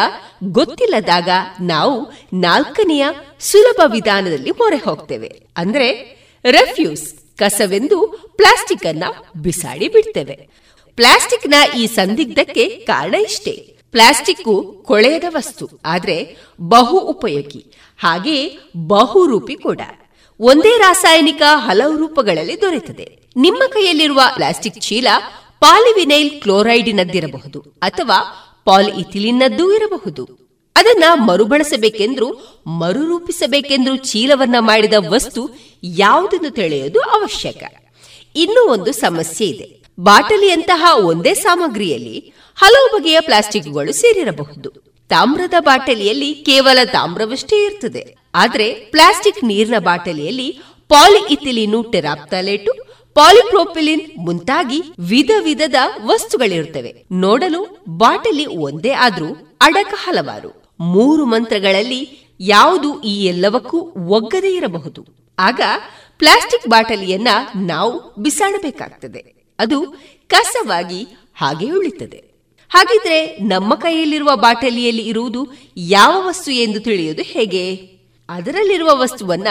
ಗೊತ್ತಿಲ್ಲದಾಗ ನಾವು ನಾಲ್ಕನೆಯ ಸುಲಭ ವಿಧಾನದಲ್ಲಿ ಮೊರೆ ಹೋಗ್ತೇವೆ. ಅಂದ್ರೆ ರೆಫ್ಯೂಸ್ ಕಸವೆಂದು ಪ್ಲಾಸ್ಟಿಕ್ ಅನ್ನ ಬಿಸಾಡಿ ಬಿಡ್ತೇವೆ. ಪ್ಲಾಸ್ಟಿಕ್ನ ಈ ಸಂದಿಗ್ಧಕ್ಕೆ ಕಾರಣ ಇಷ್ಟೇ. ಪ್ಲಾಸ್ಟಿಕ್ ಕೊಳೆಯದ ವಸ್ತು, ಆದ್ರೆ ಬಹು ಉಪಯೋಗಿ ಹಾಗೆಯೇ ಬಹುರೂಪಿ ಕೂಡ. ಒಂದೇ ರಾಸಾಯನಿಕ ಹಲವು ರೂಪಗಳಲ್ಲಿ ದೊರೆತದೆ. ನಿಮ್ಮ ಕೈಯಲ್ಲಿರುವ ಪ್ಲಾಸ್ಟಿಕ್ ಚೀಲ ಪಾಲಿವಿನೈಲ್ ಕ್ಲೋರೈಡಿನದ್ದಿರಬಹುದು, ಅಥವಾ ಪಾಲಿಇಥಿಲಿನ್ನದ್ದೂ ಇರಬಹುದು. ಅದನ್ನ ಮರುಬಳಸಬೇಕೆಂದ್ರು, ಮರುರೂಪಿಸಬೇಕೆಂದ್ರು ಚೀಲವನ್ನ ಮಾಡಿದ ವಸ್ತು ಯಾವುದನ್ನು ತಿಳಿಯೋದು ಅವಶ್ಯಕ. ಇನ್ನೂ ಒಂದು ಸಮಸ್ಯೆ ಇದೆ. ಬಾಟಲಿಯಂತಹ ಒಂದೇ ಸಾಮಗ್ರಿಯಲ್ಲಿ ಹಲವು ಬಗೆಯ ಪ್ಲಾಸ್ಟಿಕ್ಗಳು ಸೇರಿರಬಹುದು. ತಾಮ್ರದ ಬಾಟಲಿಯಲ್ಲಿ ಕೇವಲ ತಾಮ್ರವಷ್ಟೇ ಇರ್ತದೆ. ಆದರೆ ಪ್ಲಾಸ್ಟಿಕ್ ನೀರಿನ ಬಾಟಲಿಯಲ್ಲಿ ಪಾಲಿಇಥಿಲಿನು ಟೆರಾಪ್ತಾಲೇಟು ಪಾಲಿಪ್ರೋಪಿಲಿನ್ ಮುಂತಾಗಿ ವಿಧ ವಿಧದ ವಸ್ತುಗಳಿರುತ್ತವೆ. ನೋಡಲು ಬಾಟಲಿ ಒಂದೇ ಆದ್ರೂ ಅಡಕ ಹಲವಾರು. ಮೂರು ಮಂತ್ರಗಳಲ್ಲಿ ಯಾವುದು ಈ ಎಲ್ಲವಕ್ಕೂ ಒಗ್ಗದೇ ಇರಬಹುದು. ಆಗ ಪ್ಲಾಸ್ಟಿಕ್ ಬಾಟಲಿಯನ್ನ ನಾವು ಬಿಸಾಡಬೇಕಾಗ್ತದೆ. ಅದು ಕಸವಾಗಿ ಹಾಗೆ ಉಳಿತದೆ. ಹಾಗಿದ್ರೆ ನಮ್ಮ ಕೈಯಲ್ಲಿರುವ ಬಾಟಲಿಯಲ್ಲಿ ಇರುವುದು ಯಾವ ವಸ್ತು ಎಂದು ತಿಳಿಯುವುದು ಹೇಗೆ? ಅದರಲ್ಲಿರುವ ವಸ್ತುವನ್ನ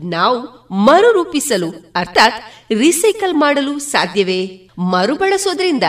ನಾವು ಮರುರೂಪಿಸಲು, ಅರ್ಥಾತ್ ರೀಸೈಕಲ್ ಮಾಡಲು ಸಾಧ್ಯವೇ? ಮರುಬಳಸೋದ್ರಿಂದ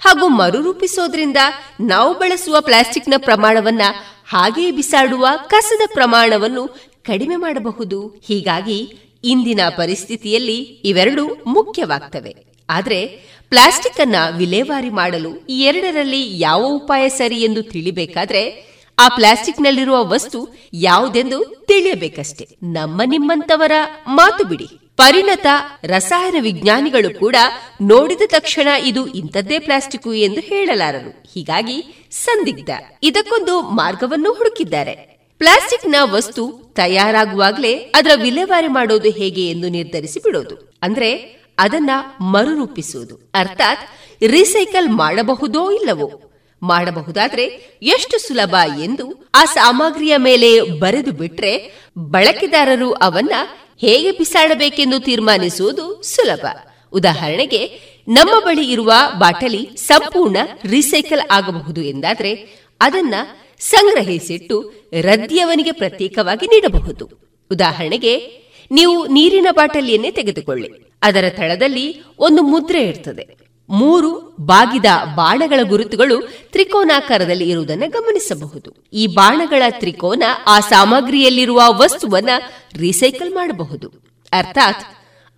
ಹಾಗೂ ಮರುರೂಪಿಸೋದ್ರಿಂದ ನಾವು ಬಳಸುವ ಪ್ಲಾಸ್ಟಿಕ್ನ ಪ್ರಮಾಣವನ್ನ ಹಾಗೆಯೇ ಬಿಸಾಡುವ ಕಸದ ಪ್ರಮಾಣವನ್ನು ಕಡಿಮೆ ಮಾಡಬಹುದು. ಹೀಗಾಗಿ ಇಂದಿನ ಪರಿಸ್ಥಿತಿಯಲ್ಲಿ ಇವೆರಡೂ ಮುಖ್ಯವಾಗ್ತವೆ. ಆದರೆ ಪ್ಲಾಸ್ಟಿಕ್ ಅನ್ನ ವಿಲೇವಾರಿ ಮಾಡಲು ಈ ಎರಡರಲ್ಲಿ ಯಾವ ಉಪಾಯ ಸರಿ ಎಂದು ತಿಳಿಬೇಕಾದ್ರೆ ಆ ಪ್ಲಾಸ್ಟಿಕ್ನಲ್ಲಿರುವ ವಸ್ತು ಯಾವುದೆಂದು ತಿಳಿಯಬೇಕಷ್ಟೇ. ನಮ್ಮ ನಿಮ್ಮಂತವರ ಮಾತು ಬಿಡಿ. ಪರಿಣತ ರಸಾಯನ ವಿಜ್ಞಾನಿಗಳು ಕೂಡ ನೋಡಿದ ತಕ್ಷಣ ಇದು ಇಂಥದ್ದೇ ಪ್ಲಾಸ್ಟಿಕ್ ಎಂದು ಹೇಳಲಾರರು. ಹೀಗಾಗಿ ಸಂದಿಗ್ಧ. ಇದಕ್ಕೊಂದು ಮಾರ್ಗವನ್ನು ಹುಡುಕಿದ್ದಾರೆ. ಪ್ಲಾಸ್ಟಿಕ್ನ ವಸ್ತು ತಯಾರಾಗುವಾಗಲೇ ಅದರ ವಿಲೇವಾರಿ ಮಾಡೋದು ಹೇಗೆ ಎಂದು ನಿರ್ಧರಿಸಿ ಬಿಡೋದು. ಅಂದ್ರೆ ಅದನ್ನ ಮರುರೂಪಿಸುವುದು. ಅರ್ಥಾತ್ ರೀಸೈಕಲ್ ಮಾಡಬಹುದೋ ಇಲ್ಲವೋ. ಮಾಡಬಹುದಾದ್ರೆ ಎಷ್ಟು ಸುಲಭ ಎಂದು ಆ ಸಾಮಗ್ರಿಯ ಮೇಲೆ ಬರೆದು ಬಿಟ್ರೆ ಬಳಕೆದಾರರು ಅವನ್ನ ಹೇಗೆ ಬಿಸಾಡಬೇಕೆಂದು ತೀರ್ಮಾನಿಸುವುದು ಸುಲಭ. ಉದಾಹರಣೆಗೆ, ನಮ್ಮ ಬಳಿ ಇರುವ ಬಾಟಲಿ ಸಂಪೂರ್ಣ ರೀಸೈಕಲ್ ಆಗಬಹುದು ಎಂದಾದ್ರೆ ಅದನ್ನ ಸಂಗ್ರಹಿಸಿಟ್ಟು ರದ್ದಿಯವನಿಗೆ ಪ್ರತ್ಯೇಕವಾಗಿ ನೀಡಬಹುದು. ಉದಾಹರಣೆಗೆ, ನೀವು ನೀರಿನ ಬಾಟಲಿಯನ್ನೇ ತೆಗೆದುಕೊಳ್ಳಿ. ಅದರ ತಳದಲ್ಲಿ ಒಂದು ಮುದ್ರೆ ಇರ್ತದೆ. ಮೂರು ಬಾಗಿದ ಬಾಣಗಳ ಗುರುತುಗಳು ತ್ರಿಕೋನಾಕಾರದಲ್ಲಿ ಇರುವುದನ್ನು ಗಮನಿಸಬಹುದು. ಈ ಬಾಣಗಳ ತ್ರಿಕೋನ ಆ ಸಾಮಗ್ರಿಯಲ್ಲಿರುವ ವಸ್ತುವನ್ನ ರೀಸೈಕಲ್ ಮಾಡಬಹುದು. ಅರ್ಥಾತ್,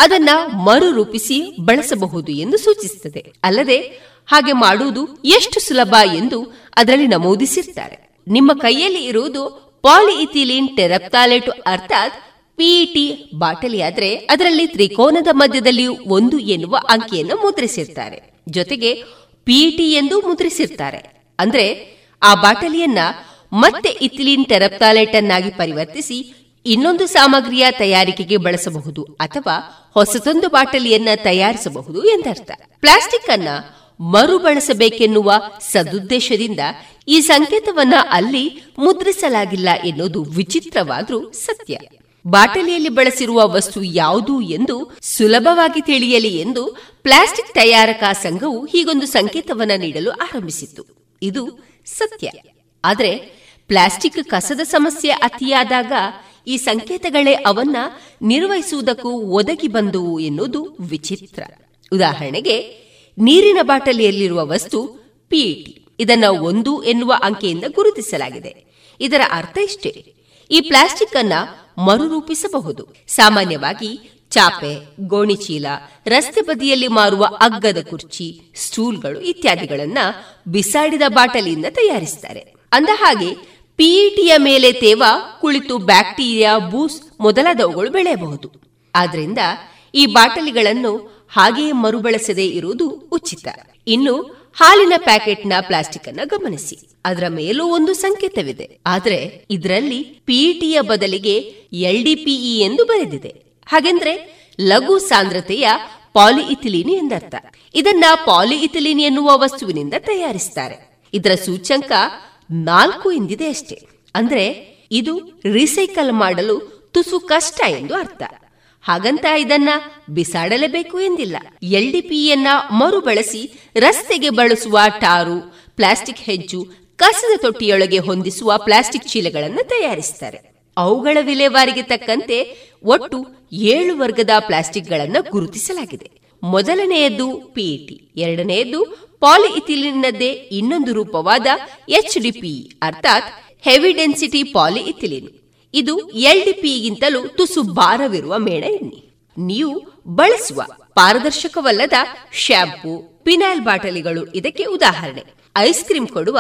ಅದನ್ನ ಮರುರೂಪಿಸಿ ಬಳಸಬಹುದು ಎಂದು ಸೂಚಿಸುತ್ತದೆ. ಅಲ್ಲದೆ, ಹಾಗೆ ಮಾಡುವುದು ಎಷ್ಟು ಸುಲಭ ಎಂದು ಅದರಲ್ಲಿ ನಮೂದಿಸಿರ್ತಾರೆ. ನಿಮ್ಮ ಕೈಯಲ್ಲಿ ಇರುವುದು ಪಾಲಿಇಥಿಲೀನ್ ಟೆರಪ್ತಾಲೆಟ್ ಅರ್ಥಾತ್ ಪಿಇಟಿ ಬಾಟಲಿಯಾದರೆ ಅದರಲ್ಲಿ ತ್ರಿಕೋನದ ಮಧ್ಯದಲ್ಲಿ ಒಂದು ಎನ್ನುವ ಅಂಕಿಯನ್ನು ಮುದ್ರಿಸಿರ್ತಾರೆ. ಜೊತೆಗೆ ಪಿಇಟಿ ಎಂದು ಮುದ್ರಿಸಿರ್ತಾರೆ. ಅಂದ್ರೆ ಆ ಬಾಟಲಿಯನ್ನ ಮತ್ತೆ ಇಥಿಲಿನ್ ಟೆರಪ್ತಾಲೆಟ್ ಅನ್ನಾಗಿ ಪರಿವರ್ತಿಸಿ ಇನ್ನೊಂದು ಸಾಮಗ್ರಿಯ ತಯಾರಿಕೆಗೆ ಬಳಸಬಹುದು ಅಥವಾ ಹೊಸದೊಂದು ಬಾಟಲಿಯನ್ನ ತಯಾರಿಸಬಹುದು ಎಂದರ್ಥ. ಪ್ಲಾಸ್ಟಿಕ್ ಅನ್ನ ಮರುಬಳಸಬೇಕೆನ್ನುವ ಸದುದ್ದೇಶದಿಂದ ಈ ಸಂಕೇತವನ್ನ ಅಲ್ಲಿ ಮುದ್ರಿಸಲಾಗಿಲ್ಲ ಎನ್ನುವುದು ವಿಚಿತ್ರವಾದ್ರೂ ಸತ್ಯ. ಬಾಟಲಿಯಲ್ಲಿ ಬಳಸಿರುವ ವಸ್ತು ಯಾವುದು ಎಂದು ಸುಲಭವಾಗಿ ತಿಳಿಯಲಿ ಎಂದು ಪ್ಲಾಸ್ಟಿಕ್ ತಯಾರಕಾ ಸಂಘವು ಹೀಗೊಂದು ಸಂಕೇತವನ್ನು ನೀಡಲು ಆರಂಭಿಸಿತ್ತು. ಇದು ಸತ್ಯ. ಆದರೆ ಪ್ಲಾಸ್ಟಿಕ್ ಕಸದ ಸಮಸ್ಯೆ ಅತಿಯಾದಾಗ ಈ ಸಂಕೇತಗಳೇ ಅವನ್ನ ನಿರ್ವಹಿಸುವುದಕ್ಕೂ ಒದಗಿ ಬಂದುವು ಎನ್ನುವುದು ವಿಚಿತ್ರ. ಉದಾಹರಣೆಗೆ, ನೀರಿನ ಬಾಟಲಿಯಲ್ಲಿರುವ ವಸ್ತು ಪಿಇಟಿ ಇದನ್ನ ಒಂದು ಎನ್ನುವ ಅಂಕೆಯಿಂದ ಗುರುತಿಸಲಾಗಿದೆ. ಇದರ ಅರ್ಥ ಇಷ್ಟೇ. ಈ ಪ್ಲಾಸ್ಟಿಕ್ ಅನ್ನ ಮರುರೂಪಿಸಬಹುದು. ಸಾಮಾನ್ಯವಾಗಿ ಚಾಪೆ, ಗೋಣಿಚೀಲ, ರಸ್ತೆ ಬದಿಯಲ್ಲಿ ಮಾರುವ ಅಗ್ಗದ ಕುರ್ಚಿ, ಸ್ಟೂಲ್ಗಳು ಇತ್ಯಾದಿಗಳನ್ನ ಬಿಸಾಡಿದ ಬಾಟಲಿಯಿಂದ ತಯಾರಿಸುತ್ತಾರೆ ಅಂದ ಹಾಗೆ ಪಿಇಟಿಯ ಮೇಲೆ ತೇವ, ಕುಳಿತು ಬ್ಯಾಕ್ಟೀರಿಯಾ ಬೂಸ್ ಮೊದಲಾದವುಗಳು ಬೆಳೆಯಬಹುದು. ಆದ್ರಿಂದ ಈ ಬಾಟಲಿಗಳನ್ನು ಹಾಗೆಯೇ ಮರುಬಳಸದೇ ಇರುವುದು ಉಚಿತ. ಇನ್ನು ಹಾಲಿನ ಪ್ಯಾಕೆಟ್ನ ಪ್ಲಾಸ್ಟಿಕ್ ಅನ್ನ ಗಮನಿಸಿ. ಅದರ ಮೇಲೂ ಒಂದು ಸಂಕೇತವಿದೆ. ಆದರೆ ಇದರಲ್ಲಿ ಪಿಇಟಿಯ ಬದಲಿಗೆ ಎಲ್ಡಿಪಿಇ ಎಂದು ಬರೆದಿದೆ. ಹಾಗೆಂದ್ರೆ ಲಘು ಸಾಂದ್ರತೆಯ ಪಾಲಿಇಥಿಲೀನ್ ಎಂದರ್ಥ. ಇದನ್ನ ಪಾಲಿಇಥಿಲೀನ್ ಎನ್ನುವ ವಸ್ತುವಿನಿಂದ ತಯಾರಿಸುತ್ತಾರೆ ಇದರ ಸೂಚ್ಯಂಕ ನಾಲ್ಕು ಎಂದಿದೆ ಅಷ್ಟೇ. ಅಂದ್ರೆ ಇದು ರೀಸೈಕಲ್ ಮಾಡಲು ತುಸು ಕಷ್ಟ ಎಂದು ಅರ್ಥ. ಹಾಗಂತ ಇದನ್ನ ಬಿಸಾಡಲೇಬೇಕು ಎಂದಿಲ್ಲ. ಎಲ್ಡಿಪಿಯನ್ನ ಮರುಬಳಸಿ ರಸ್ತೆಗೆ ಬಳಸುವ ಟಾರು, ಪ್ಲಾಸ್ಟಿಕ್ ಹೆಜ್ಜು ಕಸದ ತೊಟ್ಟಿಯೊಳಗೆ ಹೊಂದಿಸುವ ಪ್ಲಾಸ್ಟಿಕ್ ಚೀಲಗಳನ್ನು ತಯಾರಿಸುತ್ತಾರೆ. ಅವುಗಳ ವಿಲೇವಾರಿಗೆ ತಕ್ಕಂತೆ ಒಟ್ಟು ಏಳು ವರ್ಗದ ಪ್ಲಾಸ್ಟಿಕ್ಗಳನ್ನು ಗುರುತಿಸಲಾಗಿದೆ. ಮೊದಲನೆಯದ್ದು ಪಿಇಟಿ ಎರಡನೆಯದ್ದು ಪಾಲಿಇಥಿಲಿನ್ನದೇ ಇನ್ನೊಂದು ರೂಪವಾದ ಎಚ್ಡಿಪಿ ಅರ್ಥಾತ್ ಹೆವಿ ಡೆನ್ಸಿಟಿ ಪಾಲಿಇಥಿಲಿನ್. ಇದು ಎಲ್ಡಿಪಿಗಿಂತಲೂ ತುಸು ಭಾರವಿರುವ ಮೇಣ ಎಣ್ಣೆ. ನೀವು ಬಳಸುವ ಪಾರದರ್ಶಕವಲ್ಲದ ಶ್ಯಾಂಪೂ ಪಿನಾಲ್ ಬಾಟಲಿಗಳು ಇದಕ್ಕೆ ಉದಾಹರಣೆ. ಐಸ್ ಕ್ರೀಮ್ ಕೊಡುವ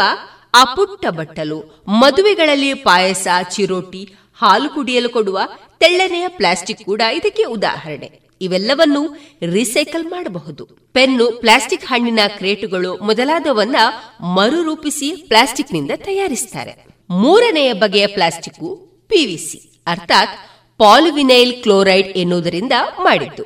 ಆ ಪುಟ್ಟ ಬಟ್ಟಲು ಮದುವೆಗಳಲ್ಲಿ ಪಾಯಸ, ಚಿರೋಟಿ, ಹಾಲು ಕುಡಿಯಲು ಕೊಡುವ ತೆಳ್ಳನೆಯ ಪ್ಲಾಸ್ಟಿಕ್ ಕೂಡ ಇದಕ್ಕೆ ಉದಾಹರಣೆ. ಇವೆಲ್ಲವನ್ನು ರೀಸೈಕಲ್ ಮಾಡಬಹುದು. ಪೆನ್ನು, ಪ್ಲಾಸ್ಟಿಕ್ ಹಣ್ಣಿನ ಕ್ರೇಟುಗಳು ಮೊದಲಾದವನ್ನ ಮರುರೂಪಿಸಿ ಪ್ಲಾಸ್ಟಿಕ್ನಿಂದ ತಯಾರಿಸುತ್ತಾರೆ ಮೂರನೆಯ ಬಗೆಯ ಪ್ಲಾಸ್ಟಿಕ್ ಪಿವಿಸಿ ಅರ್ಥಾತ್ ಪಾಲಿವಿನೈಲ್ ಕ್ಲೋರೈಡ್ ಎನ್ನುವುದರಿಂದ ಮಾಡಿದ್ದು.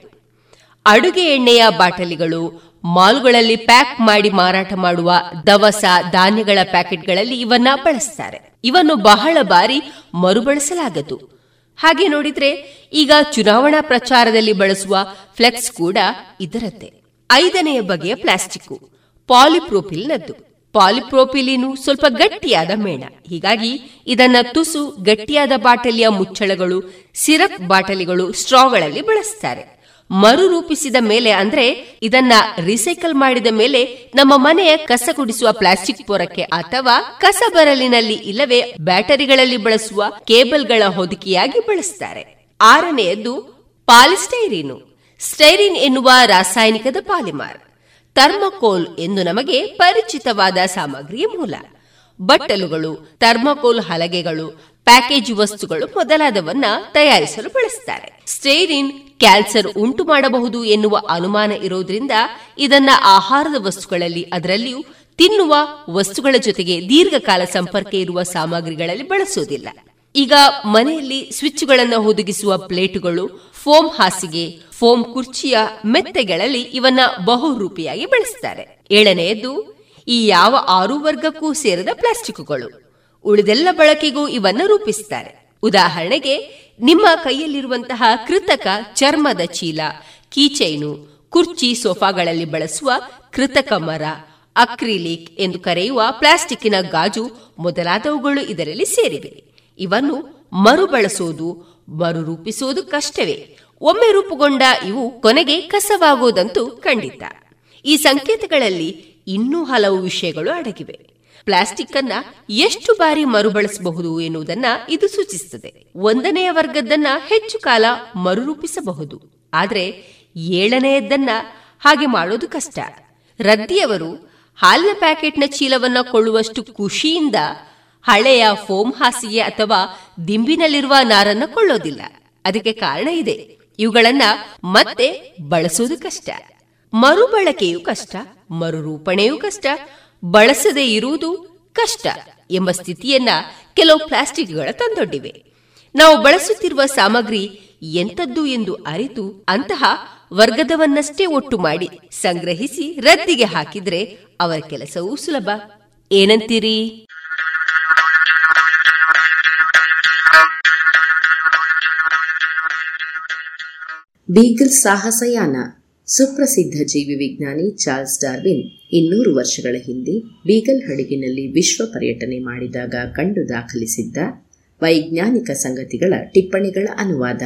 ಅಡುಗೆ ಎಣ್ಣೆಯ ಬಾಟಲಿಗಳು ಮಾಲ್ಗಳಲ್ಲಿ ಪ್ಯಾಕ್ ಮಾಡಿ ಮಾರಾಟ ಮಾಡುವ ದವಸ, ಧಾನ್ಯಗಳ ಪ್ಯಾಕೆಟ್ಗಳಲ್ಲಿ ಇವನ್ನ ಬಳಸ್ತಾರೆ. ಇವನ್ನು ಬಹಳ ಬಾರಿ ಮರುಬಳಸಲಾಗದು. ಹಾಗೆ ನೋಡಿದ್ರೆ ಈಗ ಚುನಾವಣಾ ಪ್ರಚಾರದಲ್ಲಿ ಬಳಸುವ ಫ್ಲೆಕ್ಸ್ ಕೂಡ ಇದರದ್ದೇ. ಐದನೆಯ ಬಗೆಯ ಪ್ಲಾಸ್ಟಿಕ್ ಪಾಲಿಪ್ರೋಪಿಲ್ನದ್ದು ಪಾಲಿಪ್ರೋಪಿಲಿನು ಸ್ವಲ್ಪ ಗಟ್ಟಿಯಾದ ಮೇಣ. ಹೀಗಾಗಿ ಇದನ್ನ ತುಸು ಗಟ್ಟಿಯಾದ ಬಾಟಲಿಯ ಮುಚ್ಚಳಗಳು, ಸಿರಪ್ ಬಾಟಲಿಗಳು ಸ್ಟ್ರಾಗಳಲ್ಲಿ ಬಳಸ್ತಾರೆ. ಮರುರೂಪಿಸಿದ ಮೇಲೆ ಅಂದ್ರೆ ಇದನ್ನ ರಿಸೈಕಲ್ ಮಾಡಿದ ಮೇಲೆ ನಮ್ಮ ಮನೆಯ ಕಸ ಗುಡಿಸುವ ಪ್ಲಾಸ್ಟಿಕ್ ಪೊರಕ್ಕೆ ಅಥವಾ ಕಸ ಬರಲಿನಲ್ಲಿ ಇಲ್ಲವೇ ಬ್ಯಾಟರಿಗಳಲ್ಲಿ ಬಳಸುವ ಕೇಬಲ್ಗಳ ಹೊದಿಕೆಯಾಗಿ ಬಳಸ್ತಾರೆ. ಆರನೆಯದ್ದು ಪಾಲಿಸ್ಟೈರಿನು. ಸ್ಟೈರಿನ್ ಎನ್ನುವ ರಾಸಾಯನಿಕದ ಪಾಲಿಮಾರ್. ಥರ್ಮಕೋಲ್ ಎಂದು ನಮಗೆ ಪರಿಚಿತವಾದ ಸಾಮಗ್ರಿಯ ಮೂಲ. ಬಟ್ಟಲುಗಳು, ಥರ್ಮಕೋಲ್ ಹಲಗೆಗಳು, ಪ್ಯಾಕೇಜ್ ವಸ್ತುಗಳು ಮೊದಲಾದವನ್ನ ತಯಾರಿಸಲು ಬಳಸುತ್ತಾರೆ ಸ್ಟೇರಿನ್ ಕ್ಯಾನ್ಸರ್ ಉಂಟು ಮಾಡಬಹುದು ಎನ್ನುವ ಅನುಮಾನ ಇರೋದ್ರಿಂದ ಇದನ್ನ ಆಹಾರದ ವಸ್ತುಗಳಲ್ಲಿ, ಅದರಲ್ಲಿಯೂ ತಿನ್ನುವ ವಸ್ತುಗಳ ಜೊತೆಗೆ ದೀರ್ಘಕಾಲ ಸಂಪರ್ಕ ಇರುವ ಸಾಮಗ್ರಿಗಳಲ್ಲಿ ಬಳಸುವುದಿಲ್ಲ ಈಗ ಮನೆಯಲ್ಲಿ ಸ್ವಿಚ್ಗಳನ್ನು ಹುದುಗಿಸುವ ಪ್ಲೇಟುಗಳು, ಫೋಮ್ ಹಾಸಿಗೆ, ಫೋಮ್ ಕುರ್ಚಿಯ ಮೆತ್ತೆಗಳಲ್ಲಿ ಇವನ್ನ ಬಹುರೂಪಿಯಾಗಿ ಬಳಸುತ್ತಾರೆ ಏಳನೆಯದು ಈ ಯಾವ ಆರು ವರ್ಗಕ್ಕೂ ಸೇರಿದ ಪ್ಲಾಸ್ಟಿಕ್ಗಳು. ಉಳಿದೆಲ್ಲ ಬಳಕೆಗೂ ಇವನ್ನ ರೂಪಿಸುತ್ತಾರೆ ಉದಾಹರಣೆಗೆ, ನಿಮ್ಮ ಕೈಯಲ್ಲಿರುವಂತಹ ಕೃತಕ ಚರ್ಮದ ಚೀಲ, ಕೀಚೈನು, ಕುರ್ಚಿ ಸೋಫಾಗಳಲ್ಲಿ ಬಳಸುವ ಕೃತಕ ಮರ, ಅಕ್ರಿಲಿಕ್ ಎಂದು ಕರೆಯುವ ಪ್ಲಾಸ್ಟಿಕ್ಕಿನ ಗಾಜು ಮೊದಲಾದವುಗಳು ಇದರಲ್ಲಿ ಸೇರಿವೆ. ಇವನ್ನು ಮರುಬಳಸುವುದು ಮರುರೂಪಿಸುವುದು ಕಷ್ಟವೇ. ಒಮ್ಮೆ ರೂಪುಗೊಂಡ ಇವು ಕೊನೆಗೆ ಕಸವಾಗುವುದಂತೂ ಖಂಡಿತ. ಈ ಸಂಕೇತಗಳಲ್ಲಿ ಇನ್ನೂ ಹಲವು ವಿಷಯಗಳು ಅಡಗಿವೆ. ಪ್ಲಾಸ್ಟಿಕ್ ಅನ್ನ ಎಷ್ಟು ಬಾರಿ ಮರುಬಳಸಬಹುದು ಎನ್ನುವುದನ್ನ ಇದು ಸೂಚಿಸುತ್ತದೆ. ಒಂದನೆಯ ವರ್ಗದನ್ನ ಹೆಚ್ಚು ಕಾಲ ಮರುರೂಪಿಸಬಹುದು. ಆದರೆ ಏಳನೆಯದ್ದನ್ನ ಹಾಗೆ ಮಾಡೋದು ಕಷ್ಟ. ರದ್ದಿಯವರು ಹಾಲಿನ ಪ್ಯಾಕೆಟ್ನ ಚೀಲವನ್ನ ಕೊಳ್ಳುವಷ್ಟು ಖುಷಿಯಿಂದ ಹಳೆಯ ಫೋಮ್ ಹಾಸಿಗೆ ಅಥವಾ ದಿಂಬಿನಲ್ಲಿರುವ ನಾರನ್ನ ಕೊಳ್ಳೋದಿಲ್ಲ. ಅದಕ್ಕೆ ಕಾರಣ ಇದೆ. ಇವುಗಳನ್ನ ಮತ್ತೆ ಬಳಸೋದು ಕಷ್ಟ. ಮರುಬಳಕೆಯೂ ಕಷ್ಟ, ಮರುರೂಪಣೆಯೂ ಕಷ್ಟ ಬಳಸದೇ ಇರುವುದು ಕಷ್ಟ ಎಂಬ ಸ್ಥಿತಿಯನ್ನ ಕೆಲವು ಪ್ಲಾಸ್ಟಿಕ್ಗಳ ತಂದೊಡ್ಡಿವೆ. ನಾವು ಬಳಸುತ್ತಿರುವ ಸಾಮಗ್ರಿ ಎಂತದ್ದು ಎಂದು ಅರಿತು ಅಂತಹ ವರ್ಗದವನ್ನಷ್ಟೇ ಒಟ್ಟು ಮಾಡಿ ಸಂಗ್ರಹಿಸಿ ರದ್ದಿಗೆ ಹಾಕಿದ್ರೆ ಅವರ ಕೆಲಸವೂ ಸುಲಭ. ಏನಂತೀರಿ? ಬೀಗಲ್ ಸಾಹಸಯಾನ. ಸುಪ್ರಸಿದ್ಧ ಜೀವಿ ವಿಜ್ಞಾನಿ ಚಾರ್ಲ್ಸ್ ಡಾರ್ವಿನ್ ಇನ್ನೂರು ವರ್ಷಗಳ ಹಿಂದೆ ಬೀಗಲ್ ಹಡಗಿನಲ್ಲಿ ವಿಶ್ವ ಪರ್ಯಟನೆ ಮಾಡಿದಾಗ ಕಂಡು ದಾಖಲಿಸಿದ್ದ ವೈಜ್ಞಾನಿಕ ಸಂಗತಿಗಳ ಟಿಪ್ಪಣಿಗಳ ಅನುವಾದ.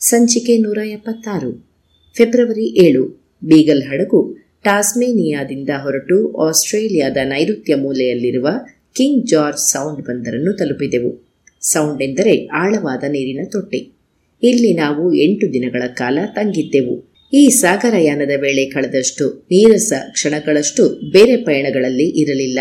ಸಂಚಿಕೆ ನೂರ ಎಪ್ಪತ್ತಾರು. ಫೆಬ್ರವರಿ ಏಳು. ಬೀಗಲ್ ಹಡಗು ಟಾಸ್ಮೇನಿಯಾದಿಂದ ಹೊರಟು ಆಸ್ಟ್ರೇಲಿಯಾದ ನೈಋತ್ಯ ಮೂಲೆಯಲ್ಲಿರುವ ಕಿಂಗ್ ಜಾರ್ಜ್ ಸೌಂಡ್ ಬಂದರನ್ನು ತಲುಪಿದೆವು. ಸೌಂಡ್ ಎಂದರೆ ಆಳವಾದ ನೀರಿನ ತೊಟ್ಟಿ. ಇಲ್ಲಿ ನಾವು ಎಂಟು ದಿನಗಳ ಕಾಲ ತಂಗಿದ್ದೆವು. ಈ ಸಾಗರಯಾನದ ವೇಳೆ ಕಳೆದಷ್ಟು ನೀರಸ ಕ್ಷಣಗಳಷ್ಟು ಬೇರೆ ಪಯಣಗಳಲ್ಲಿ ಇರಲಿಲ್ಲ.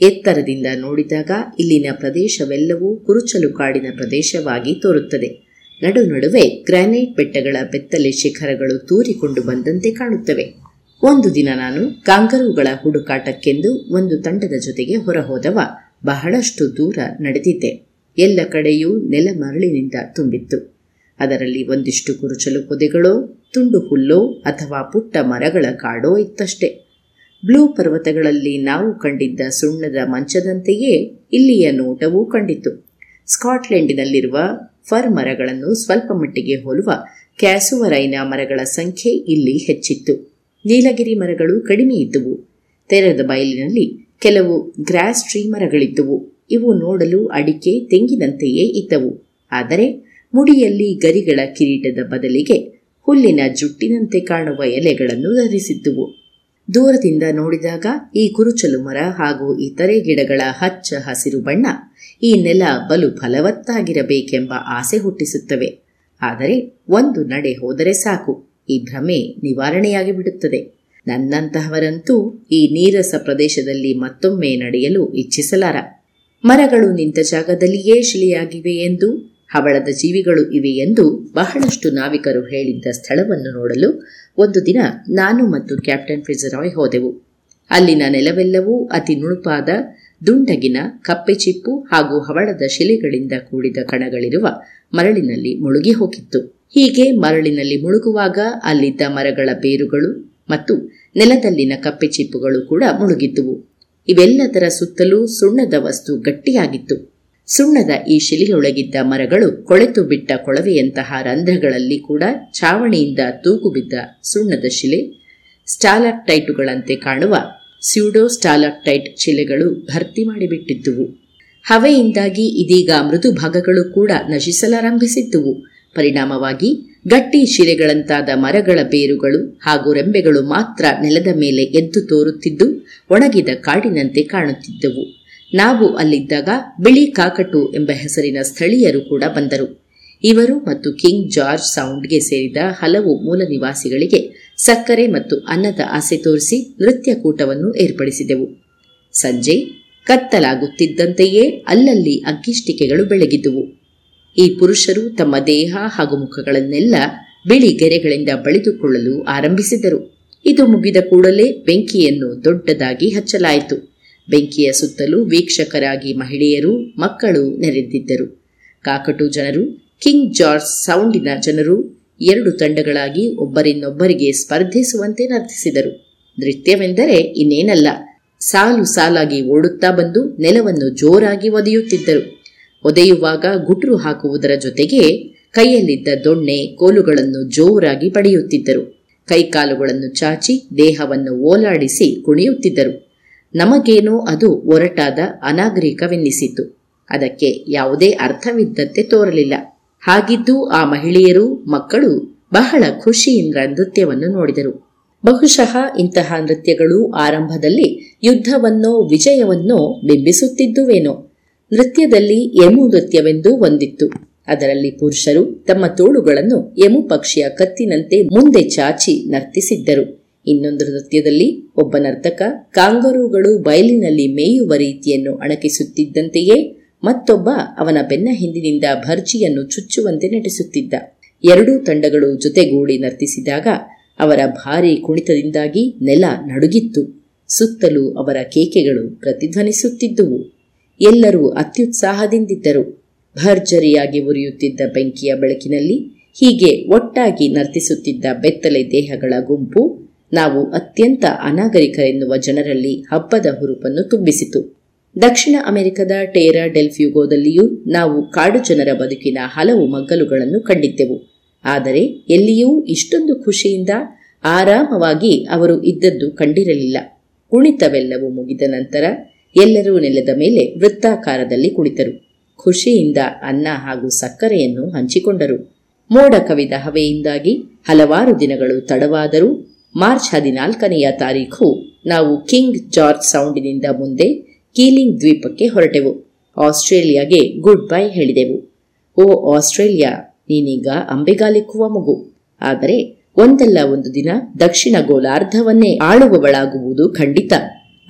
ಎತ್ತರದಿಂದ ನೋಡಿದಾಗ ಇಲ್ಲಿನ ಪ್ರದೇಶವೆಲ್ಲವೂ ಕುರುಚಲು ಕಾಡಿನ ಪ್ರದೇಶವಾಗಿ ತೋರುತ್ತದೆ. ನಡು ನಡುವೆ ಗ್ರಾನೈಟ್ ಬೆಟ್ಟಗಳ ಬೆತ್ತಲೆ ಶಿಖರಗಳು ತೂರಿಕೊಂಡು ಬಂದಂತೆ ಕಾಣುತ್ತವೆ. ಒಂದು ದಿನ ನಾನು ಕಾಂಗರುಗಳ ಹುಡುಕಾಟಕ್ಕೆಂದು ಒಂದು ತಂಡದ ಜೊತೆಗೆ ಹೊರಹೋದವ ಬಹಳಷ್ಟು ದೂರ ನಡೆದಿದ್ದೆ. ಎಲ್ಲ ಕಡೆಯೂ ನೆಲ ಮರಳಿನಿಂದ ತುಂಬಿತ್ತು. ಅದರಲ್ಲಿ ಒಂದಿಷ್ಟು ಕುರುಚಲು ಪೊದೆಗಳೋ ತುಂಡು ಹುಲ್ಲೋ ಅಥವಾ ಪುಟ್ಟ ಮರಗಳ ಕಾಡೋ ಇತ್ತಷ್ಟೆ. ಬ್ಲೂ ಪರ್ವತಗಳಲ್ಲಿ ನಾವು ಕಂಡಿದ್ದ ಸುಣ್ಣದ ಮಂಚದಂತೆಯೇ ಇಲ್ಲಿಯ ನೋಟವೂ ಕಂಡಿತು. ಸ್ಕಾಟ್ಲೆಂಡಿನಲ್ಲಿರುವ ಫರ್ ಮರಗಳನ್ನು ಸ್ವಲ್ಪ ಮಟ್ಟಿಗೆ ಹೋಲುವ ಕ್ಯಾಸುವರೈನ ಮರಗಳ ಸಂಖ್ಯೆ ಇಲ್ಲಿ ಹೆಚ್ಚಿತ್ತು. ನೀಲಗಿರಿ ಮರಗಳು ಕಡಿಮೆ ಇದ್ದುವು. ತೆರೆದ ಬಯಲಿನಲ್ಲಿ ಕೆಲವು ಗ್ರಾಸ್ ಟ್ರೀ ಮರಗಳಿದ್ದುವು. ಇವು ನೋಡಲು ಅಡಿಕೆ, ತೆಂಗಿನಂತೆಯೇ ಇದ್ದವು. ಆದರೆ ಮುಡಿಯಲ್ಲಿ ಗರಿಗಳ ಕಿರೀಟದ ಬದಲಿಗೆ ಹುಲ್ಲಿನ ಜುಟ್ಟಿನಂತೆ ಕಾಣುವ ಎಲೆಗಳನ್ನು ಧರಿಸಿದ್ದುವು. ದೂರದಿಂದ ನೋಡಿದಾಗ ಈ ಕುರುಚಲು ಮರ ಹಾಗೂ ಇತರೆ ಗಿಡಗಳ ಹಚ್ಚ ಹಸಿರು ಬಣ್ಣ ಈ ನೆಲ ಬಲು ಫಲವತ್ತಾಗಿರಬೇಕೆಂಬ ಆಸೆ ಹುಟ್ಟಿಸುತ್ತವೆ. ಆದರೆ ಒಂದು ನಡೆ ಹೋದರೆ ಸಾಕು, ಈ ಭ್ರಮೆ ನಿವಾರಣೆಯಾಗಿ ಬಿಡುತ್ತದೆ. ನನ್ನಂತಹವರಂತೂ ಈ ನೀರಸ ಪ್ರದೇಶದಲ್ಲಿ ಮತ್ತೊಮ್ಮೆ ನಡೆಯಲು ಇಚ್ಛಿಸಲಾರ. ಮರಗಳು ನಿಂತ ಜಾಗದಲ್ಲಿಯೇ ಶಿಲೆಯಾಗಿವೆ ಎಂದು ಹವಳದ ಜೀವಿಗಳು ಇವೆ ಎಂದು ಬಹಳಷ್ಟು ನಾವಿಕರು ಹೇಳಿದ್ದ ಸ್ಥಳವನ್ನು ನೋಡಲು ಒಂದು ದಿನ ನಾನು ಮತ್ತು ಕ್ಯಾಪ್ಟನ್ ಫಿಜರಾಯ್ ಹೋದೆವು. ಅಲ್ಲಿನ ನೆಲವೆಲ್ಲವೂ ಅತಿ ನುಣುಪಾದ, ದುಂಡಗಿನ, ಕಪ್ಪೆಚಿಪ್ಪು ಹಾಗೂ ಹವಳದ ಶಿಲೆಗಳಿಂದ ಕೂಡಿದ ಕಣಗಳಿರುವ ಮರಳಿನಲ್ಲಿ ಮುಳುಗಿ ಹೋಗಿತ್ತು. ಹೀಗೆ ಮರಳಿನಲ್ಲಿ ಮುಳುಗುವಾಗ ಅಲ್ಲಿದ್ದ ಮರಗಳ ಬೇರುಗಳು ಮತ್ತು ನೆಲದಲ್ಲಿನ ಕಪ್ಪೆಚಿಪ್ಪುಗಳು ಕೂಡ ಮುಳುಗಿದ್ದುವು. ಇವೆಲ್ಲದರ ಸುತ್ತಲೂ ಸುಣ್ಣದ ವಸ್ತು ಗಟ್ಟಿಯಾಗಿತ್ತು. ಸುಣ್ಣದ ಈ ಶಿಲೆಯೊಳಗಿದ್ದ ಮರಗಳು ಕೊಳೆತು ಬಿಟ್ಟ ಕೊಳವೆಯಂತಹ ರಂಧ್ರಗಳಲ್ಲಿ ಕೂಡ ಛಾವಣಿಯಿಂದ ತೂಗುಬಿದ್ದ ಸುಣ್ಣದ ಶಿಲೆ, ಸ್ಟಾಲಾಕ್ಟೈಟುಗಳಂತೆ ಕಾಣುವ ಸ್ಯೂಡೋ ಸ್ಟಾಲಾಕ್ಟೈಟ್ ಶಿಲೆಗಳು ಭರ್ತಿ ಮಾಡಿಬಿಟ್ಟಿದ್ದುವು. ಹವೆಯಿಂದಾಗಿ ಇದೀಗ ಮೃದು ಭಾಗಗಳು ಕೂಡ ನಶಿಸಲಾರಂಭಿಸಿದ್ದುವು. ಪರಿಣಾಮವಾಗಿ ಗಟ್ಟಿ ಶಿಲೆಗಳಂತಾದ ಮರಗಳ ಬೇರುಗಳು ಹಾಗೂ ರೆಂಬೆಗಳು ಮಾತ್ರ ನೆಲದ ಮೇಲೆ ಎದ್ದು ತೋರುತ್ತಿದ್ದು, ಒಣಗಿದ ಕಾಡಿನಂತೆ ಕಾಣುತ್ತಿದ್ದವು. ನಾವು ಅಲ್ಲಿದ್ದಾಗ ಬಿಳಿ ಕಾಕಟು ಎಂಬ ಹೆಸರಿನ ಸ್ಥಳೀಯರು ಕೂಡ ಬಂದರು. ಇವರು ಮತ್ತು ಕಿಂಗ್ ಜಾರ್ಜ್ ಸೌಂಡ್ಗೆ ಸೇರಿದ ಹಲವು ಮೂಲ ನಿವಾಸಿಗಳಿಗೆ ಸಕ್ಕರೆ ಮತ್ತು ಅನ್ನದ ಆಸೆ ತೋರಿಸಿ ನೃತ್ಯಕೂಟವನ್ನು ಏರ್ಪಡಿಸಿದೆವು. ಸಂಜೆ ಕತ್ತಲಾಗುತ್ತಿದ್ದಂತೆಯೇ ಅಲ್ಲಲ್ಲಿ ಅಗ್ಗಿಷ್ಟಿಕೆಗಳು ಬೆಳಗಿದುವು ಈ ಪುರುಷರು ತಮ್ಮ ದೇಹ ಹಾಗೂ ಮುಖಗಳನ್ನೆಲ್ಲ ಬಿಳಿ ಗೆರೆಗಳಿಂದ ಬಳಿದುಕೊಳ್ಳಲು ಆರಂಭಿಸಿದರು. ಇದು ಮುಗಿದ ಕೂಡಲೇ ಬೆಂಕಿಯನ್ನು ದೊಡ್ಡದಾಗಿ ಹಚ್ಚಲಾಯಿತು. ಬೆಂಕಿಯ ಸುತ್ತಲೂ ವೀಕ್ಷಕರಾಗಿ ಮಹಿಳೆಯರು, ಮಕ್ಕಳು ನೆರೆದಿದ್ದರು. ಕಾಕಟು ಜನರು, ಕಿಂಗ್ ಜಾರ್ಜ್ ಸೌಂಡಿನ ಜನರು, ಎರಡು ತಂಡಗಳಾಗಿ ಒಬ್ಬರಿನ್ನೊಬ್ಬರಿಗೆ ಸ್ಪರ್ಧಿಸುವಂತೆ ನರ್ತಿಸಿದರು. ನೃತ್ಯವೆಂದರೆ ಇನ್ನೇನಲ್ಲ, ಸಾಲು ಸಾಲಾಗಿ ಓಡುತ್ತಾ ಬಂದು ನೆಲವನ್ನು ಜೋರಾಗಿ ಒದೆಯುತ್ತಿದ್ದರು. ಒದೆಯುವಾಗ ಗುಟ್ರು ಹಾಕುವುದರ ಜೊತೆಗೆ ಕೈಯಲ್ಲಿದ್ದ ದೊಣ್ಣೆ ಕೋಲುಗಳನ್ನು ಜೋರಾಗಿ ಪಡೆಯುತ್ತಿದ್ದರು. ಕೈಕಾಲುಗಳನ್ನು ಚಾಚಿ ದೇಹವನ್ನು ಓಲಾಡಿಸಿ ಕುಣಿಯುತ್ತಿದ್ದರು. ನಮಗೇನೋ ಅದು ಒರಟಾದ ಅನಾಗರಿಕವೆನ್ನಿಸಿತು. ಅದಕ್ಕೆ ಯಾವುದೇ ಅರ್ಥವಿದ್ದಂತೆ ತೋರಲಿಲ್ಲ. ಹಾಗಿದ್ದು ಆ ಮಹಿಳೆಯರು, ಮಕ್ಕಳು ಬಹಳ ಖುಷಿಯಿಂದ ನೃತ್ಯವನ್ನು ನೋಡಿದರು. ಬಹುಶಃ ಇಂತಹ ನೃತ್ಯಗಳು ಆರಂಭದಲ್ಲಿ ಯುದ್ಧವನ್ನೋ, ವಿಜಯವನ್ನೋ ಬಿಂಬಿಸುತ್ತಿದ್ದುವೇನೋ. ನೃತ್ಯದಲ್ಲಿ ಯಮು ನೃತ್ಯವೆಂದು ಒಂದಿತ್ತು. ಅದರಲ್ಲಿ ಪುರುಷರು ತಮ್ಮ ತೋಳುಗಳನ್ನು ಯಮು ಪಕ್ಷಿಯ ಕತ್ತಿನಂತೆ ಮುಂದೆ ಚಾಚಿ ನರ್ತಿಸಿದ್ದರು. ಇನ್ನೊಂದು ನೃತ್ಯದಲ್ಲಿ ಒಬ್ಬ ನರ್ತಕ ಕಾಂಗರುಗಳು ಬಯಲಿನಲ್ಲಿ ಮೇಯುವ ರೀತಿಯನ್ನು ಅಣಕಿಸುತ್ತಿದ್ದಂತೆಯೇ ಮತ್ತೊಬ್ಬ ಅವನ ಬೆನ್ನ ಹಿಂದಿನಿಂದ ಭರ್ಜಿಯನ್ನು ಚುಚ್ಚುವಂತೆ ನಟಿಸುತ್ತಿದ್ದ. ಎರಡೂ ತಂಡಗಳು ಜೊತೆಗೂಡಿ ನರ್ತಿಸಿದಾಗ ಅವರ ಭಾರಿ ಕುಣಿತದಿಂದಾಗಿ ನೆಲ ನಡುಗಿತ್ತು. ಸುತ್ತಲೂ ಅವರ ಕೇಕೆಗಳು ಪ್ರತಿಧ್ವನಿಸುತ್ತಿದ್ದುವು. ಎಲ್ಲರೂ ಅತ್ಯುತ್ಸಾಹದಿಂದಿದ್ದರು. ಭರ್ಜರಿಯಾಗಿ ಉರಿಯುತ್ತಿದ್ದ ಬೆಂಕಿಯ ಬೆಳಕಿನಲ್ಲಿ ಹೀಗೆ ಒಟ್ಟಾಗಿ ನರ್ತಿಸುತ್ತಿದ್ದ ಬೆತ್ತಲೆ ದೇಹಗಳ ಗುಂಪು ನಾವು ಅತ್ಯಂತ ಅನಾಗರಿಕರೆನ್ನುವ ಜನರಲ್ಲಿ ಹಬ್ಬದ ಹುರುಪನ್ನು ತುಂಬಿಸಿತು. ದಕ್ಷಿಣ ಅಮೆರಿಕದ ಟೇರಾ ಡೆಲ್ಫ್ಯೂಗೋದಲ್ಲಿಯೂ ನಾವು ಕಾಡು ಜನರ ಬದುಕಿನ ಹಲವು ಮಗ್ಗಲುಗಳನ್ನು ಕಂಡಿದ್ದೆವು. ಆದರೆ ಎಲ್ಲಿಯೂ ಇಷ್ಟೊಂದು ಖುಷಿಯಿಂದ ಆರಾಮವಾಗಿ ಅವರು ಇದ್ದದ್ದು ಕಂಡಿರಲಿಲ್ಲ. ಕುಣಿತವೆಲ್ಲವೂ ಮುಗಿದ ನಂತರ ಎಲ್ಲರೂ ನೆಲದ ಮೇಲೆ ವೃತ್ತಾಕಾರದಲ್ಲಿ ಕುಳಿತರು. ಖುಷಿಯಿಂದ ಅನ್ನ ಹಾಗೂ ಸಕ್ಕರೆಯನ್ನು ಹಂಚಿಕೊಂಡರು. ಮೋಡ ಕವಿದ ಹವೆಯಿಂದಾಗಿ ಹಲವಾರು ದಿನಗಳು ತಡವಾದರೂ ಮಾರ್ಚ್ ಹದಿನಾಲ್ಕನೆಯ ತಾರೀಖು ನಾವು ಕಿಂಗ್ ಜಾರ್ಜ್ ಸೌಂಡಿನಿಂದ ಮುಂದೆ ಕೀಲಿಂಗ್ ದ್ವೀಪಕ್ಕೆ ಹೊರಟೆವು. ಆಸ್ಟ್ರೇಲಿಯಾಗೆ ಗುಡ್ ಬೈ ಹೇಳಿದೆವು. ಓ ಆಸ್ಟ್ರೇಲಿಯಾ, ನೀನೀಗ ಅಂಬೆಗಾಲಿಕ್ಕುವ ಮಗು. ಆದರೆ ಒಂದಲ್ಲ ಒಂದು ದಿನ ದಕ್ಷಿಣ ಗೋಲಾರ್ಧವನ್ನೇ ಆಳುವವಳಾಗುವುದು ಖಂಡಿತ.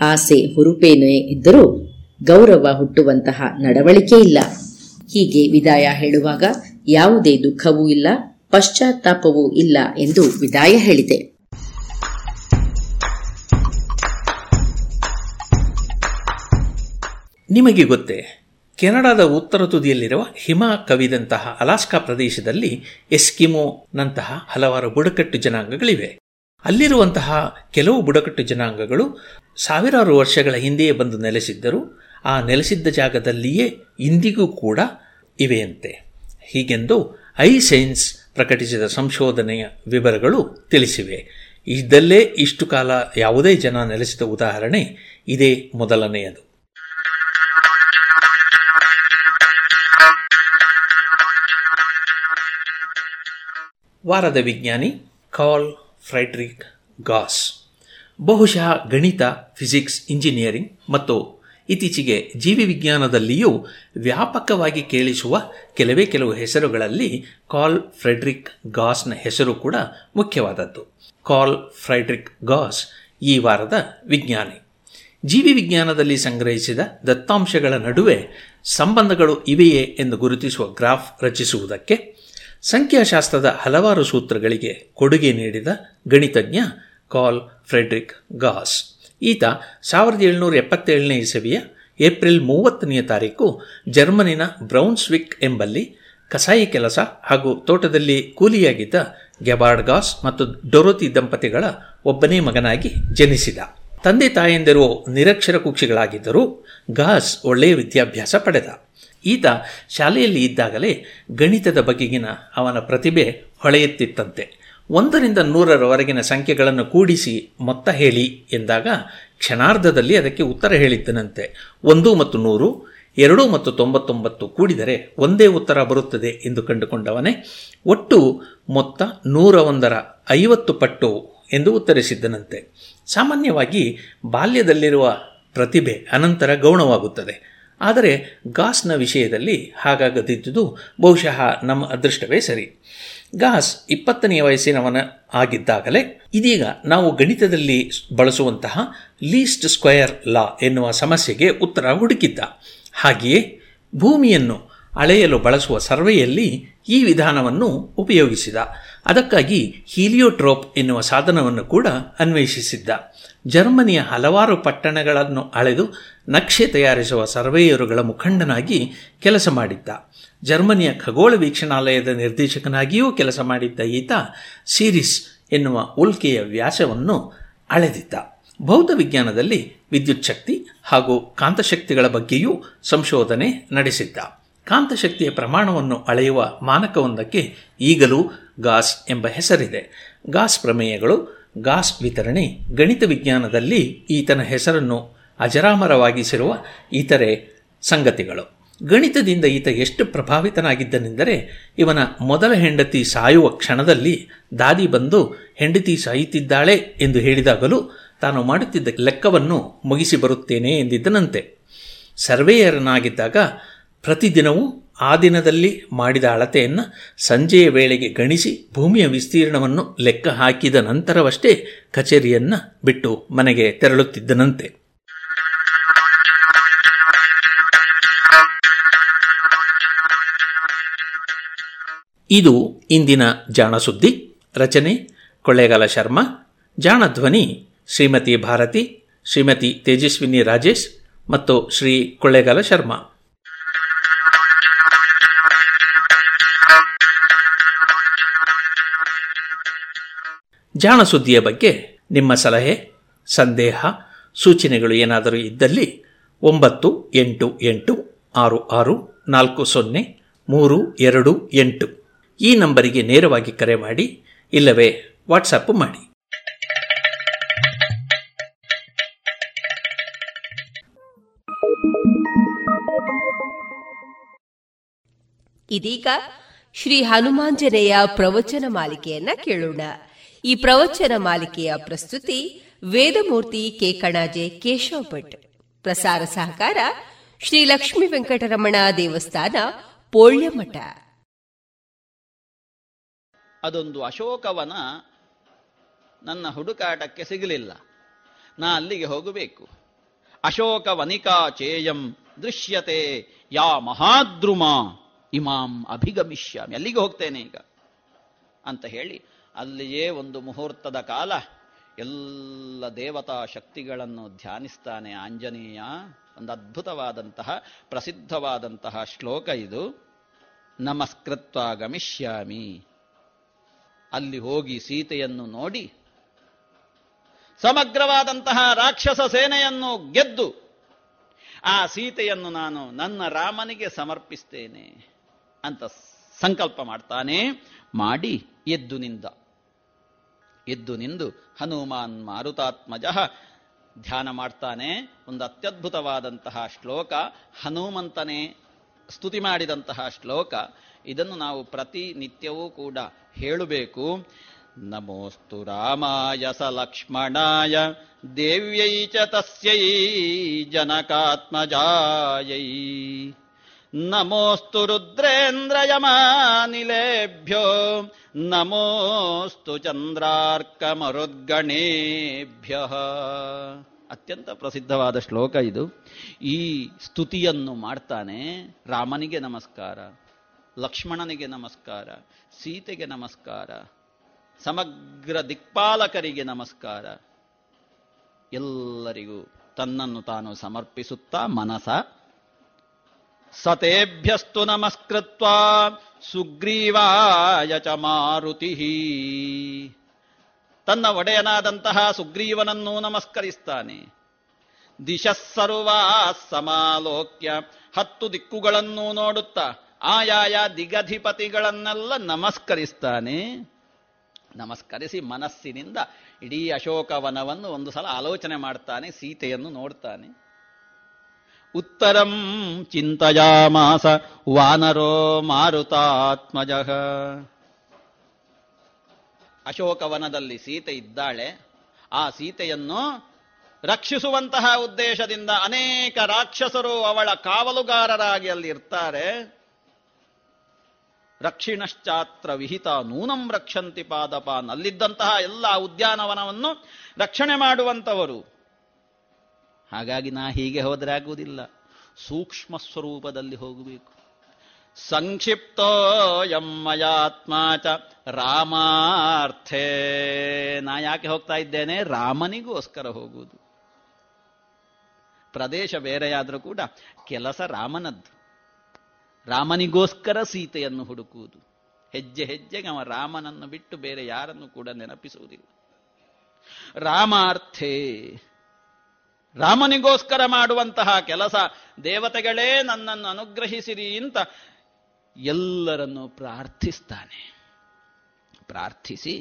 ಆಸೆ ಹುರುಪೇನೇ ಇದ್ದರೂ ಗೌರವ ಹುಟ್ಟುವಂತಹ ನಡವಳಿಕೆ ಇಲ್ಲ. ಹೀಗೆ ವಿದಾಯ ಹೇಳುವಾಗ ಯಾವುದೇ ದುಃಖವೂ ಇಲ್ಲ, ಪಶ್ಚಾತ್ತಾಪವೂ ಇಲ್ಲ ಎಂದು ವಿದಾಯ ಹೇಳಿದೆ. ನಿಮಗೆ ಗೊತ್ತೇ, ಕೆನಡಾದ ಉತ್ತರ ತುದಿಯಲ್ಲಿರುವ ಹಿಮ ಕವಿದಂತಹ ಅಲಾಸ್ಕಾ ಪ್ರದೇಶದಲ್ಲಿ ಎಸ್ಕಿಮೋನಂತಹ ಹಲವಾರು ಬುಡಕಟ್ಟು ಜನಾಂಗಗಳಿವೆ. ಅಲ್ಲಿರುವಂತಹ ಕೆಲವು ಬುಡಕಟ್ಟು ಜನಾಂಗಗಳು ಸಾವಿರಾರು ವರ್ಷಗಳ ಹಿಂದೆಯೇ ಬಂದು ನೆಲೆಸಿದ್ದರು, ಆ ನೆಲೆಸಿದ್ದ ಜಾಗದಲ್ಲಿಯೇ ಇಂದಿಗೂ ಕೂಡ ಇವೆಯಂತೆ. ಹೀಗೆಂದು ಐ ಸೈನ್ಸ್ ಪ್ರಕಟಿಸಿದ ಸಂಶೋಧನೆಯ ವಿವರಗಳು ತಿಳಿಸಿವೆ. ಇದ್ದಲ್ಲೇ ಇಷ್ಟು ಕಾಲ ಯಾವುದೇ ಜನ ನೆಲೆಸಿದ ಉದಾಹರಣೆ ಇದೇ ಮೊದಲನೆಯದು. ವಾರದ ವಿಜ್ಞಾನಿ ಕಾಲ್ ಫ್ರೈಡ್ರಿಕ್ ಗಾಸ್. ಬಹುಶಃ ಗಣಿತ, ಫಿಸಿಕ್ಸ್, ಇಂಜಿನಿಯರಿಂಗ್ ಮತ್ತು ಇತ್ತೀಚೆಗೆ ಜೀವಿ ವಿಜ್ಞಾನದಲ್ಲಿಯೂ ವ್ಯಾಪಕವಾಗಿ ಕೇಳಿಸುವ ಕೆಲವೇ ಕೆಲವು ಹೆಸರುಗಳಲ್ಲಿ ಕಾಲ್ ಫ್ರೆಡ್ರಿಕ್ ಗಾಸ್ನ ಹೆಸರು ಕೂಡ ಮುಖ್ಯವಾದದ್ದು. ಕಾಲ್ ಫ್ರೆಡ್ರಿಕ್ ಗಾಸ್ ಈ ವಾರದ ವಿಜ್ಞಾನಿ. ಜೀವಿ ವಿಜ್ಞಾನದಲ್ಲಿ ಸಂಗ್ರಹಿಸಿದ ದತ್ತಾಂಶಗಳ ನಡುವೆ ಸಂಬಂಧಗಳು ಇವೆಯೇ ಎಂದು ಗುರುತಿಸುವ ಗ್ರಾಫ್ ರಚಿಸುವುದಕ್ಕೆ ಸಂಖ್ಯಾಶಾಸ್ತ್ರದ ಹಲವಾರು ಸೂತ್ರಗಳಿಗೆ ಕೊಡುಗೆ ನೀಡಿದ ಗಣಿತಜ್ಞ ಕಾಲ್ ಫ್ರೆಡ್ರಿಕ್ ಗಾಸ್. ಈತ ಸಾವಿರದ ಏಳುನೂರ ಎಪ್ಪತ್ತೇಳನೇ ಇಸವಿಯ ಏಪ್ರಿಲ್ ಮೂವತ್ತನೆಯ ತಾರೀಕು ಜರ್ಮನಿನ ಬ್ರೌನ್ಸ್ವಿಕ್ ಎಂಬಲ್ಲಿ ಕಸಾಯಿ ಕೆಲಸ ಹಾಗೂ ತೋಟದಲ್ಲಿ ಕೂಲಿಯಾಗಿದ್ದ ಗೆಬಾರ್ಡ್ ಗಾಸ್ ಮತ್ತು ಡೊರೋತಿ ದಂಪತಿಗಳ ಒಬ್ಬನೇ ಮಗನಾಗಿ ಜನಿಸಿದ. ತಂದೆ ತಾಯಂದಿರು ನಿರಕ್ಷರ ಕುಕ್ಷಿಗಳಾಗಿದ್ದರೂ ಗಾಸ್ ಒಳ್ಳೆಯ ವಿದ್ಯಾಭ್ಯಾಸ ಪಡೆದ. ಈತ ಶಾಲೆಯಲ್ಲಿ ಇದ್ದಾಗಲೇ ಗಣಿತದ ಬಗೆಗಿನ ಅವನ ಪ್ರತಿಭೆ ಹೊಳೆಯುತ್ತಿತ್ತಂತೆ. ಒಂದರಿಂದ ನೂರರವರೆಗಿನ ಸಂಖ್ಯೆಗಳನ್ನು ಕೂಡಿಸಿ ಮೊತ್ತ ಹೇಳಿ ಎಂದಾಗ ಕ್ಷಣಾರ್ಧದಲ್ಲಿ ಅದಕ್ಕೆ ಉತ್ತರ ಹೇಳಿದ್ದನಂತೆ. ಒಂದು ಮತ್ತು ನೂರು, ಎರಡು ಮತ್ತು ತೊಂಬತ್ತೊಂಬತ್ತು ಕೂಡಿದರೆ ಒಂದೇ ಉತ್ತರ ಬರುತ್ತದೆ ಎಂದು ಕಂಡುಕೊಂಡವನೇ ಒಟ್ಟು ಮೊತ್ತ ನೂರ ಒಂದರ ಐವತ್ತು ಪಟ್ಟು ಎಂದು ಉತ್ತರಿಸಿದ್ದನಂತೆ. ಸಾಮಾನ್ಯವಾಗಿ ಬಾಲ್ಯದಲ್ಲಿರುವ ಪ್ರತಿಭೆ ಅನಂತರ ಗೌಣವಾಗುತ್ತದೆ. ಆದರೆ ಗಾಸ್ನ ವಿಷಯದಲ್ಲಿ ಹಾಗಾಗದಿದ್ದುದು ಬಹುಶಃ ನಮ್ಮ ಅದೃಷ್ಟವೇ ಸರಿ. ಗಾಸ್ ಇಪ್ಪತ್ತನೆಯ ವಯಸ್ಸಿನವನ ಆಗಿದ್ದಾಗಲೇ ಇದೀಗ ನಾವು ಗಣಿತದಲ್ಲಿ ಬಳಸುವಂತಹ ಲೀಸ್ಟ್ ಸ್ಕ್ವಯರ್ ಲಾ ಎನ್ನುವ ಸಮಸ್ಯೆಗೆ ಉತ್ತರ ಹುಡುಕಿದ್ದ. ಹಾಗೆಯೇ ಭೂಮಿಯನ್ನು ಅಳೆಯಲು ಬಳಸುವ ಸರ್ವೆಯಲ್ಲಿ ಈ ವಿಧಾನವನ್ನು ಉಪಯೋಗಿಸಿದ. ಅದಕ್ಕಾಗಿ ಹೀಲಿಯೋಟ್ರೋಪ್ ಎನ್ನುವ ಸಾಧನವನ್ನು ಕೂಡ ಅನ್ವೇಷಿಸಿದ್ದ. ಜರ್ಮನಿಯ ಹಲವಾರು ಪಟ್ಟಣಗಳನ್ನು ಅಳೆದು ನಕ್ಷೆ ತಯಾರಿಸುವ ಸರ್ವೇಯರುಗಳ ಮುಖಂಡನಾಗಿ ಕೆಲಸ ಮಾಡಿದ್ದ. ಜರ್ಮನಿಯ ಖಗೋಳ ವೀಕ್ಷಣಾಲಯದ ನಿರ್ದೇಶಕನಾಗಿಯೂ ಕೆಲಸ ಮಾಡಿದ್ದ ಈತ ಸೀರಿಸ್ ಎನ್ನುವ ಉಲ್ಕೆಯ ವ್ಯಾಸವನ್ನು ಅಳೆದಿದ್ದ. ಬೌದ್ಧ ವಿಜ್ಞಾನದಲ್ಲಿ ವಿದ್ಯುತ್ ಶಕ್ತಿ ಹಾಗೂ ಕಾಂತಶಕ್ತಿಗಳ ಬಗ್ಗೆಯೂ ಸಂಶೋಧನೆ ನಡೆಸಿದ್ದ. ಕಾಂತಶಕ್ತಿಯ ಪ್ರಮಾಣವನ್ನು ಅಳೆಯುವ ಮಾನಕವೊಂದಕ್ಕೆ ಈಗಲೂ ಗಾಸ್ ಎಂಬ ಹೆಸರಿದೆ. ಗಾಸ್ ಪ್ರಮೇಯಗಳು, ಗಾಸ್ ವಿತರಣೆ, ಗಣಿತ ವಿಜ್ಞಾನದಲ್ಲಿ ಈತನ ಹೆಸರನ್ನು ಅಜರಾಮರವಾಗಿಸಿರುವ ಇತರೆ ಸಂಗತಿಗಳು. ಗಣಿತದಿಂದ ಈತ ಎಷ್ಟು ಪ್ರಭಾವಿತನಾಗಿದ್ದನೆಂದರೆ, ಇವನ ಮೊದಲ ಹೆಂಡತಿ ಸಾಯುವ ಕ್ಷಣದಲ್ಲಿ ದಾದಿ ಬಂದು, ಹೆಂಡತಿ ಸಾಯುತ್ತಿದ್ದಾಳೆ ಎಂದು ಹೇಳಿದಾಗಲೂ ತಾನು ಮಾಡುತ್ತಿದ್ದ ಲೆಕ್ಕವನ್ನು ಮುಗಿಸಿ ಬರುತ್ತೇನೆ ಎಂದಿದ್ದನಂತೆ. ಸರ್ವೇಯರನಾಗಿದ್ದಾಗ ಪ್ರತಿದಿನವೂ ಆ ದಿನದಲ್ಲಿ ಮಾಡಿದ ಅಳತೆಯನ್ನು ಸಂಜೆಯ ವೇಳೆಗೆ ಗಣಿಸಿ ಭೂಮಿಯ ವಿಸ್ತೀರ್ಣವನ್ನು ಲೆಕ್ಕ ಹಾಕಿದ ನಂತರವಷ್ಟೇ ಕಚೇರಿಯನ್ನು ಬಿಟ್ಟು ಮನೆಗೆ ತೆರಳುತ್ತಿದ್ದನಂತೆ. ಇದು ಇಂದಿನ ಜಾಣಸುದ್ದಿ ರಚನೆ ಕೊಳ್ಳೇಗಾಲ ಶರ್ಮಾ. ಜಾಣ ಧ್ವನಿ ಶ್ರೀಮತಿ ಭಾರತಿ, ಶ್ರೀಮತಿ ತೇಜಸ್ವಿನಿ ರಾಜೇಶ್ ಮತ್ತು ಶ್ರೀ ಕೊಳ್ಳೇಗಾಲ ಶರ್ಮಾ. ಜಾಣ ಸುದ್ದಿಯ ಬಗ್ಗೆ ನಿಮ್ಮ ಸಲಹೆ, ಸಂದೇಹ, ಸೂಚನೆಗಳು ಏನಾದರೂ ಇದ್ದಲ್ಲಿ ಒಂಬತ್ತು ಎಂಟು ಎಂಟು ಆರು ಆರು ನಾಲ್ಕು ಸೊನ್ನೆ ಮೂರು ಎರಡು ಎಂಟು. ಈ ನಂಬರಿಗೆ ನೇರವಾಗಿ ಕರೆ ಮಾಡಿ, ಇಲ್ಲವೇ ವಾಟ್ಸಪ್ ಮಾಡಿ. ಇದೀಗ ಶ್ರೀ ಹನುಮಾಂಜನೇಯ ಪ್ರವಚನ ಮಾಲಿಕೆಯನ್ನ ಕೇಳೋಣ. ಈ ಪ್ರವಚನ ಮಾಲಿಕೆಯ ಪ್ರಸ್ತುತಿ ವೇದಮೂರ್ತಿ ಕೆ ಕಣಾಜೆ ಕೇಶವ ಭಟ್ ಪ್ರಸಾರ ಸಹಕಾರ ಶ್ರೀ ಲಕ್ಷ್ಮೀ ವೆಂಕಟರಮಣ ದೇವಸ್ಥಾನ, ಪೋಳ್ಯಮಠ. ಅದೊಂದು ಅಶೋಕವನ ನನ್ನ ಹುಡುಕಾಟಕ್ಕೆ ಸಿಗಲಿಲ್ಲ. ನಾ ಅಲ್ಲಿಗೆ ಹೋಗಬೇಕು. ಅಶೋಕ ವನಿಕಾ ಚೇಯಂ ದೃಶ್ಯತೆ ಯಾ ಮಹಾದ್ರುಮ, ಇಮಾಂ ಅಭಿಗಮಿಷ್ಯಾಮಿ. ಅಲ್ಲಿಗೆ ಹೋಗ್ತೇನೆ ಈಗ ಅಂತ ಹೇಳಿ ಅಲ್ಲಿಯೇ ಒಂದು ಮುಹೂರ್ತದ ಕಾಲ. ಎಲ್ಲ ದೇವತಾ ಶಕ್ತಿಗಳನ್ನು ಧ್ಯಾನಿಸ್ತಾನೆ ಆಂಜನೇಯ. ಒಂದು ಅದ್ಭುತವಾದಂತಹ, ಪ್ರಸಿದ್ಧವಾದಂತಹ ಶ್ಲೋಕ ಇದು. ನಮಸ್ಕೃತ್ವ ಗಮಿಷ್ಯಾಮಿ. ಅಲ್ಲಿ ಹೋಗಿ ಸೀತೆಯನ್ನು ನೋಡಿ, ಸಮಗ್ರವಾದಂತಹ ರಾಕ್ಷಸ ಸೇನೆಯನ್ನು ಗೆದ್ದು, ಆ ಸೀತೆಯನ್ನು ನಾನು ನನ್ನ ರಾಮನಿಗೆ ಸಮರ್ಪಿಸ್ತೇನೆ ಅಂತ ಸಂಕಲ್ಪ ಮಾಡ್ತಾನೆ. ಮಾಡಿ ಎದ್ದು ನಿಂದ. ಎದ್ದು ನಿಂದು ಹನುಮಾನ್ ಮಾರುತಾತ್ಮಜ. ಧ್ಯಾನ ಮಾಡ್ತಾನೆ, ಒಂದು ಅತ್ಯದ್ಭುತವಾದಂತಹ ಶ್ಲೋಕ, ಹನುಮಂತನೇ ಸ್ತುತಿ ಮಾಡಿದಂತಹ ಶ್ಲೋಕ. ಇದನ್ನು ನಾವು ಪ್ರತಿನಿತ್ಯವೂ ಕೂಡ ಹೇಳಬೇಕು. ನಮೋಸ್ತು ರಾಮಾಯ ಸ ಲಕ್ಷ್ಮಣಾಯ ದೇವ್ಯೈ ಚ ತಸ್ಯೈ, ಜನಕಾತ್ಮಜಾಯೈ. ನಮೋಸ್ತು ರುದ್ರೇಂದ್ರಯಮಾನಿಲೇಭ್ಯೋ, ನಮೋಸ್ತು ಚಂದ್ರಾರ್ಕ ಚಂದ್ರಾರ್ಕಮರುದ್ಗಣೇಭ್ಯ. ಅತ್ಯಂತ ಪ್ರಸಿದ್ಧವಾದ ಶ್ಲೋಕ ಇದು. ಈ ಸ್ತುತಿಯನ್ನು ಮಾಡ್ತಾನೆ ರಾಮನಿಗೆ ನಮಸ್ಕಾರ, ಲಕ್ಷ್ಮಣನಿಗೆ ನಮಸ್ಕಾರ, ಸೀತೆಗೆ ನಮಸ್ಕಾರ, ಸಮಗ್ರ ದಿಕ್ಪಾಲಕರಿಗೆ ನಮಸ್ಕಾರ. ಎಲ್ಲರಿಗೂ ತನ್ನನ್ನು ತಾನು ಸಮರ್ಪಿಸುತ್ತಾ ಮನಸ ಸತೇಭ್ಯಸ್ತು ನಮಸ್ಕೃತ್ವ ಸುಗ್ರೀವಾಯ ಚ ಮಾರುತಿ ತನ್ನ ಒಡೆಯನಾದಂತಹ ಸುಗ್ರೀವನನ್ನು ನಮಸ್ಕರಿಸ್ತಾನೆ ದಿಶಸ್ಸರ್ವಾ ಸಮಾಲೋಕ್ಯ, ಹತ್ತು ದಿಕ್ಕುಗಳನ್ನು ನೋಡುತ್ತಾ ಆಯಾಯ ದಿಗಧಿಪತಿಗಳನ್ನೆಲ್ಲ ನಮಸ್ಕರಿಸ್ತಾನೆ। ನಮಸ್ಕರಿಸಿ ಮನಸ್ಸಿನಿಂದ ಇಡೀ ಅಶೋಕವನವನ್ನು ಒಂದು ಸಲ ಆಲೋಚನೆ ಮಾಡ್ತಾನೆ, ಸೀತೆಯನ್ನು ನೋಡ್ತಾನೆ। ಉತ್ತರಂ ಚಿಂತಯಾಮಾಸ ವಾನರೋ ಮಾರುತಾತ್ಮಜ ಅಶೋಕವನದಲ್ಲಿ ಸೀತೆ ಇದ್ದಾಳೆ, ಆ ಸೀತೆಯನ್ನು ರಕ್ಷಿಸುವಂತಹ ಉದ್ದೇಶದಿಂದ ಅನೇಕ ರಾಕ್ಷಸರು ಅವಳ ಕಾವಲುಗಾರರಾಗಿ ಅಲ್ಲಿ ಇರ್ತಾರೆ. ರಕ್ಷಿಣಶ್ಚಾತ್ರ ವಿಹಿತ ನೂನಂ ರಕ್ಷಂತಿ ಪಾದಪಾನ್ ಅಲ್ಲಿದ್ದಂತಹ ಎಲ್ಲ ಉದ್ಯಾನವನವನ್ನು ರಕ್ಷಣೆ ಮಾಡುವಂತವರು ಹಾಗಾಗಿ ನಾ ಹೀಗೆ ಹೋದರೆ ಆಗುವುದಿಲ್ಲ ಸೂಕ್ಷ್ಮ ಸ್ವರೂಪದಲ್ಲಿ ಹೋಗಬೇಕು. ಸಂಕ್ಷಿಪ್ತೋ ಯಮ್ಮಯಾತ್ಮ ಚ ರಾಮಾರ್ಥೇ. ನಾ ಯಾಕೆ ಹೋಗ್ತಾ ಇದ್ದೇನೆ? ರಾಮನಿಗೋಸ್ಕರ ಹೋಗುವುದು. ಪ್ರದೇಶ ಬೇರೆಯಾದರೂ ಕೂಡ ಕೆಲಸ ರಾಮನದ್ದು. ರಾಮನಿಗೋಸ್ಕರ ಸೀತೆಯನ್ನು ಹುಡುಕುವುದು. ಹೆಜ್ಜೆ ಹೆಜ್ಜೆಗೆ ಅವ ರಾಮನನ್ನು ಬಿಟ್ಟು ಬೇರೆ ಯಾರನ್ನು ಕೂಡ ನೆನಪಿಸುವುದಿಲ್ಲ. ರಾಮಾರ್ಥೇ. ರಾಮನಿಗೋಸ್ಕರ ಮಾಡುವಂತಹ ಕೆಲಸ, ದೇವತೆಗಳೇ ನನ್ನನ್ನು ಅನುಗ್ರಹಿಸಿರಿ ಅಂತ ಎಲ್ಲರನ್ನು ಪ್ರಾರ್ಥಿಸ್ತಾನೆ. ಪ್ರಾರ್ಥಿಸಿ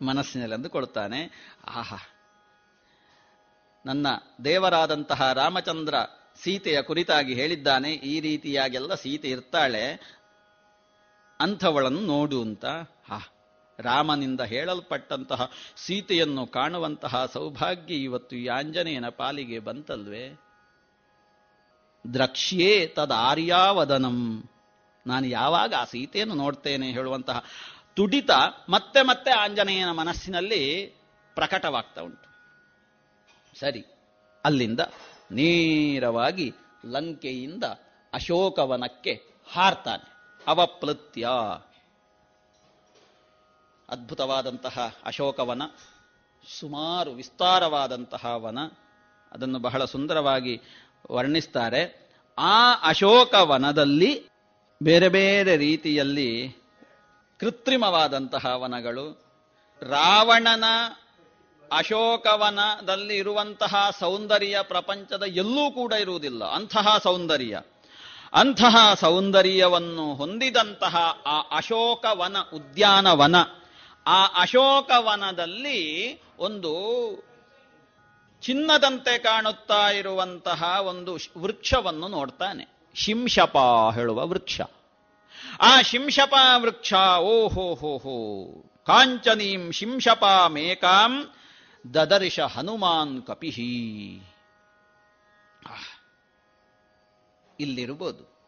ಮನಸ್ಸಿನಲ್ಲಿ ಅಂದುಕೊಳ್ತಾನೆ ಆಹಾ, ನನ್ನ ದೇವರಾದಂತಹ ರಾಮಚಂದ್ರ ಸೀತೆಯ ಕುರಿತಾಗಿ ಹೇಳಿದ್ದಾನೆ, ಈ ರೀತಿಯಾಗೆಲ್ಲ ಸೀತೆ ಇರ್ತಾಳೆ, ಅಂಥವಳನ್ನು ನೋಡು ಅಂತ ರಾಮನಿಂದ ಹೇಳಲ್ಪಟ್ಟಂತಹ ಸೀತೆಯನ್ನು ಕಾಣುವಂತಹ ಸೌಭಾಗ್ಯ ಇವತ್ತು ಈ ಆಂಜನೇಯನ ಪಾಲಿಗೆ ಬಂತಲ್ವೇ? ದ್ರಕ್ಷ್ಯೇ ತದಾರ್ಯಾವದನಂ. ನಾನು ಯಾವಾಗ ಆ ಸೀತೆಯನ್ನು ನೋಡ್ತೇನೆ ಹೇಳುವಂತಹ ತುಡಿತ ಮತ್ತೆ ಮತ್ತೆ ಆಂಜನೇಯನ ಮನಸ್ಸಿನಲ್ಲಿ ಪ್ರಕಟವಾಗ್ತಾ ಉಂಟು. ಸರಿ, ಅಲ್ಲಿಂದ ನೇರವಾಗಿ ಲಂಕೆಯಿಂದ ಅಶೋಕವನಕ್ಕೆ ಹಾರ್ತಾನೆ ಅವಪ್ಲತ್ಯ. ಅದ್ಭುತವಾದಂತಹ ಅಶೋಕವನ, ಸುಮಾರು ವಿಸ್ತಾರವಾದಂತಹ ವನ, ಅದನ್ನು ಬಹಳ ಸುಂದರವಾಗಿ ವರ್ಣಿಸ್ತಾರೆ. ಆ ಅಶೋಕವನದಲ್ಲಿ ಬೇರೆ ಬೇರೆ ರೀತಿಯಲ್ಲಿ ಕೃತ್ರಿಮವಾದಂತಹ ವನಗಳು, ರಾವಣನ ಅಶೋಕವನದಲ್ಲಿ ಇರುವಂತಹ ಸೌಂದರ್ಯ ಪ್ರಪಂಚದ ಎಲ್ಲೂ ಕೂಡ ಇರುವುದಿಲ್ಲ, ಅಂತಹ ಸೌಂದರ್ಯ. ಅಂತಹ ಸೌಂದರ್ಯವನ್ನು ಹೊಂದಿದಂತಹ ಆ ಅಶೋಕವನ ಉದ್ಯಾನವನ ಆ ಅಶೋಕವನದಲ್ಲಿ ಒಂದು ಚಿನ್ನದಂತೆ ಕಾಣುತ್ತಾ ಇರುವಂತಹ ಒಂದು ವೃಕ್ಷವನ್ನು ನೋಡ್ತಾನೆ. ಶಿಂಶಪ ಹೇಳುವ ವೃಕ್ಷ. ಆ ಶಿಂಶಪ ವೃಕ್ಷ, ಓಹೋ, ಹೋ ಹೋ. ಕಾಂಚನೀಂ ಶಿಂಶಪ ಮೇಕಾಂ ದದರ್ಶ ಹನುಮಾನ್ ಕಪಿಹಿ. ಇಲ್ಲಿರ್ಬೋದು.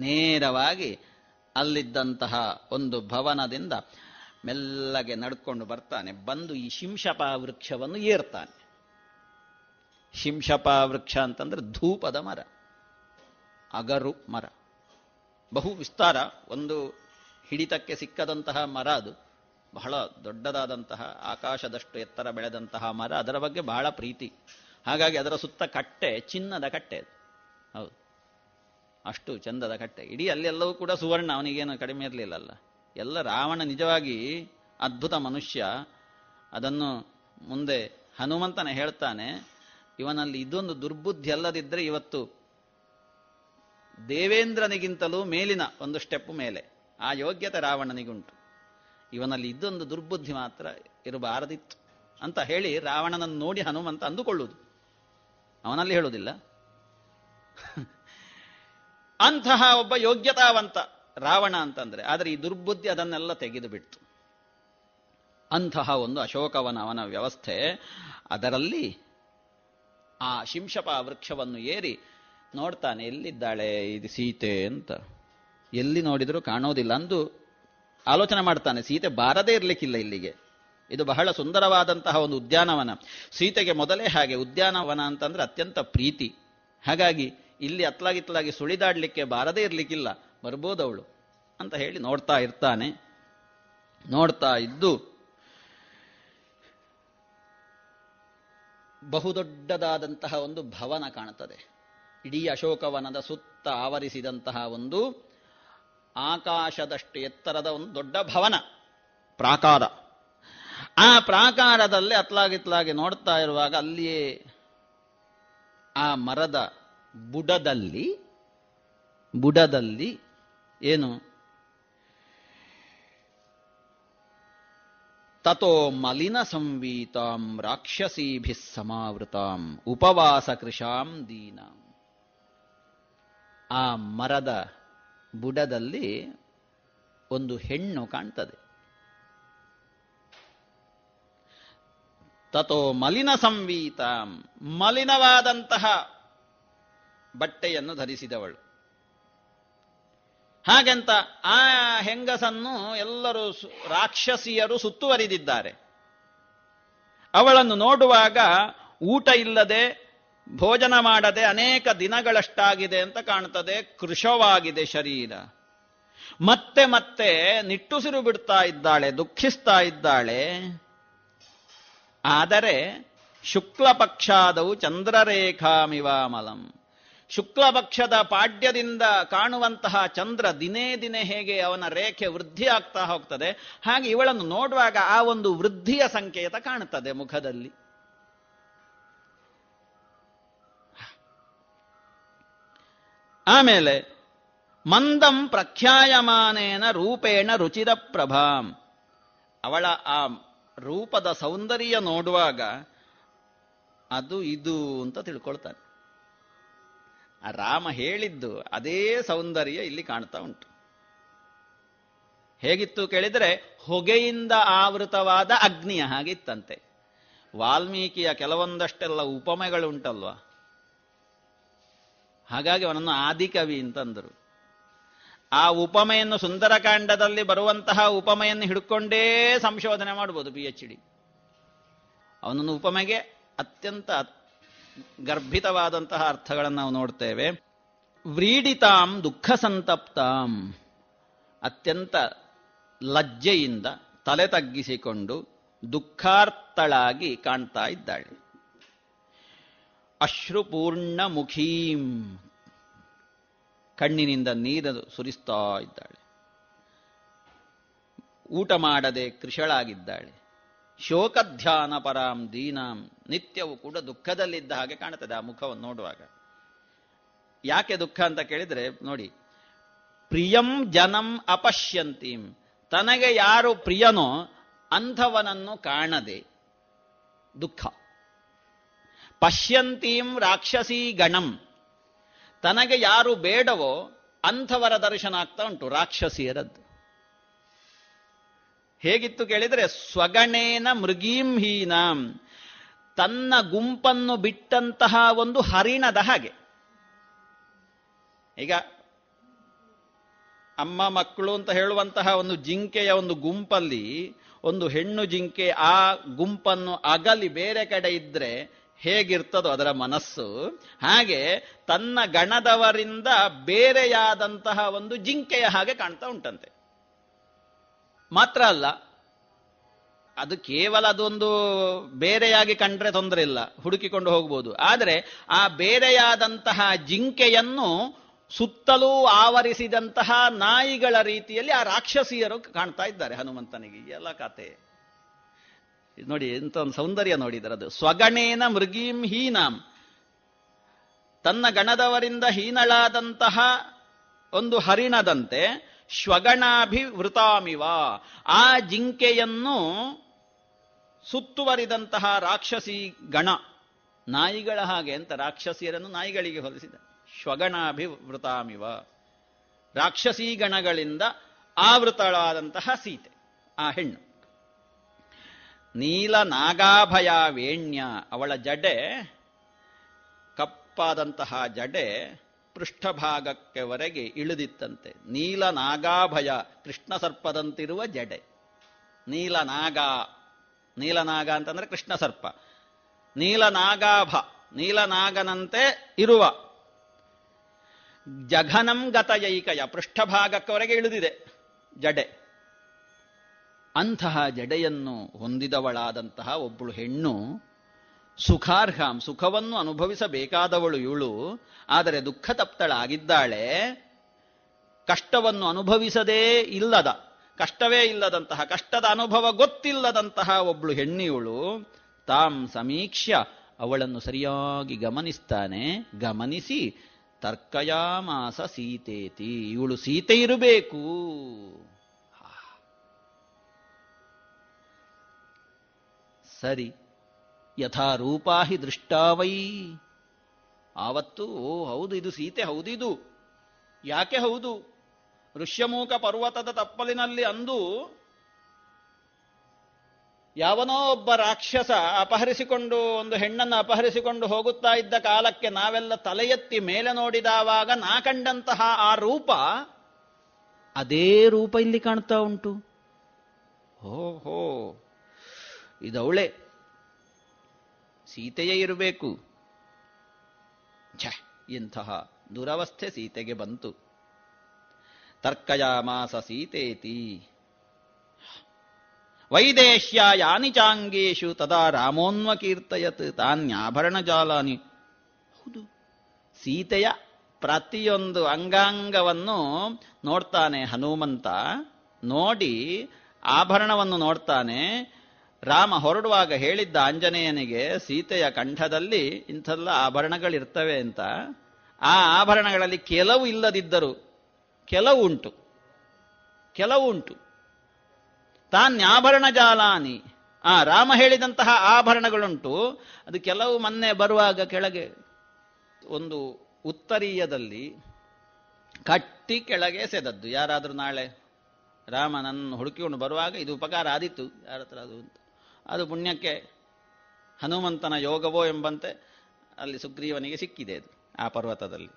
ನೇರವಾಗಿ ಅಲ್ಲಿದ್ದಂತಹ ಒಂದು ಭವನದಿಂದ ಮೆಲ್ಲಗೆ ನಡ್ಕೊಂಡು ಬರ್ತಾನೆ. ಬಂದು ಈ ಶಿಂಶಪ ವೃಕ್ಷವನ್ನು ಏರ್ತಾನೆ. ಶಿಂಶಪ ವೃಕ್ಷ ಅಂತಂದ್ರೆ ಧೂಪದ ಮರ, ಅಗರು ಮರ. ಬಹು ವಿಸ್ತಾರ, ಒಂದು ಹಿಡಿತಕ್ಕೆ ಸಿಕ್ಕದಂತಹ ಮರ ಅದು. ಬಹಳ ದೊಡ್ಡದಾದಂತಹ, ಆಕಾಶದಷ್ಟು ಎತ್ತರ ಬೆಳೆದಂತಹ ಮರ, ಅದರ ಬಗ್ಗೆ ಬಹಳ ಪ್ರೀತಿ. ಹಾಗಾಗಿ ಅದರ ಸುತ್ತ ಕಟ್ಟೆ, ಚಿನ್ನದ ಕಟ್ಟೆ ಅದು. ಹೌದು. ಅಷ್ಟು ಚಂದದ ಕಟ್ಟೆ. ಇಡೀ ಅಲ್ಲೆಲ್ಲವೂ ಕೂಡ ಸುವರ್ಣ, ಅವನಿಗೇನು ಕಡಿಮೆ ಇರಲಿಲ್ಲಲ್ಲ. ಎಲ್ಲ ರಾವಣ ನಿಜವಾಗಿ ಅದ್ಭುತ ಮನುಷ್ಯ. ಅದನ್ನು ಮುಂದೆ ಹನುಮಂತನ ಹೇಳ್ತಾನೆ, ಇವನಲ್ಲಿ ಇದೊಂದು ದುರ್ಬುದ್ಧಿ ಅಲ್ಲದಿದ್ದರೆ ಇವತ್ತು ದೇವೇಂದ್ರನಿಗಿಂತಲೂ ಮೇಲಿನ ಒಂದು ಸ್ಟೆಪ್ ಮೇಲೆ ಆ ಯೋಗ್ಯತೆ ರಾವಣನಿಗುಂಟು. ಇವನಲ್ಲಿ ಇದೊಂದು ದುರ್ಬುದ್ಧಿ ಮಾತ್ರ ಇರಬಾರದಿತ್ತು. ಅಂತ ಹೇಳಿ ರಾವಣನನ್ನು ನೋಡಿ ಹನುಮಂತ ಅಂದುಕೊಳ್ಳುವುದು. ಅವನಲ್ಲಿ ಹೇಳುವುದಿಲ್ಲ. ಅಂತಹ ಒಬ್ಬ ಯೋಗ್ಯತಾವಂತ ರಾವಣ ಅಂತಂದ್ರೆ, ಆದರೆ ಈ ದುರ್ಬುದ್ಧಿ ಅದನ್ನೆಲ್ಲ ತೆಗೆದು ಬಿಡ್ತು ಅಂತಹ ಒಂದು ಅಶೋಕವನ ಅವನ ವ್ಯವಸ್ಥೆ, ಅದರಲ್ಲಿ ಆ ಶಿಂಶಪ ವೃಕ್ಷವನ್ನು ಏರಿ, ನೋಡ್ತಾನೆ, ಎಲ್ಲಿದ್ದಾಳೆ ಇದು ಸೀತೆ ಅಂತ. ಎಲ್ಲಿ ನೋಡಿದರೂ ಕಾಣೋದಿಲ್ಲ ಅಂದು ಆಲೋಚನೆ ಮಾಡ್ತಾನೆ, ಸೀತೆ ಬಾರದೇ ಇರಲಿಕ್ಕಿಲ್ಲ ಇಲ್ಲಿಗೆ. ಇದು ಬಹಳ ಸುಂದರವಾದಂತಹ ಒಂದು ಉದ್ಯಾನವನ. ಸೀತೆಗೆ ಮೊದಲೇ ಹಾಗೆ, ಉದ್ಯಾನವನ ಅಂತಂದ್ರೆ ಅತ್ಯಂತ ಪ್ರೀತಿ. ಹಾಗಾಗಿ, ಇಲ್ಲಿ ಅತ್ಲಾಗಿತ್ಲಾಗಿ ಸುಳಿದಾಡ್ಲಿಕ್ಕೆ ಬಾರದೇ ಇರ್ಲಿಕ್ಕಿಲ್ಲ. ಬರ್ಬೋದವಳು ಅಂತ ಹೇಳಿ ನೋಡ್ತಾ ಇರ್ತಾನೆ. ನೋಡ್ತಾ ಇದ್ದು ಬಹುದೊಡ್ಡದಾದಂತಹ ಒಂದು ಭವನ ಕಾಣುತ್ತದೆ. ಇಡೀ ಅಶೋಕವನದ ಸುತ್ತ ಆವರಿಸಿದಂತಹ ಒಂದು ಆಕಾಶದಷ್ಟು ಎತ್ತರದ ಒಂದು ದೊಡ್ಡ ಭವನ, ಪ್ರಾಕಾರ. ಆ ಪ್ರಾಕಾರದಲ್ಲಿ ಅತ್ಲಾಗಿತ್ಲಾಗಿ ನೋಡ್ತಾ ಇರುವಾಗ ಅಲ್ಲಿಯೇ ಆ ಮರದ ಬುಡದಲ್ಲಿ ಬುಡದಲ್ಲಿ ಏನು? ತತೋ ಮಲಿನ ಸಂವೀತಾಂ ರಾಕ್ಷಸೀಭಿ ಸಮಾವೃತಾಂ ಉಪವಾಸ ಕೃಷಾಂ ದೀನಾಂ. ಆ ಮರದ ಬುಡದಲ್ಲಿ ಒಂದು ಹೆಣ್ಣು ಕಾಣ್ತದೆ. ತತೋ ಮಲಿನ ಸಂವೀತಾಂ ಮಲಿನವಾದಂತಹ ಬಟ್ಟೆಯನ್ನು ಧರಿಸಿದವಳು. ಹಾಗೆಂತ ಆ ಹೆಂಗಸನ್ನು ಎಲ್ಲರೂ ರಾಕ್ಷಸಿಯರು ಸುತ್ತುವರಿದಿದ್ದಾರೆ. ಅವಳನ್ನು ನೋಡುವಾಗ ಊಟ ಇಲ್ಲದೆ, ಭೋಜನ ಮಾಡದೆ ಅನೇಕ ದಿನಗಳಷ್ಟಾಗಿದೆ ಅಂತ ಕಾಣ್ತದೆ ಕೃಶವಾಗಿದೆ ಶರೀರ. ಮತ್ತೆ ಮತ್ತೆ ನಿಟ್ಟುಸಿರು ಬಿಡ್ತಾ ಇದ್ದಾಳೆ, ದುಃಖಿಸ್ತಾ ಇದ್ದಾಳೆ. ಆದರೆ ಶುಕ್ಲ ಪಕ್ಷಾದವು ಚಂದ್ರರೇಖಾಮಿವಾಮಲಂ. ಶುಕ್ಲಪಕ್ಷದ ಪಾಡ್ಯದಿಂದ ಕಾಣುವಂತಹ ಚಂದ್ರ ದಿನೇ ದಿನೇ ಹೇಗೆ ಅವನ ರೇಖೆ ವೃದ್ಧಿ ಆಗ್ತಾ ಹೋಗ್ತದೆ, ಹಾಗೆ ಇವಳನ್ನು ನೋಡುವಾಗ ಆ ಒಂದು ವೃದ್ಧಿಯ ಸಂಕೇತ ಕಾಣುತ್ತದೆ ಮುಖದಲ್ಲಿ. ಆಮೇಲೆ, ಮಂದಂ ಪ್ರಖ್ಯಾಯಮಾನೇನ ರೂಪೇಣ ರುಚಿರ ಪ್ರಭಾಂ ಅವಳ ಆ ರೂಪದ ಸೌಂದರ್ಯ ನೋಡುವಾಗ ಅದು ಇದು ಅಂತ ತಿಳ್ಕೊಳ್ತಾನೆ. ರಾಮ ಹೇಳಿದ್ದು ಅದೇ ಸೌಂದರ್ಯ ಇಲ್ಲಿ ಕಾಣ್ತಾ ಉಂಟು. ಹೇಗಿತ್ತು ಕೇಳಿದರೆ ಹೊಗೆಯಿಂದ ಆವೃತವಾದ ಅಗ್ನಿಯ ಹಾಗಿತ್ತಂತೆ ವಾಲ್ಮೀಕಿಯ ಕೆಲವೊಂದಷ್ಟೆಲ್ಲ ಉಪಮೆಗಳು ಉಂಟಲ್ವಾ ಹಾಗಾಗಿ ಅವನನ್ನು ಆದಿಕವಿ ಅಂತಂದರು. ಆ ಉಪಮೆಯನ್ನು ಸುಂದರಕಾಂಡದಲ್ಲಿ ಬರುವಂತಹ ಉಪಮೆಯನ್ನು ಹಿಡ್ಕೊಂಡೇ ಸಂಶೋಧನೆ ಮಾಡ್ಬೋದು ಪಿ ಎಚ್ ಡಿ ಅವನನ್ನು ಉಪಮೆಗೆ ಅತ್ಯಂತ ಗರ್ಭಿತವಾದಂತಹ ಅರ್ಥಗಳನ್ನು ನಾವು ನೋಡ್ತೇವೆ. ವ್ರೀಡಿತಾಂ ದುಃಖ ಸಂತಪ್ತಾಂ ಅತ್ಯಂತ ಲಜ್ಜೆಯಿಂದ ತಲೆ ತಗ್ಗಿಸಿಕೊಂಡು ದುಃಖಾರ್ತಳಾಗಿ ಕಾಣ್ತಾ ಇದ್ದಾಳೆ. ಅಶ್ರುಪೂರ್ಣ ಮುಖೀಂ ಕಣ್ಣಿನಿಂದ ನೀರು ಸುರಿಸ್ತಾ ಇದ್ದಾಳೆ. ಊಟ ಮಾಡದೆ ಕೃಷಳಾಗಿದ್ದಾಳೆ ಶೋಕಧ್ಯಾನ ಪರಾಂ ದೀನಾಂ. ನಿತ್ಯವೂ ಕೂಡ ದುಃಖದಲ್ಲಿದ್ದ ಹಾಗೆ ಕಾಣುತ್ತದೆ ಆ ಮುಖವನ್ನು ನೋಡುವಾಗ. ಯಾಕೆ ದುಃಖ ಅಂತ ಕೇಳಿದ್ರೆ, ನೋಡಿ, ಪ್ರಿಯಂ ಜನಂ ಅಪಶ್ಯಂತೀಂ. ತನಗೆ ಯಾರು ಪ್ರಿಯನೋ ಅಂಥವನನ್ನು ಕಾಣದೆ. ದುಃಖ. ಪಶ್ಯಂತೀಂ ರಾಕ್ಷಸೀ ಗಣಂ. ತನಗೆ ಯಾರು ಬೇಡವೋ ಅಂಥವರ ದರ್ಶನ ಆಗ್ತಾ ಉಂಟು ರಾಕ್ಷಸಿಯರದ್ದು. ಹೇಗಿತ್ತು ಕೇಳಿದರೆ, ಸ್ವಗಣೇನ ಮೃಗೀಂ ಹೀನಾಂ. ತನ್ನ ಗುಂಪನ್ನು ಬಿಟ್ಟಂತಹ ಒಂದು ಹರಿಣದ ಹಾಗೆ. ಈಗ, ಅಮ್ಮ ಮಕ್ಕಳು ಅಂತ ಹೇಳುವಂತಹ ಒಂದು ಜಿಂಕೆಯ ಒಂದು ಗುಂಪಲ್ಲಿ, ಒಂದು ಹೆಣ್ಣು ಜಿಂಕೆ ಆ ಗುಂಪನ್ನು ಅಗಲಿ ಬೇರೆ ಕಡೆ ಇದ್ರೆ ಹೇಗಿರ್ತದೋ ಅದರ ಮನಸ್ಸು, ಹಾಗೆ ತನ್ನ ಗಣದವರಿಂದ ಬೇರೆಯಾದಂತಹ ಒಂದು ಜಿಂಕೆಯ ಹಾಗೆ ಕಾಣ್ತಾ ಉಂಟಂತೆ. ಮಾತ್ರ ಅಲ್ಲ, ಅದು ಕೇವಲ ಅದೊಂದು ಬೇರೆಯಾಗಿ ಕಂಡ್ರೆ ತೊಂದರೆ ಇಲ್ಲ, ಹುಡುಕಿಕೊಂಡು ಹೋಗ್ಬೋದು. ಆದರೆ ಆ ಬೇರೆಯಾದಂತಹ ಜಿಂಕೆಯನ್ನು ಸುತ್ತಲೂ ಆವರಿಸಿದಂತಹ ನಾಯಿಗಳ ರೀತಿಯಲ್ಲಿ ಆ ರಾಕ್ಷಸಿಯರು ಕಾಣ್ತಾ ಇದ್ದಾರೆ ಹನುಮಂತನಿಗೆ ಎಲ್ಲ ಕತೆ. ನೋಡಿ ಇಂಥ ಒಂದು ಸೌಂದರ್ಯ ನೋಡಿದರದು ಸ್ವಗಣೇನ ಮೃಗೀಂ ಹೀನಾಂ. ತನ್ನ ಗಣದವರಿಂದ ಹೀನಳಾದಂತಹ ಒಂದು ಹರಿಣದಂತೆ ಶ್ವಗಣಾಭಿವೃತಾಮಿವ. ಆ ಜಿಂಕೆಯನ್ನು ಸುತ್ತುವರಿದಂತಹ ರಾಕ್ಷಸಿ ಗಣ, ನಾಯಿಗಳ ಹಾಗೆ ಅಂತ ರಾಕ್ಷಸಿಯರನ್ನು ನಾಯಿಗಳಿಗೆ ಹೊಲಿಸಿದ. ಶ್ವಗಣಾಭಿವೃತಾಮಿವ. ರಾಕ್ಷಸೀ ಗಣಗಳಿಂದ ಆವೃತಳಾದಂತಹ ಸೀತೆ, ಆ ಹೆಣ್ಣು. ನೀಲ ನಾಗಾಭಯ ವೇಣ್ಯ ಅವಳ ಜಡೆ, ಕಪ್ಪಾದಂತಹ ಜಡೆ ಪೃಷ್ಠಭಾಗಕ್ಕೆವರೆಗೆ ಇಳಿದಿತ್ತಂತೆ. ನೀಲ ನಾಗಾಭಯ ಕೃಷ್ಣ ಸರ್ಪದಂತಿರುವ ಜಡೆ. ನೀಲನಾಗ ನೀಲನಾಗ ಅಂತಂದ್ರೆ ಕೃಷ್ಣ ಸರ್ಪ. ನೀಲನಾಗಾಭ ನೀಲನಾಗನಂತೆ ಇರುವ ಜಘನಂ ಗತಯೈಕಯ ಪೃಷ್ಠಭಾಗಕ್ಕವರೆಗೆ ಇಳಿದಿದೆ ಜಡೆ. ಅಂತಹ ಜಡೆಯನ್ನು ಹೊಂದಿದವಳಾದಂತಹ ಒಬ್ಬಳು ಹೆಣ್ಣು ಸುಖಾರ್ಹಂ, ಸುಖವನ್ನು ಅನುಭವಿಸಬೇಕಾದವಳು ಇವಳು. ಆದರೆ ದುಃಖ ತಪ್ತಳಾಗಿದ್ದಾಳೆ ಕಷ್ಟವನ್ನು ಅನುಭವಿಸದೇ ಇಲ್ಲದ, ಕಷ್ಟವೇ ಇಲ್ಲದಂತಹ, ಕಷ್ಟದ ಅನುಭವ ಗೊತ್ತಿಲ್ಲದಂತಹ ಒಬ್ಳು ಹೆಣ್ಣಿಯುಳು ತಾಂ ಸಮೀಕ್ಷ್ಯ, ಅವಳನ್ನು ಸರಿಯಾಗಿ ಗಮನಿಸ್ತಾನೆ. ಗಮನಿಸಿ, ತರ್ಕಯಾಮಾಸ ಸೀತೇತಿ, ಇವಳು ಸೀತೆ ಇರಬೇಕು. ಸರಿ. ಯಥಾ ರೂಪಾಹಿ ದೃಷ್ಟಾವೈ ಆವತ್ತು ಓ, ಹೌದು, ಇದು ಸೀತೆ ಹೌದಿದು ಯಾಕೆ ಹೌದು? ಋಷ್ಯಮೂಕ ಪರ್ವತದ ತಪ್ಪಲಿನಲ್ಲಿ ಅಂದು ಯಾವನೋ ಒಬ್ಬ ರಾಕ್ಷಸ ಅಪಹರಿಸಿಕೊಂಡು, ಒಂದು ಹೆಣ್ಣನ್ನು ಅಪಹರಿಸಿಕೊಂಡು ಹೋಗುತ್ತಾ ಇದ್ದ ಕಾಲಕ್ಕೆ ನಾವೆಲ್ಲ ತಲೆ ಎತ್ತಿ ಮೇಲೆ ನೋಡಿದಾವಾಗ ನಾ ಕಂಡಂತಹ ಆ ರೂಪ ಅದೇ ರೂಪ ಇಲ್ಲಿ ಕಾಣ್ತಾ ಉಂಟು. ಹೋ ಹೋ ಇದವಳೆ. ಸೀತೆಯೇ ಇರಬೇಕು. ಇಂತಹ ದುರವಸ್ಥೆ ಸೀತೆಗೆ ಬಂತು. ತರ್ಕಯಾಮಾಸ ಸೀತೇತಿ. ವೈದೇಶ್ಯ ಯಾನಿ ಚಾಂಗೇಶು ತದಾ ರಾಮೋನ್ವಕೀರ್ತಯತ್ ತಾನ್ಯಾಭರಣ ಜಾಲಾನಿ. ಹೌದು, ಸೀತೆಯ ಪ್ರತಿಯೊಂದು ಅಂಗಾಂಗವನ್ನು ನೋಡ್ತಾನೆ ಹನುಮಂತ. ನೋಡಿ ಆಭರಣವನ್ನು ನೋಡ್ತಾನೆ. ರಾಮ ಹೊರಡುವಾಗ ಹೇಳಿದ್ದ ಆಂಜನೇಯನಿಗೆ ಸೀತೆಯ ಕಂಠದಲ್ಲಿ ಇಂಥೆಲ್ಲ ಆಭರಣಗಳಿರ್ತವೆ ಅಂತ. ಆ ಆಭರಣಗಳಲ್ಲಿ ಕೆಲವು ಇಲ್ಲದಿದ್ದರು ಕೆಲವು ಉಂಟು. ಕೆಲವು ಉಂಟು. ತಾನ್ಯಾಭರಣ ಜಾಲಾನಿ. ಆ, ರಾಮ ಹೇಳಿದಂತಹ ಆಭರಣಗಳುಂಟು. ಅದು ಕೆಲವು ಮೊನ್ನೆ ಬರುವಾಗ ಕೆಳಗೆ ಒಂದು ಉತ್ತರೀಯದಲ್ಲಿ ಕಟ್ಟಿ ಕೆಳಗೆ ಸೆದದ್ದು. ಯಾರಾದರೂ ನಾಳೆ ರಾಮ ನನ್ನ ಹುಡುಕಿಕೊಂಡು ಬರುವಾಗ ಇದು ಉಪಕಾರ ಆದಿತ್ತು ಯಾರ ಹತ್ರ ಅದು ಅಂತ ಅದು ಪುಣ್ಯಕ್ಕೆ ಹನುಮಂತನ ಯೋಗವೋ ಎಂಬಂತೆ ಅಲ್ಲಿ ಸುಗ್ರೀವನಿಗೆ ಸಿಕ್ಕಿದೆ ಅದು ಆ ಪರ್ವತದಲ್ಲಿ.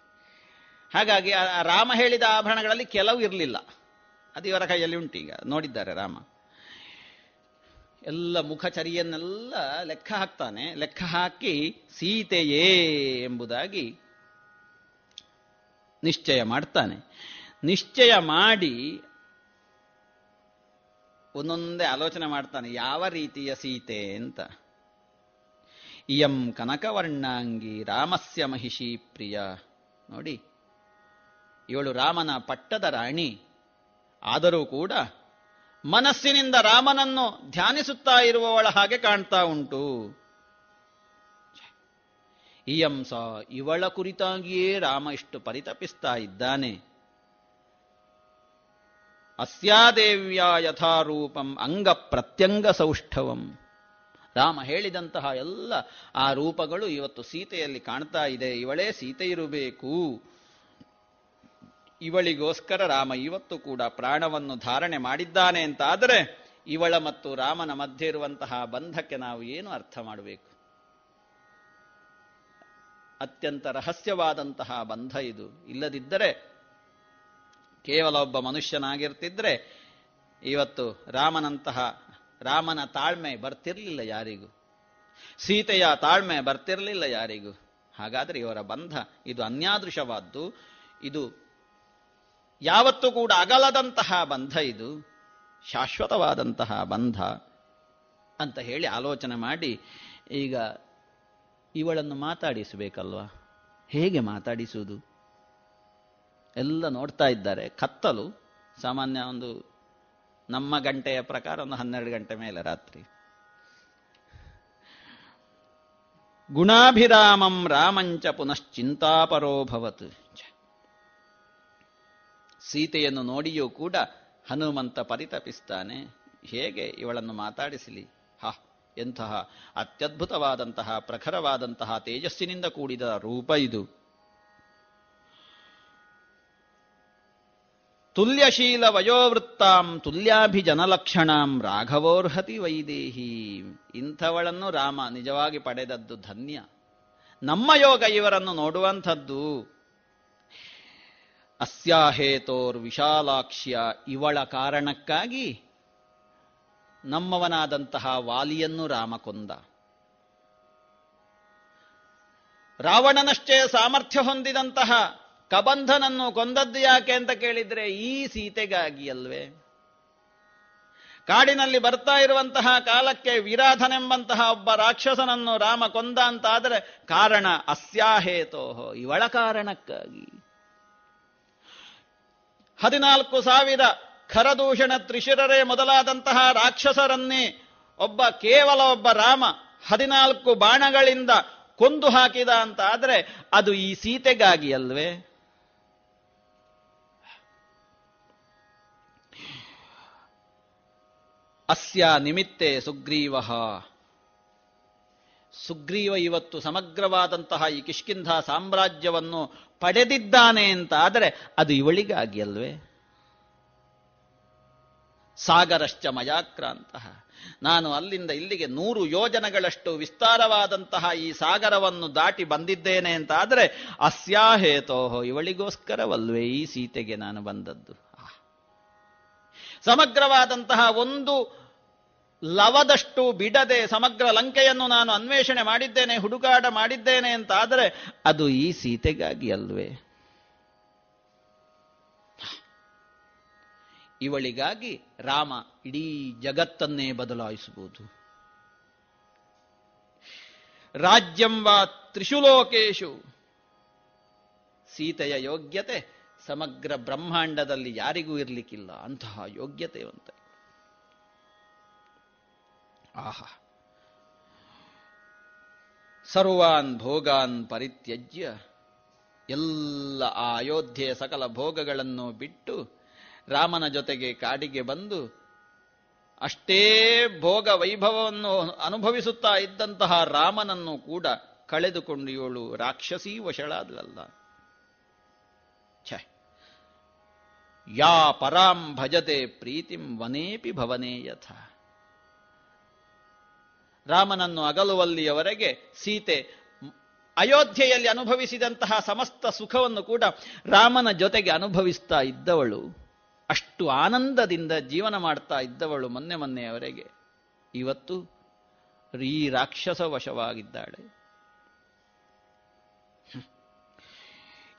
ಹಾಗಾಗಿ ರಾಮ ಹೇಳಿದ ಆಭರಣಗಳಲ್ಲಿ ಕೆಲವು ಇರಲಿಲ್ಲ. ಅದು ಇವರ ಕೈಯಲ್ಲಿ ಈಗ. ನೋಡಿದ್ದಾರೆ ರಾಮ. ಎಲ್ಲ ಮುಖಚರಿಯನ್ನೆಲ್ಲ ಲೆಕ್ಕ ಹಾಕ್ತಾನೆ. ಲೆಕ್ಕ ಹಾಕಿ ಸೀತೆಯೇ ಎಂಬುದಾಗಿ ನಿಶ್ಚಯ ಮಾಡ್ತಾನೆ. ನಿಶ್ಚಯ ಮಾಡಿ ಒಂದೊಂದೇ ಆಲೋಚನೆ ಮಾಡ್ತಾನೆ, ಯಾವ ರೀತಿಯ ಸೀತೆ ಅಂತ. ಇಯಂ ಕನಕವರ್ಣಾಂಗಿ ರಾಮಸ್ಯ ಮಹಿಷಿ ಪ್ರಿಯ. ನೋಡಿ, ಇವಳು ರಾಮನ ಪಟ್ಟದ ರಾಣಿ. ಆದರೂ ಕೂಡ ಮನಸ್ಸಿನಿಂದ ರಾಮನನ್ನು ಧ್ಯಾನಿಸುತ್ತಾ ಇರುವವಳ ಹಾಗೆ ಕಾಣ್ತಾ ಉಂಟು. ಇಯಂ ಸ ಇವಳ ಕುರಿತಾಗಿಯೇ ರಾಮ ಇಷ್ಟು ಪರಿತಪಿಸ್ತಾ ಇದ್ದಾನೆ. ಅಸ್ಯಾದೇವ್ಯ ಯಥಾರೂಪಂ ಅಂಗ ಪ್ರತ್ಯಂಗ ಸೌಷ್ಠವಂ ರಾಮ ಹೇಳಿದಂತಹ ಎಲ್ಲ ಆ ರೂಪಗಳು ಇವತ್ತು ಸೀತೆಯಲ್ಲಿ ಕಾಣ್ತಾ ಇದೆ. ಇವಳೇ ಸೀತೆ ಇರಬೇಕು ಇವಳಿಗೋಸ್ಕರ ರಾಮ ಇವತ್ತು ಕೂಡ ಪ್ರಾಣವನ್ನು ಧಾರಣೆ ಮಾಡಿದ್ದಾನೆ ಅಂತಾದರೆ ಇವಳ ಮತ್ತು ರಾಮನ ಮಧ್ಯೆ ಇರುವಂತಹ ಬಂಧಕ್ಕೆ ನಾವು ಏನು ಅರ್ಥ ಮಾಡಬೇಕು? ಅತ್ಯಂತ ರಹಸ್ಯವಾದಂತಹ ಬಂಧ ಇದು. ಇಲ್ಲದಿದ್ದರೆ ಕೇವಲ ಒಬ್ಬ ಮನುಷ್ಯನಾಗಿರ್ತಿದ್ರೆ ಇವತ್ತು ರಾಮನಂತಹ ರಾಮನ ತಾಳ್ಮೆ ಬರ್ತಿರ್ಲಿಲ್ಲ ಯಾರಿಗೂ. ಸೀತೆಯ ತಾಳ್ಮೆ ಬರ್ತಿರ್ಲಿಲ್ಲ ಯಾರಿಗೂ. ಹಾಗಾದ್ರೆ ಇವರ ಬಂಧ, ಇದು ಅನ್ಯಾದೃಶವಾದ್ದು. ಇದು ಯಾವತ್ತೂ ಕೂಡ ಅಗಲದಂತಹ ಬಂಧ ಇದು, ಶಾಶ್ವತವಾದಂತಹ ಬಂಧ ಅಂತ ಹೇಳಿ ಆಲೋಚನೆ ಮಾಡಿ ಈಗ ಇವಳನ್ನು ಮಾತಾಡಿಸಬೇಕಲ್ವಾ? ಹೇಗೆ ಮಾತಾಡಿಸುವುದು? ಎಲ್ಲ ನೋಡ್ತಾ ಇದ್ದಾರೆ. ಕತ್ತಲು ಸಾಮಾನ್ಯ ಒಂದು ನಮ್ಮ ಗಂಟೆಯ ಪ್ರಕಾರ ಒಂದು ಹನ್ನೆರಡು ಗಂಟೆ ಮೇಲೆ ರಾತ್ರಿ. ಗುಣಾಭಿರಾಮಂ ರಾಮಂಚ ಪುನಶ್ಚಿಂತಾಪರೋಭವತ್ ಸೀತೆಯನ್ನು ನೋಡಿಯೂ ಕೂಡ ಹನುಮಂತ ಪರಿತಪಿಸ್ತಾನೆ. ಹೇಗೆ ಇವಳನ್ನು ಮಾತಾಡಿಸಲಿ? ಹ, ಎಂತಹ ಅತ್ಯದ್ಭುತವಾದಂತಹ ಪ್ರಖರವಾದಂತಹ ತೇಜಸ್ಸಿನಿಂದ ಕೂಡಿದ ರೂಪ ಇದು. ತುಲ್ಯಶೀಲ ವಯೋವೃತ್ತಾಂ ತುಲ್ಯಾಭಿಜನಲಕ್ಷಣಾಂ ರಾಘವೋರ್ಹತಿ ವೈದೇಹಿ. ಇಂಥವಳನ್ನು ರಾಮ ನಿಜವಾಗಿ ಪಡೆದದ್ದು ಧನ್ಯ. ನಮ್ಮ ಯೋಗ ಇವರನ್ನು ನೋಡುವಂಥದ್ದು ಅಸ್ಯಾಹೇತೋರ್ ವಿಶಾಲಾಕ್ಷ್ಯ ಇವಳ ಕಾರಣಕ್ಕಾಗಿ ನಮ್ಮವನಾದಂತಹ ವಾಲಿಯನ್ನು ರಾಮ ಕೊಂದ. ರಾವಣನಷ್ಟೇ ಸಾಮರ್ಥ್ಯ ಹೊಂದಿದಂತಹ ಕಬಂಧನನ್ನು ಕೊಂದದ್ದು ಯಾಕೆ ಅಂತ ಕೇಳಿದ್ರೆ ಈ ಸೀತೆಗಾಗಿ ಅಲ್ವೇ. ಕಾಡಿನಲ್ಲಿ ಬರ್ತಾ ಇರುವಂತಹ ಕಾಲಕ್ಕೆ ವಿರಾಧನೆಂಬಂತಹ ಒಬ್ಬ ರಾಕ್ಷಸನನ್ನು ರಾಮ ಕೊಂದ ಅಂತಾದರೆ ಕಾರಣ ಅಸ್ಯಾಹೇತೋಹೋ, ಇವಳ ಕಾರಣಕ್ಕಾಗಿ. ಹದಿನಾಲ್ಕು ಸಾವಿರ ಖರದೂಷಣ ತ್ರಿಶಿರರೇ ಮೊದಲಾದಂತಹ ರಾಕ್ಷಸರನ್ನೇ ಒಬ್ಬ ಕೇವಲ ಒಬ್ಬ ರಾಮ ಹದಿನಾಲ್ಕು ಬಾಣಗಳಿಂದ ಕೊಂದು ಹಾಕಿದ ಅಂತ ಆದರೆ ಅದು ಈ ಸೀತೆಗಾಗಿ ಅಲ್ವೇ. ಅಸ್ಯ ನಿಮಿತ್ತೆ ಸುಗ್ರೀವ. ಸುಗ್ರೀವ ಇವತ್ತು ಸಮಗ್ರವಾದಂತಹ ಈ ಕಿಷ್ಕಿಂಧ ಸಾಮ್ರಾಜ್ಯವನ್ನು ಪಡೆದಿದ್ದಾನೆ ಅಂತ ಆದರೆ ಅದು ಇವಳಿಗಾಗಿ ಅಲ್ವೇ? ಸಾಗರಶ್ಚ ಮಯಾಕ್ರಾಂತಹ ನಾನು ಅಲ್ಲಿಂದ ಇಲ್ಲಿಗೆ ನೂರು ಯೋಜನಗಳಷ್ಟು ವಿಸ್ತಾರವಾದಂತಹ ಈ ಸಾಗರವನ್ನು ದಾಟಿ ಬಂದಿದ್ದೇನೆ ಅಂತ ಆದರೆ ಅಸ್ಯಾಹೇತೋಹೋ ಇವಳಿಗೋಸ್ಕರವಲ್ವೇ ಈ ಸೀತೆಗೆ ನಾನು ಬಂದದ್ದು. ಸಮಗ್ರವಾದಂತಹ ಒಂದು ಲವದಷ್ಟು ಬಿಡದೆ ಸಮಗ್ರ ಲಂಕೆಯನ್ನು ನಾನು ಅನ್ವೇಷಣೆ ಮಾಡಿದ್ದೇನೆ, ಹುಡುಕಾಟ ಮಾಡಿದ್ದೇನೆ ಅಂತ ಆದರೆ ಅದು ಈ ಸೀತೆಗಾಗಿ ಅಲ್ವೇ. ಇವಳಿಗಾಗಿ ರಾಮ ಇಡೀ ಜಗತ್ತನ್ನೇ ಬದಲಾಯಿಸಬಹುದು. ರಾಜ್ಯಂ ತ್ರಿಶುಲೋಕೇಶು. ಸೀತೆಯ ಯೋಗ್ಯತೆ ಸಮಗ್ರ ಬ್ರಹ್ಮಾಂಡದಲ್ಲಿ ಯಾರಿಗೂ ಇರಲಿಕ್ಕಿಲ್ಲ, ಅಂತಹ ಯೋಗ್ಯತೆವಂತ ಆಹಾ. ಸರ್ವಾನ್ ಭೋಗಾನ್ ಪರಿತ್ಯಜ್ಯ, ಎಲ್ಲ ಆ ಅಯೋಧ್ಯೆಯ ಸಕಲ ಭೋಗಗಳನ್ನು ಬಿಟ್ಟು ರಾಮನ ಜೊತೆಗೆ ಕಾಡಿಗೆ ಬಂದು ಅಷ್ಟೇ ಭೋಗ ವೈಭವವನ್ನು ಅನುಭವಿಸುತ್ತಾ ಇದ್ದಂತಹ ರಾಮನನ್ನು ಕೂಡ ಕಳೆದುಕೊಂಡು ಇವಳು ರಾಕ್ಷಸೀ ವಶಳಾದ್ಲಲ್ಲ ಯಾ ಪರಾಂ ಭಜತೆ ಪ್ರೀತಿಂ ವನೇಪಿ ಭವನೇ ಯಥ. ರಾಮನನ್ನು ಅಗಲುವಲ್ಲಿಯವರೆಗೆ ಸೀತೆ ಅಯೋಧ್ಯೆಯಲ್ಲಿ ಅನುಭವಿಸಿದಂತಹ ಸಮಸ್ತ ಸುಖವನ್ನು ಕೂಡ ರಾಮನ ಜೊತೆಗೆ ಅನುಭವಿಸ್ತಾ ಇದ್ದವಳು. ಅಷ್ಟು ಆನಂದದಿಂದ ಜೀವನ ಮಾಡ್ತಾ ಇದ್ದವಳು ಮೊನ್ನೆ ಮೊನ್ನೆಯವರೆಗೆ ಇವತ್ತು ಈ ರಾಕ್ಷಸ ವಶವಾಗಿದ್ದಾಳೆ.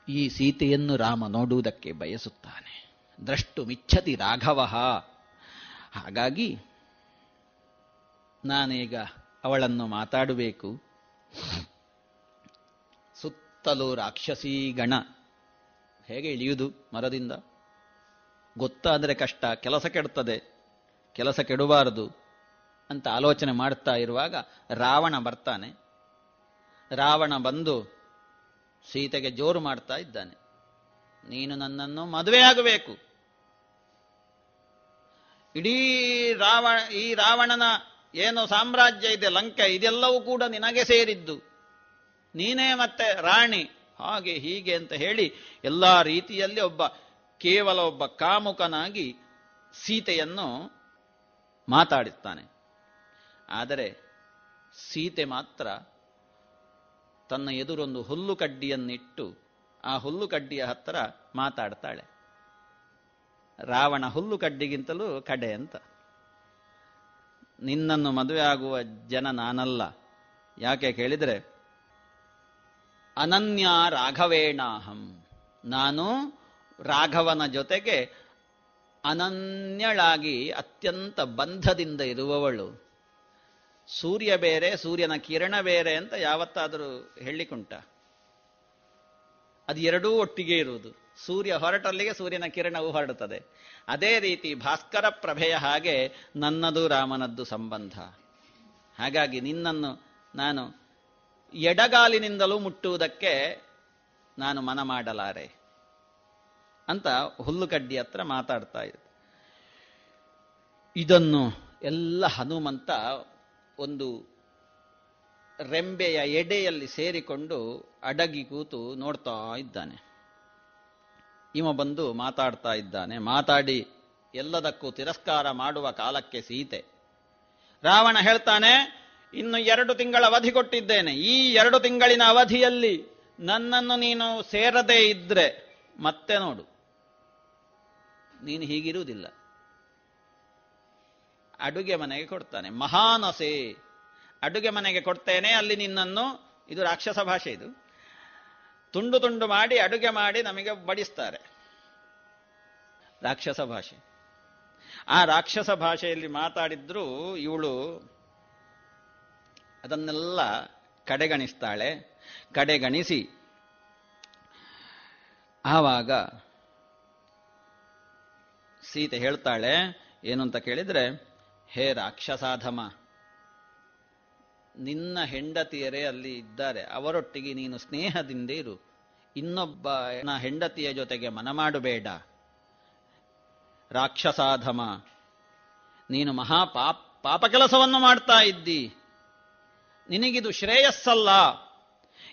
ಈ ಸೀತೆಯನ್ನು ರಾಮ ನೋಡುವುದಕ್ಕೆ ಬಯಸುತ್ತಾನೆ. ದ್ರಷ್ಟು ಮಿಚ್ಛತಿ ರಾಘವ. ಹಾಗಾಗಿ ನಾನೀಗ ಅವಳನ್ನು ಮಾತಾಡಬೇಕು. ಸುತ್ತಲೂ ರಾಕ್ಷಸೀ ಗಣ. ಹೇಗೆ ಇಳಿಯುವುದು ಮರದಿಂದ? ಗೊತ್ತಾದರೆ ಕಷ್ಟ, ಕೆಲಸ ಕೆಡುತ್ತದೆ. ಕೆಲಸ ಕೆಡಬಾರದು ಅಂತ ಆಲೋಚನೆ ಮಾಡ್ತಾ ಇರುವಾಗ ರಾವಣ ಬರ್ತಾನೆ. ರಾವಣ ಬಂದು ಸೀತೆಗೆ ಜೋರು ಮಾಡ್ತಾ ಇದ್ದಾನೆ. ನೀನು ನನ್ನನ್ನು ಮದುವೆಯಾಗಬೇಕು. ಇಡೀ ರಾವಣ, ಈ ರಾವಣನ ಏನು ಸಾಮ್ರಾಜ್ಯ ಇದೆ, ಲಂಕೆ, ಇದೆಲ್ಲವೂ ಕೂಡ ನಿನಗೆ ಸೇರಿದ್ದು. ನೀನೇ ಮತ್ತೆ ರಾಣಿ. ಹಾಗೆ ಹೀಗೆ ಅಂತ ಹೇಳಿ ಎಲ್ಲ ರೀತಿಯಲ್ಲಿ ಒಬ್ಬ, ಕೇವಲ ಒಬ್ಬ ಕಾಮುಕನಾಗಿ ಸೀತೆಯನ್ನು ಮಾತಾಡಿಸ್ತಾನೆ. ಆದರೆ ಸೀತೆ ಮಾತ್ರ ತನ್ನ ಎದುರೊಂದು ಹುಲ್ಲು ಕಡ್ಡಿಯನ್ನಿಟ್ಟು ಆ ಹುಲ್ಲು ಕಡ್ಡಿಯ ಹತ್ತಿರ ಮಾತಾಡ್ತಾಳೆ. ರಾವಣ ಹುಲ್ಲು ಕಡ್ಡಿಗಿಂತಲೂ ಕಡೆ ಅಂತ. ನಿನ್ನನ್ನು ಮದುವೆ ಆಗುವ ಜನ ನಾನಲ್ಲ. ಯಾಕೆ ಕೇಳಿದರೆ, ಅನನ್ಯ ರಾಘವೇಣಾಹಂ. ನಾನು ರಾಘವನ ಜೊತೆಗೆ ಅನನ್ಯಳಾಗಿ ಅತ್ಯಂತ ಬಂಧದಿಂದ ಇರುವವಳು. ಸೂರ್ಯ ಬೇರೆ, ಸೂರ್ಯನ ಕಿರಣ ಬೇರೆ ಅಂತ ಯಾವತ್ತಾದರೂ ಹೇಳಿಕೊಂಟ. ಅದು ಎರಡೂ ಒಟ್ಟಿಗೆ ಇರುವುದು. ಸೂರ್ಯ ಹೊರಟಲ್ಲಿಗೆ ಸೂರ್ಯನ ಕಿರಣವು ಹೊರಡುತ್ತದೆ. ಅದೇ ರೀತಿ ಭಾಸ್ಕರ ಪ್ರಭೆಯ ಹಾಗೆ ನನ್ನದು ರಾಮನದ್ದು ಸಂಬಂಧ. ಹಾಗಾಗಿ ನಿನ್ನನ್ನು ನಾನು ಎಡಗಾಲಿನಿಂದಲೂ ಮುಟ್ಟುವುದಕ್ಕೆ ನಾನು ಮನ ಮಾಡಲಾರೆ ಅಂತ ಹುಲ್ಲುಕಡ್ಡಿ ಹತ್ರ ಮಾತಾಡ್ತಾ ಇದ್ದ. ಇದನ್ನು ಎಲ್ಲ ಹನುಮಂತ ಒಂದು ರೆಂಬೆಯ ಎಡೆಯಲ್ಲಿ ಸೇರಿಕೊಂಡು ಅಡಗಿ ಕೂತು ನೋಡ್ತಾ ಇದ್ದಾನೆ. ಇವ ಬಂದು ಮಾತಾಡ್ತಾ ಇದ್ದಾನೆ. ಮಾತಾಡಿ, ಎಲ್ಲದಕ್ಕೂ ತಿರಸ್ಕಾರ ಮಾಡುವ ಕಾಲಕ್ಕೆ ಸೀತೆ. ರಾವಣ ಹೇಳ್ತಾನೆ, ಇನ್ನು ಎರಡು ತಿಂಗಳ ಅವಧಿ ಕೊಟ್ಟಿದ್ದೇನೆ. ಈ ಎರಡು ತಿಂಗಳಿನ ಅವಧಿಯಲ್ಲಿ ನನ್ನನ್ನು ನೀನು ಸೇರದೇ ಇದ್ರೆ ಮತ್ತೆ ನೋಡು. ನೀನು ಹೀಗಿರುವುದಿಲ್ಲ. ಅಡುಗೆ ಮನೆಗೆ ಕೊಡ್ತಾನೆ. ಮಹಾನಸೆ. ಅಡುಗೆ ಮನೆಗೆ ಕೊಡ್ತೇನೆ, ಅಲ್ಲಿ ನಿನ್ನನ್ನು, ಇದು ರಾಕ್ಷಸ ಭಾಷೆ ಇದು. ತುಂಡು ತುಂಡು ಮಾಡಿ ಅಡುಗೆ ಮಾಡಿ ನಮಗೆ ಬಡಿಸ್ತಾರೆ. ರಾಕ್ಷಸ ಭಾಷೆ. ಆ ರಾಕ್ಷಸ ಭಾಷೆಯಲ್ಲಿ ಮಾತಾಡಿದ್ರು ಇವಳು ಅದನ್ನೆಲ್ಲ ಕಡೆಗಣಿಸ್ತಾಳೆ. ಕಡೆಗಣಿಸಿ ಆವಾಗ ಸೀತೆ ಹೇಳ್ತಾಳೆ ಏನು ಅಂತ ಕೇಳಿದ್ರೆ, ಹೇ ರಾಕ್ಷಸಾಧಮ ನಿನ್ನ ಹೆಂಡತಿಯರೇ ಅಲ್ಲಿ ಇದ್ದಾರೆ. ಅವರೊಟ್ಟಿಗೆ ನೀನು ಸ್ನೇಹದಿಂದ ಇರು. ಇನ್ನೊಬ್ಬ ಹೆಂಡತಿಯ ಜೊತೆಗೆ ಮನ ಮಾಡಬೇಡ ರಾಕ್ಷಸಾಧಮ, ನೀನು ಮಹಾ ಪಾಪ ಪಾಪ ಕೆಲಸವನ್ನು ಮಾಡ್ತಾ ಇದ್ದಿ. ನಿನಗಿದು ಶ್ರೇಯಸ್ಸಲ್ಲ.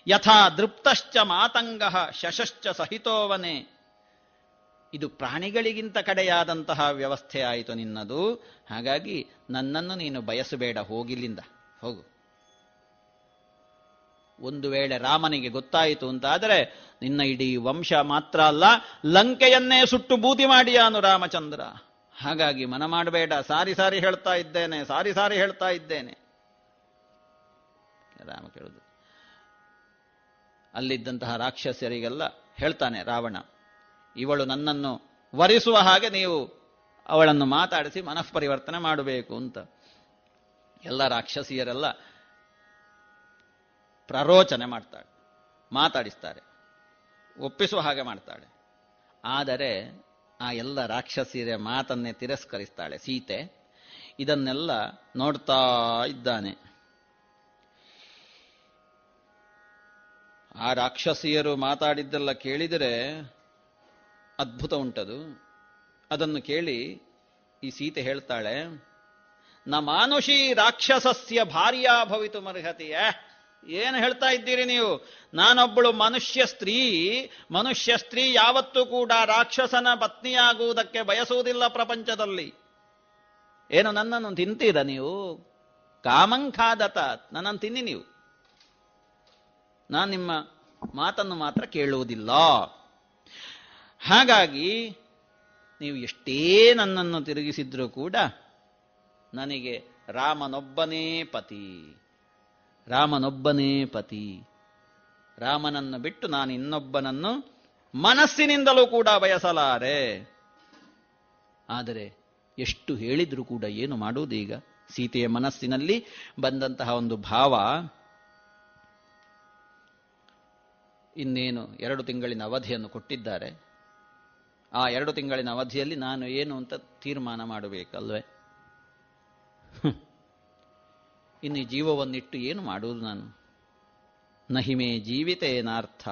ಯಥಾ ದೃಪ್ತಶ್ಚ ಮಾತಂಗ ಶಶಶ್ಚ ಸಹಿತೋವನೆ. ಇದು ಪ್ರಾಣಿಗಳಿಗಿಂತ ಕಡೆಯಾದಂತಹ ವ್ಯವಸ್ಥೆ ಆಯಿತು ನಿನ್ನದು. ಹಾಗಾಗಿ ನನ್ನನ್ನು ನೀನು ಬಯಸಬೇಡ. ಹೋಗಿಲ್ಲಿಂದ. ಹೋಗು. ಒಂದು ವೇಳೆ ರಾಮನಿಗೆ ಗೊತ್ತಾಯಿತು ಅಂತಾದರೆ, ನಿನ್ನ ಇಡೀ ವಂಶ ಮಾತ್ರ ಅಲ್ಲ, ಲಂಕೆಯನ್ನೇ ಸುಟ್ಟು ಬೂದಿ ಮಾಡಿಯಾನು ರಾಮಚಂದ್ರ? ಹಾಗಾಗಿ ಮನ ಮಾಡಬೇಡ ಸಾರಿ ಸಾರಿ ಹೇಳ್ತಾ ಇದ್ದೇನೆ, ಸಾರಿ ಸಾರಿ ಹೇಳ್ತಾ ಇದ್ದೇನೆ. ರಾಮ ಕೇಳುದು. ಅಲ್ಲಿದ್ದಂತಹ ರಾಕ್ಷಸರಿಗೆಲ್ಲ ಹೇಳ್ತಾನೆ ರಾವಣ, ಇವಳು ನನ್ನನ್ನು ವರಿಸುವ ಹಾಗೆ ನೀವು ಅವಳನ್ನು ಮಾತಾಡಿಸಿ ಮನಃಪರಿವರ್ತನೆ ಮಾಡಬೇಕು ಅಂತ. ಎಲ್ಲ ರಾಕ್ಷಸಿಯರೆಲ್ಲ ಪ್ರರೋಚನೆ ಮಾಡ್ತಾಳೆ, ಮಾತಾಡಿಸ್ತಾರೆ ಒಪ್ಪಿಸುವ ಹಾಗೆ ಮಾಡ್ತಾಳೆ. ಆದರೆ ಆ ಎಲ್ಲ ರಾಕ್ಷಸಿಯರ ಮಾತನ್ನೇ ತಿರಸ್ಕರಿಸ್ತಾಳೆ ಸೀತೆ. ಇದನ್ನೆಲ್ಲ ನೋಡ್ತಾ ಇದ್ದಾನೆ. ಆ ರಾಕ್ಷಸಿಯರು ಮಾತಾಡಿದ್ದೆಲ್ಲ ಕೇಳಿದರೆ ಅದ್ಭುತ ಉಂಟದು. ಅದನ್ನು ಕೇಳಿ ಈ ಸೀತೆ ಹೇಳ್ತಾಳೆ ನ ಮಾನುಷಿ ರಾಕ್ಷಸಸ್ಯ ಭಾರ್ಯಾ ಭವಿತು ಮರ್ಹತೆಯ. ಏನು ಹೇಳ್ತಾ ಇದ್ದೀರಿ ನೀವು? ನಾನೊಬ್ಬಳು ಮನುಷ್ಯ ಸ್ತ್ರೀ ಮನುಷ್ಯ ಸ್ತ್ರೀ ಯಾವತ್ತೂ ಕೂಡ ರಾಕ್ಷಸನ ಪತ್ನಿಯಾಗುವುದಕ್ಕೆ ಬಯಸುವುದಿಲ್ಲ ಪ್ರಪಂಚದಲ್ಲಿ. ಏನು ನನ್ನನ್ನು ತಿಂತೀರ ನೀವು? ಕಾಮಂಖಾದತ ನನ್ನನ್ನು ತಿನ್ನಿ ನೀವು. ನಾನು ನಿಮ್ಮ ಮಾತನ್ನು ಮಾತ್ರ ಕೇಳುವುದಿಲ್ಲ. ಹಾಗಾಗಿ ನೀವು ಎಷ್ಟೇ ನನ್ನನ್ನು ತಿರುಗಿಸಿದ್ರೂ ಕೂಡ ನನಗೆ ರಾಮನೊಬ್ಬನೇ ಪತಿ. ರಾಮನೊಬ್ಬನೇ ಪತಿ. ರಾಮನನ್ನು ಬಿಟ್ಟು ನಾನು ಇನ್ನೊಬ್ಬನನ್ನು ಮನಸ್ಸಿನಿಂದಲೂ ಕೂಡ ಬಯಸಲಾರೆ. ಆದರೆ ಎಷ್ಟು ಹೇಳಿದ್ರೂ ಕೂಡ ಏನು ಮಾಡುವುದೀಗ ಸೀತೆಯ ಮನಸ್ಸಿನಲ್ಲಿ ಬಂದಂತಹ ಒಂದು ಭಾವ. ಇನ್ನೇನು ಎರಡು ತಿಂಗಳಿನ ಅವಧಿಯನ್ನು ಕೊಟ್ಟಿದ್ದಾರೆ. ಆ ಎರಡು ತಿಂಗಳಿನ ಅವಧಿಯಲ್ಲಿ ನಾನು ಏನು ಅಂತ ತೀರ್ಮಾನ ಮಾಡಬೇಕಲ್ವೇ? ಇನ್ನು ಜೀವವನ್ನಿಟ್ಟು ಏನು ಮಾಡುವುದು ನಾನು? ನಹಿಮೆ ಜೀವಿತೇನಾರ್ಥ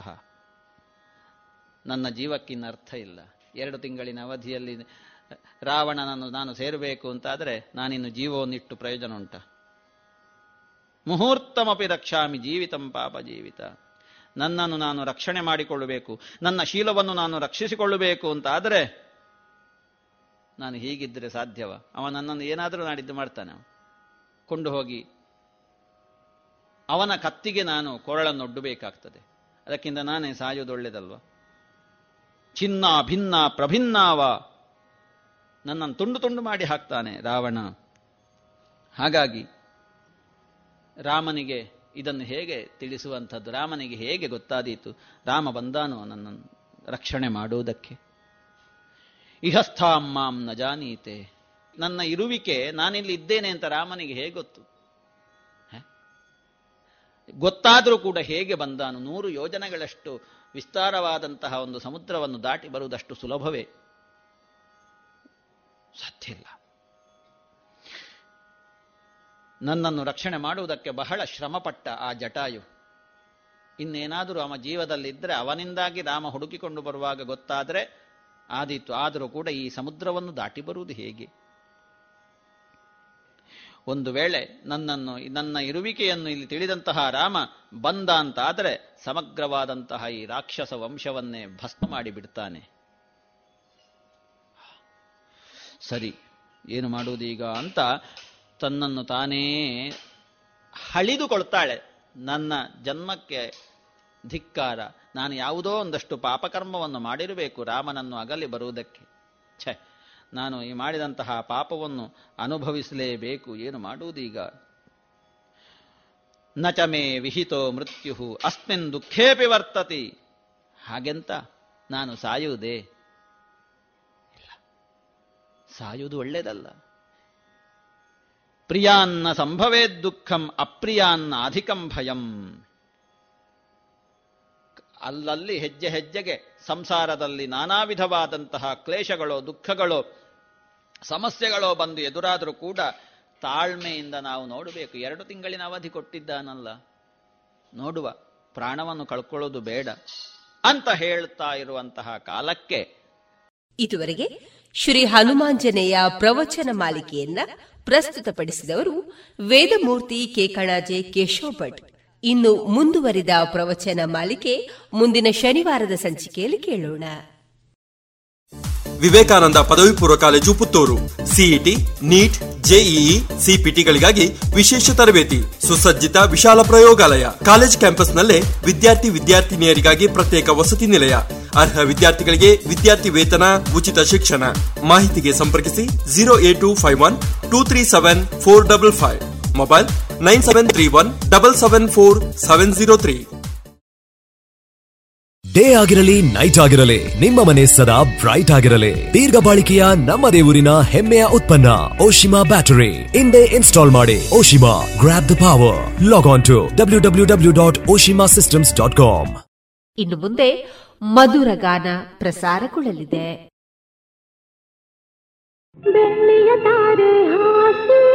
ನನ್ನ ಜೀವಕ್ಕಿನ್ನರ್ಥ ಇಲ್ಲ. ಎರಡು ತಿಂಗಳಿನ ಅವಧಿಯಲ್ಲಿ ರಾವಣನನ್ನು ನಾನು ಸೇರಬೇಕು ಅಂತಾದರೆ ನಾನಿನ್ನು ಜೀವವನ್ನಿಟ್ಟು ಪ್ರಯೋಜನ ಉಂಟ. ಮುಹೂರ್ತಮಪಿ ರಕ್ಷಾಮಿ ಜೀವಿತಂ ಪಾಪ ಜೀವಿತ. ನನ್ನನ್ನು ನಾನು ರಕ್ಷಣೆ ಮಾಡಿಕೊಳ್ಳಬೇಕು. ನನ್ನ ಶೀಲವನ್ನು ನಾನು ರಕ್ಷಿಸಿಕೊಳ್ಳಬೇಕು ಅಂತ ಆದರೆ ನಾನು ಹೀಗಿದ್ದರೆ ಸಾಧ್ಯವ? ಅವ ನನ್ನನ್ನು ಏನಾದರೂ ನಾಡಿದ್ದು ಮಾಡ್ತಾನೆ. ಕೊಂಡು ಹೋಗಿ ಅವನ ಕತ್ತಿಗೆ ನಾನು ಕೊರಳನ್ನೊಡ್ಡಬೇಕಾಗ್ತದೆ. ಅದಕ್ಕಿಂತ ನಾನೇ ಸಾಯೋದೊಳ್ಳೆದಲ್ವ? ಚಿನ್ನ, ಭಿನ್ನ, ಪ್ರಭಿನ್ನಾವ. ನನ್ನನ್ನು ತುಂಡು ತುಂಡು ಮಾಡಿ ಹಾಕ್ತಾನೆ ರಾವಣ. ಹಾಗಾಗಿ ರಾಮನಿಗೆ ಇದನ್ನು ಹೇಗೆ ತಿಳಿಸುವಂಥದ್ದು, ರಾಮನಿಗೆ ಹೇಗೆ ಗೊತ್ತಾದೀತು? ರಾಮ ಬಂದಾನು ನನ್ನನ್ನು ರಕ್ಷಣೆ ಮಾಡುವುದಕ್ಕೆ ಇಹಸ್ಥಾಂ ಮಾಂ ನ ಜಾನೀತೆ. ನನ್ನ ಇರುವಿಕೆ ನಾನಿಲ್ಲಿ ಇದ್ದೇನೆ ಅಂತ ರಾಮನಿಗೆ ಹೇಗೆ ಗೊತ್ತು? ಗೊತ್ತಾದರೂ ಕೂಡ ಹೇಗೆ ಬಂದಾನು? ನೂರು ಯೋಜನೆಗಳಷ್ಟು ವಿಸ್ತಾರವಾದಂತಹ ಒಂದು ಸಮುದ್ರವನ್ನು ದಾಟಿ ಬರುವುದಷ್ಟು ಸುಲಭವೇ? ಸಾಧ್ಯ ಇಲ್ಲ. ನನ್ನನ್ನು ರಕ್ಷಣೆ ಮಾಡುವುದಕ್ಕೆ ಬಹಳ ಶ್ರಮಪಟ್ಟ ಆ ಜಟಾಯು. ಇನ್ನೇನಾದರೂ ಅವ ಜೀವದಲ್ಲಿದ್ದರೆ ಅವನಿಂದಾಗಿ ರಾಮ ಹುಡುಕಿಕೊಂಡು ಬರುವಾಗ ಗೊತ್ತಾದರೆ ಆದೀತು. ಆದರೂ ಕೂಡ ಈ ಸಮುದ್ರವನ್ನು ದಾಟಿ ಬರುವುದು ಹೇಗೆ? ಒಂದು ವೇಳೆ ನನ್ನನ್ನು, ನನ್ನ ಇರುವಿಕೆಯನ್ನು ಇಲ್ಲಿ ತಿಳಿದಂತಹ ರಾಮ ಬಂದ ಅಂತ ಆದರೆ ಸಮಗ್ರವಾದಂತಹ ಈ ರಾಕ್ಷಸ ವಂಶವನ್ನೇ ಭಸ್ಮ ಮಾಡಿಬಿಡ್ತಾನೆ ಸರಿ, ಏನು ಮಾಡುವುದೀಗ ಅಂತ ತನ್ನನ್ನು ತಾನೇ ಹಳಿದುಕೊಳ್ತಾಳೆ. ನನ್ನ ಜನ್ಮಕ್ಕೆ ಧಿಕ್ಕಾರ. ನಾನು ಯಾವುದೋ ಒಂದಷ್ಟು ಪಾಪಕರ್ಮವನ್ನು ಮಾಡಿರಬೇಕು ರಾಮನನ್ನು ಅಗಲಿ ಬರುವುದಕ್ಕೆ. ಛೆ ನಾನು ಈ ಮಾಡಿದಂತಹ ಪಾಪವನ್ನು ಅನುಭವಿಸಲೇಬೇಕು. ಏನು ಮಾಡುವುದೀಗ ನಚಮೇ ವಿಹಿತೋ ಮೃತ್ಯು ಅಸ್ಮಿನ್ ದುಃಖೇಪಿ ವರ್ತತಿ. ಹಾಗೆಂತ ನಾನು ಸಾಯುವುದೇ? ಇಲ್ಲ. ಸಾಯುವುದು ಒಳ್ಳೆಯದಲ್ಲ. ಪ್ರಿಯಾನ್ನ ಸಂಭವೇ ದುಃಖಂ, ಅಪ್ರಿಯಾನ್ನ ಅಧಿಕಂ ಭಯಂ. ಅಲ್ಲಲ್ಲಿ ಹೆಜ್ಜೆ ಹೆಜ್ಜೆಗೆ ಸಂಸಾರದಲ್ಲಿ ನಾನಾ ವಿಧವಾದಂತಹ ಕ್ಲೇಶಗಳು, ದುಃಖಗಳು, ಸಮಸ್ಯೆಗಳು ಬಂದು ಎದುರಾದರೂ ಕೂಡ ತಾಳ್ಮೆಯಿಂದ ನಾವು ನೋಡಬೇಕು. ಎರಡು ತಿಂಗಳಿನ ಅವಧಿ ಕೊಟ್ಟಿದ್ದಾನಲ್ಲ. ನೋಡುವ. ಪ್ರಾಣವನ್ನು ಕಳ್ಕೊಳ್ಳೋದು ಬೇಡ ಅಂತ ಹೇಳ್ತಾ ಇರುವಂತಹ ಕಾಲಕ್ಕೆ ಇದುವರೆಗೆ ಶ್ರೀ ಹನುಮಾಂಜನೇಯ ಪ್ರವಚನ ಮಾಲಿಕೆಯನ್ನ ಪ್ರಸ್ತುತಪಡಿಸಿದವರು ವೇದಮೂರ್ತಿ ಕೇಕಣಾಜೆ ಕೇಶವ್ ಭಟ್ ಇನ್ನು ಮುಂದುವರಿದ ಪ್ರವಚನ ಮಾಲಿಕೆ ಮುಂದಿನ ಶನಿವಾರದ ಸಂಚಿಕೆಯಲ್ಲಿ ಕೇಳೋಣ. ವಿವೇಕಾನಂದ ಪದವಿ ಪೂರ್ವ college Puttur, CET, NEET, JEE, ಸಿಪಿಟಿಗಳಿಗಾಗಿ ವಿಶೇಷ ತರಬೇತಿ, ಸುಸಜ್ಜಿತ ವಿಶಾಲ ಪ್ರಯೋಗಾಲಯ, ಕಾಲೇಜ್ ಕ್ಯಾಂಪಸ್ನಲ್ಲೇ ವಿದ್ಯಾರ್ಥಿ ವಿದ್ಯಾರ್ಥಿನಿಯರಿಗಾಗಿ ಪ್ರತ್ಯೇಕ ವಸತಿ ನಿಲಯ. ಅರ್ಹ ವಿದ್ಯಾರ್ಥಿಗಳಿಗೆ ವಿದ್ಯಾರ್ಥಿ ವೇತನ, ಉಚಿತ ಶಿಕ್ಷಣ. ಮಾಹಿತಿಗೆ ಸಂಪರ್ಕಿಸಿ zero eight two five one two three seven four double five. Mobile nine seven three one double seven four seven zero three. Day ಆಗಿರಲಿ ನೈಟ್ ಆಗಿರಲಿ ನಿಮ್ಮ ಮನೆ ಸದಾ ಬ್ರೈಟ್ ಆಗಿರಲಿ. ದೀರ್ಘ ಬಾಳಿಕೆಯ ನಮ್ಮ ದೇವರಿನ ಹೆಮ್ಮೆಯ ಉತ್ಪನ್ನ ಓಶಿಮಾ ಬ್ಯಾಟರಿ. ಇಂದೇ ಇನ್ಸ್ಟಾಲ್ ಮಾಡಿ Oshima grab the power log on to W W W dot Oshima systems dot com ಇನ್ನು ಮುಂದೆ ಮಧುರ ಗಾನ ಪ್ರಸಾರಗೊಳ್ಳಲಿದೆ. ಬೆಳ್ಳಿಯ ತಾರೆ ಹಾಸಿ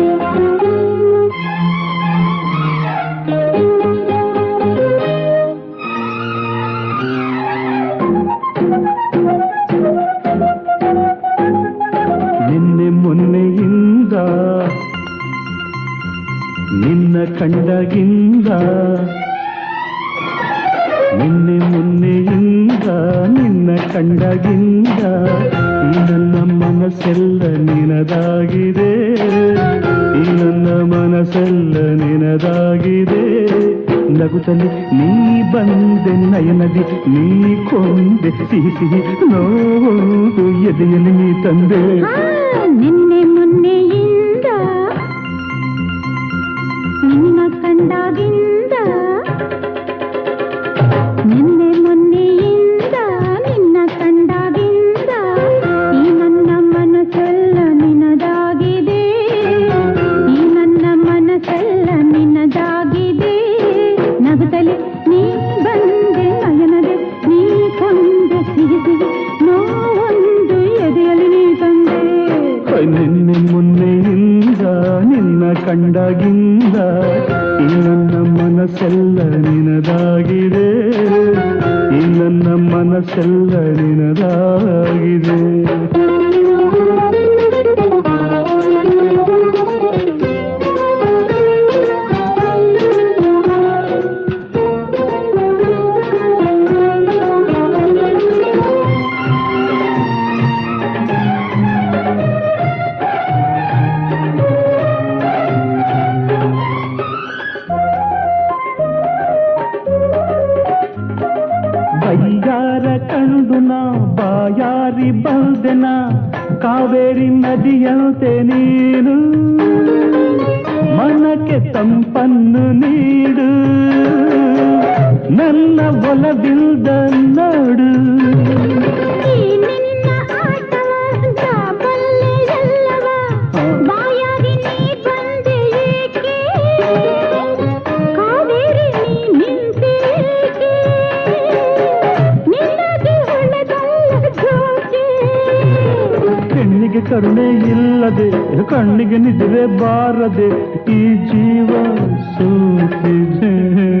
ನಿನ್ನ ಕಂಡಗಿಂದ, ನಿನ್ನೆ ಮುನ್ನೆಯಿಂದ, ನಿನ್ನ ಕಂಡಗಿಂದ, ಈ ನನ್ನ ಮನಸ್ಸೆಲ್ಲ ನಿನದಾಗಿದೆ, ಈ ನನ್ನ ಮನಸ್ಸೆಲ್ಲ ನಿನದಾಗಿದೆ. ನಗುತ್ತಲೆ ನೀ ಬಂದೆ ನಯನದಿ, ನೀ ಕೊಂದೆ ಸಿಹಿ ಸಿಹಿ ನೋವು ಎದೆಯಲ್ಲಿ ನೀ ತಂದೆ. again. ಚೆಲ್ಲನಿನದಾಗಿದೆ ಕಾವೇರಿ ನದಿಯಂತೆ ನೀನು. ಮನಕ್ಕೆ ತಂಪನ್ನು ನೀಡು. ನನ್ನ ಒಲವಿಲ್ದ ಕರುಣೆ ಇಲ್ಲದೆ ಕಣ್ಣಿಗೆ ನಿದ್ರೆ ಬಾರದೆ ಈ ಜೀವ ಸೋತಿದೆ.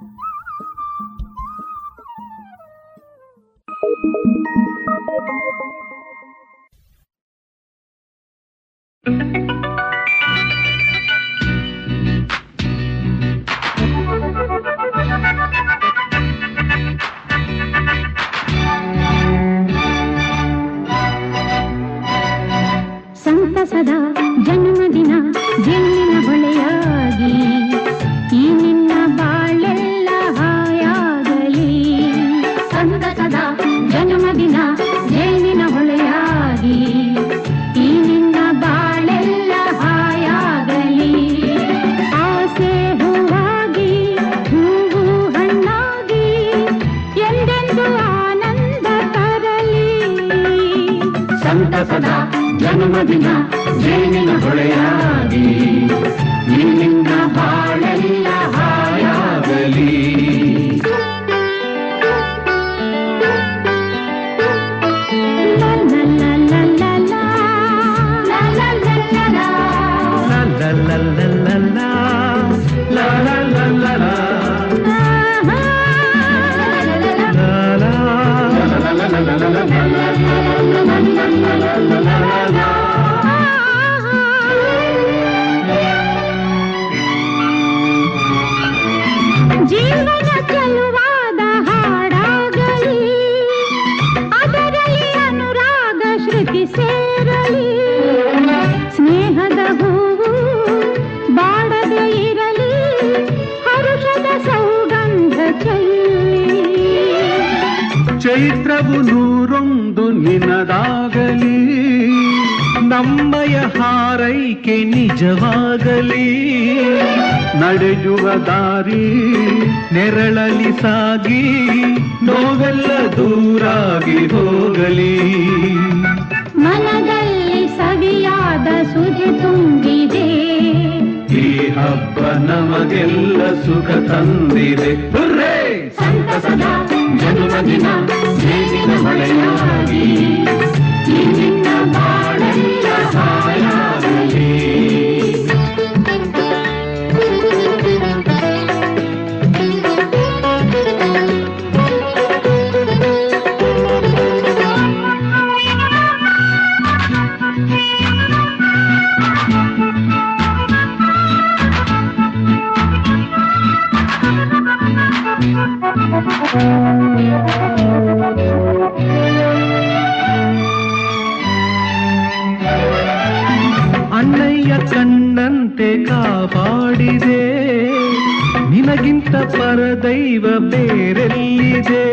ದೈವ ಬೇರೆಲ್ಲಿದೆ?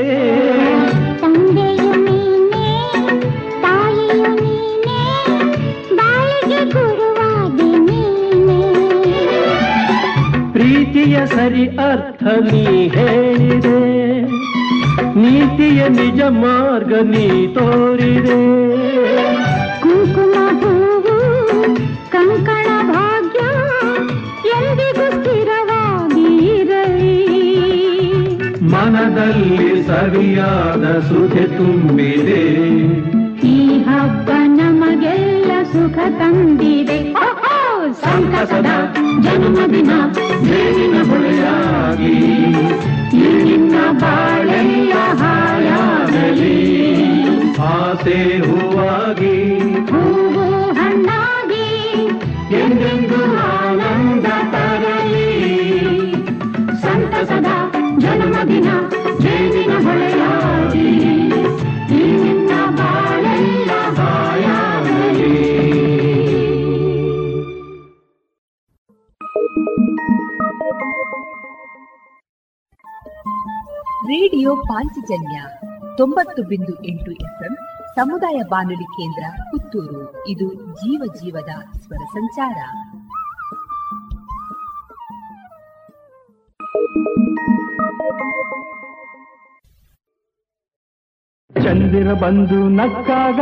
ಪ್ರೀತಿಯ ಸರಿ ಅರ್ಥ ನೀ ಹೇಳಿದೆ ನೀತಿಯ ನಿಜ ಮಾರ್ಗ ನೀ ತೋರಿದೆ. ತೊಂಬತ್ತು ಬಿಂದು ಎಫ್ಎಂ ಸಮುದಾಯ ಬಾನುಲಿ ಕೇಂದ್ರ ಪುತ್ತೂರು. ಇದು ಜೀವ ಜೀವದ ಸ್ವರ ಸಂಚಾರ. ಚಂದಿರ ಬಂದು ನಕ್ಕಾಗ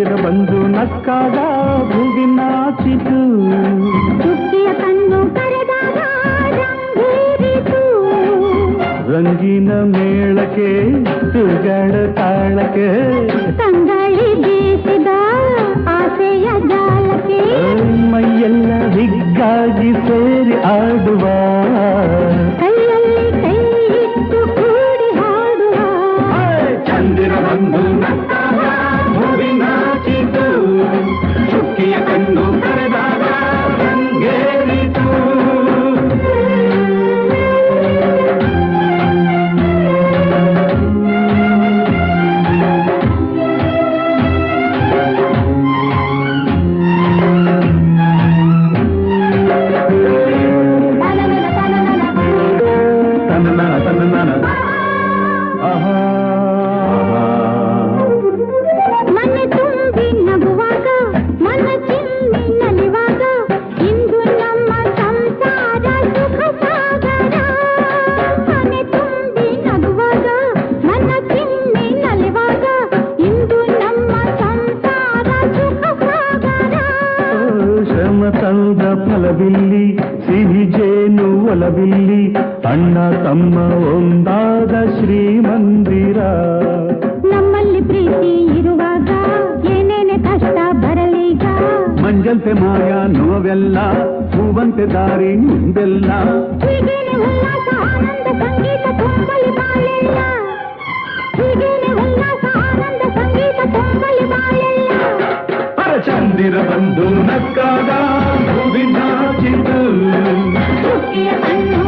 ಹತ್ತಿರ ಬಂದು ನಕ್ಕಾಗ ಹೂವಿನಾಚಿತು ಚುಕ್ಕಿಯ ಕಣ್ಣು ಕರೆದಾಗ ರಂಗಿನ ಮೇಳಕ್ಕೆ ತುಗಡ ತಾಳಕ್ಕೆ ತಂಗಳಿ ಬೀಸಿದ ಆಸೆಯ ಜಾಲಕ್ಕೆ ಮೈಯೆಲ್ಲ ಹಿಗ್ಗಾಗಿ ಸೇರಿ ಆಡುವ ಸುಖವಿಲ್ಲಿ ಅಣ್ಣ ತಮ್ಮ ಒಂದಾದ ಶ್ರೀಮಂದಿರ. ನಮ್ಮಲ್ಲಿ ಪ್ರೀತಿ ಇರುವಾಗ ಏನೇನೆ ಕಷ್ಟ ಬರಲೀಗ ಮಂಜಂತೆ ಮಾಯ ನೋವೆಲ್ಲ ಹೂವಂತೆ ದಾರಿ ಮುಂದೆಲ್ಲ ಚಂದಿರ ಬಂದು ನಕ್ಕಾಗ ಹೂವಿನ ಚಿಂತಲ್ಲ के अन्ना